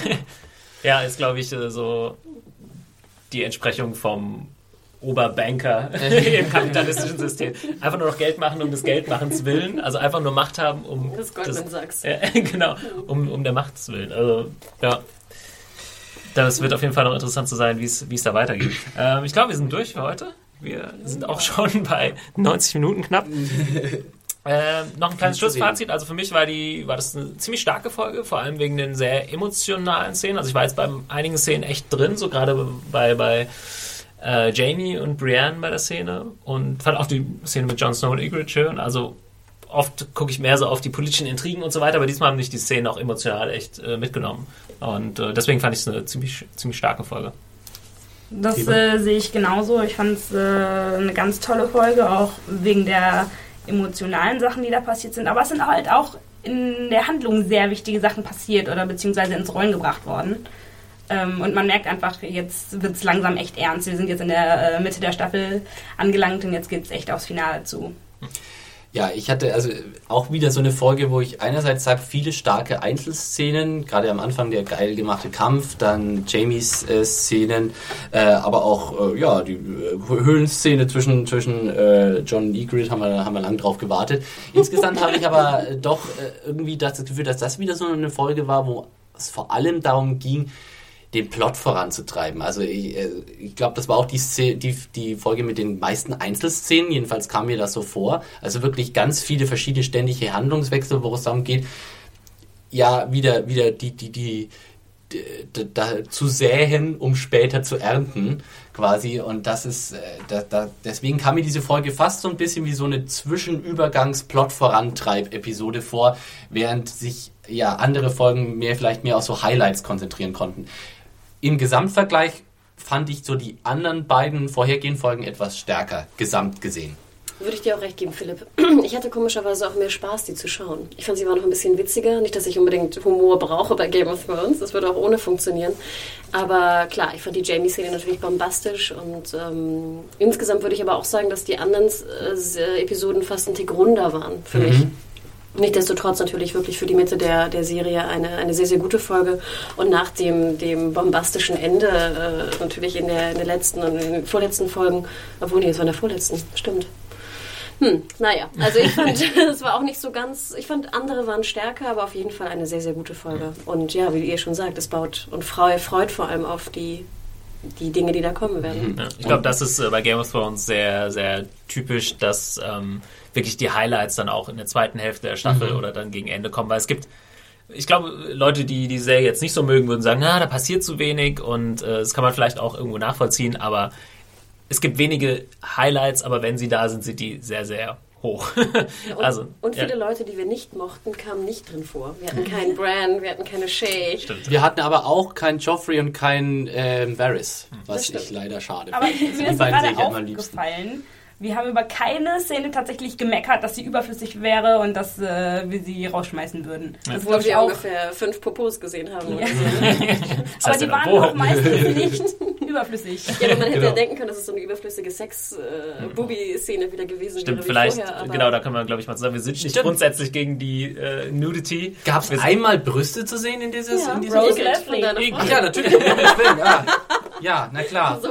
ja, ist glaube ich äh, so die Entsprechung vom Oberbanker im kapitalistischen System. Einfach nur noch Geld machen um des Geldmachens willen. Also einfach nur Macht haben um. Das Goldman Sachs. Äh, genau, um, um der Macht willen. Also, ja. Das wird auf jeden Fall noch interessant zu sein, wie es da weitergeht. Ähm, ich glaube, wir sind durch für heute. Wir sind auch schon bei 90 Minuten knapp. Äh, noch ein kleines Schlussfazit. Also für mich war, die, war das eine ziemlich starke Folge, vor allem wegen den sehr emotionalen Szenen. Also ich war jetzt bei einigen Szenen echt drin, so gerade bei, bei äh, Jamie und Brienne bei der Szene und fand auch die Szene mit Jon Snow und Ygritte schön. Also oft gucke ich mehr so auf die politischen Intrigen und so weiter, aber diesmal haben mich die Szenen auch emotional echt äh, mitgenommen. Und äh, deswegen fand ich es eine ziemlich, ziemlich starke Folge. Das äh, sehe ich genauso. Ich fand es äh, eine ganz tolle Folge, auch wegen der emotionalen Sachen, die da passiert sind. Aber es sind halt auch in der Handlung sehr wichtige Sachen passiert oder beziehungsweise ins Rollen gebracht worden. Ähm, und man merkt einfach, jetzt wird es langsam echt ernst. Wir sind jetzt in der äh, Mitte der Staffel angelangt und jetzt geht es echt aufs Finale zu. Ja, ich hatte also auch wieder so eine Folge, wo ich einerseits sage, viele starke Einzelszenen, gerade am Anfang der geil gemachte Kampf, dann Jamies äh, Szenen, äh, aber auch äh, ja die äh, Höhlenszene zwischen zwischen äh, John und Egrid haben wir haben wir lang drauf gewartet. Insgesamt habe ich aber doch äh, irgendwie das Gefühl, dass das wieder so eine Folge war, wo es vor allem darum ging, den Plot voranzutreiben. Also ich, äh, ich glaube, das war auch die, die, die Folge mit den meisten Einzelszenen, jedenfalls kam mir das so vor. Also wirklich ganz viele verschiedene ständige Handlungswechsel, wo es darum geht, ja, wieder, wieder die, die, die, die da, zu säen, um später zu ernten, quasi. Und das ist, äh, da, da, deswegen kam mir diese Folge fast so ein bisschen wie so eine Zwischenübergangs-Plot-Vorantreib-Episode vor, während sich ja andere Folgen mehr vielleicht mehr auf so Highlights konzentrieren konnten. Im Gesamtvergleich fand ich so die anderen beiden vorhergehenden Folgen etwas stärker, gesamt gesehen. Würde ich dir auch recht geben, Philipp. Ich hatte komischerweise auch mehr Spaß, die zu schauen. Ich fand sie war noch ein bisschen witziger. Nicht, dass ich unbedingt Humor brauche bei Game of Thrones. Das würde auch ohne funktionieren. Aber klar, ich fand die Jamie-Szene natürlich bombastisch. Und ähm, insgesamt würde ich aber auch sagen, dass die anderen äh, Episoden fast ein Tick runder waren für mhm. mich. Nichtsdestotrotz natürlich wirklich für die Mitte der, der Serie eine, eine sehr, sehr gute Folge. Und nach dem, dem bombastischen Ende, äh, natürlich in der, in der letzten und in den vorletzten Folgen, obwohl, nee, es war in der vorletzten, stimmt. Hm, naja, also ich fand, es war auch nicht so ganz, ich fand, andere waren stärker, aber auf jeden Fall eine sehr, sehr gute Folge. Und ja, wie ihr schon sagt, es baut und freut, freut vor allem auf die, die Dinge, die da kommen werden. Ja, ich glaube, das ist äh, bei Game of Thrones sehr, sehr typisch, dass ähm, wirklich die Highlights dann auch in der zweiten Hälfte der Staffel mhm. oder dann gegen Ende kommen, weil es gibt ich glaube, Leute, die die Serie jetzt nicht so mögen, würden sagen, na, da passiert zu wenig und äh, das kann man vielleicht auch irgendwo nachvollziehen, aber es gibt wenige Highlights, aber wenn sie da sind, sind die sehr, sehr hoch. und, also, und viele ja. Leute, die wir nicht mochten, kamen nicht drin vor. Wir hatten keinen Bran, wir hatten keine Shay. Stimmt. Wir hatten aber auch keinen Joffrey und keinen ähm, Varys, was ich leider schade finde. Aber mir ist gerade aufgefallen, wir haben über keine Szene tatsächlich gemeckert, dass sie überflüssig wäre und dass äh, wir sie rausschmeißen würden. Ja. Das wo wir ungefähr fünf Popos gesehen haben. Ja. das aber die waren auch meistens nicht überflüssig. Ja, aber man hätte genau. ja denken können, dass es so eine überflüssige Sex-Booby-Szene äh, wieder gewesen Stimmt, wäre. Stimmt, vielleicht, vorher, genau, da können wir, glaube ich, mal zusammen. Wir sind nicht Stimmt. grundsätzlich gegen die äh, Nudity. Gab es einmal Brüste zu sehen in, dieses, ja. in dieser Rose. Ach ja, natürlich. ja. ja, na klar. So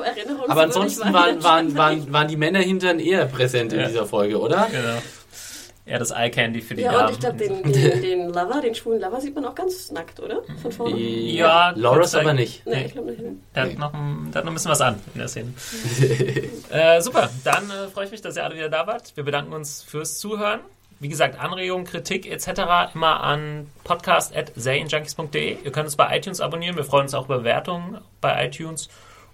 aber ansonsten waren, waren, waren, waren die Männer hinter dann eher präsent in dieser Folge, oder? Genau. Ja, das Eye Candy für die Ja, Damen. und ich glaube, den, den, den, Lover, den schwulen Lover, sieht man auch ganz nackt, oder? Von vorne? Ja, Loris aber nicht. Nee, ich glaube nicht. Der, nee. hat noch ein, der hat noch ein bisschen was an in der Szene. äh, super, dann äh, freue ich mich, dass ihr alle wieder da wart. Wir bedanken uns fürs Zuhören. Wie gesagt, Anregungen, Kritik etc. immer an podcast.serienjunkies.de. Ihr könnt uns bei iTunes abonnieren. Wir freuen uns auch über Bewertungen bei iTunes.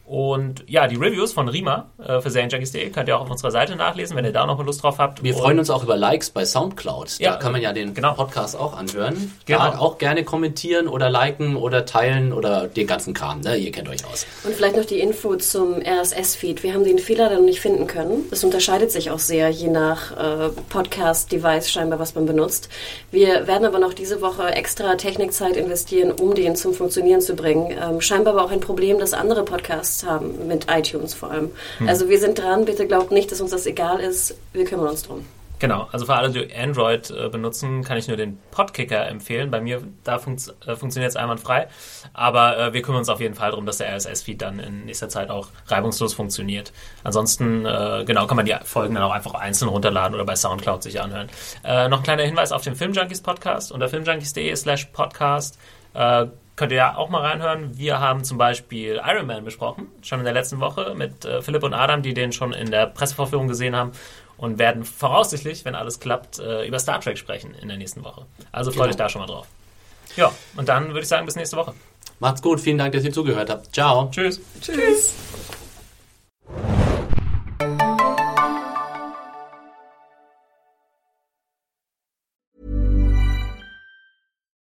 Und ja, die Reviews von Rima äh, für Serienjunkies.de könnt ihr auch auf unserer Seite nachlesen, wenn ihr da noch mal Lust drauf habt. Wir und freuen uns auch über Likes bei Soundcloud. Da Ja, kann man ja den genau. Podcast auch anhören. Genau. Da auch gerne kommentieren oder liken oder teilen oder den ganzen Kram. Ne? Ihr kennt euch aus. Und vielleicht noch die Info zum RSS-Feed. Wir haben den Fehler dann nicht finden können. Das unterscheidet sich auch sehr, je nach äh, Podcast-Device scheinbar, was man benutzt. Wir werden aber noch diese Woche extra Technikzeit investieren, um den zum Funktionieren zu bringen. Ähm, scheinbar aber auch ein Problem, das andere Podcasts haben, mit iTunes vor allem. Also wir sind dran. Bitte glaubt nicht, dass uns das egal ist. Wir kümmern uns drum. Genau, also für alle, die Android äh, benutzen, kann ich nur den Podkicker empfehlen. Bei mir, da funkt, äh, funktioniert es einwandfrei. Aber äh, wir kümmern uns auf jeden Fall darum, dass der RSS-Feed dann in nächster Zeit auch reibungslos funktioniert. Ansonsten, äh, genau, kann man die Folgen dann auch einfach einzeln runterladen oder bei Soundcloud sich anhören. Äh, noch ein kleiner Hinweis auf den Filmjunkies Podcast unter filmjunkies.de slash podcast. Könnt ihr ja auch mal reinhören. Wir haben zum Beispiel Iron Man besprochen, schon in der letzten Woche mit äh, Philipp und Adam, die den schon in der Pressevorführung gesehen haben und werden voraussichtlich, wenn alles klappt, äh, über Star Trek sprechen in der nächsten Woche. Also freut Genau. euch da schon mal drauf. Ja, und dann würde ich sagen, bis nächste Woche. Macht's gut. Vielen Dank, dass ihr zugehört habt. Ciao. Tschüss. Tschüss.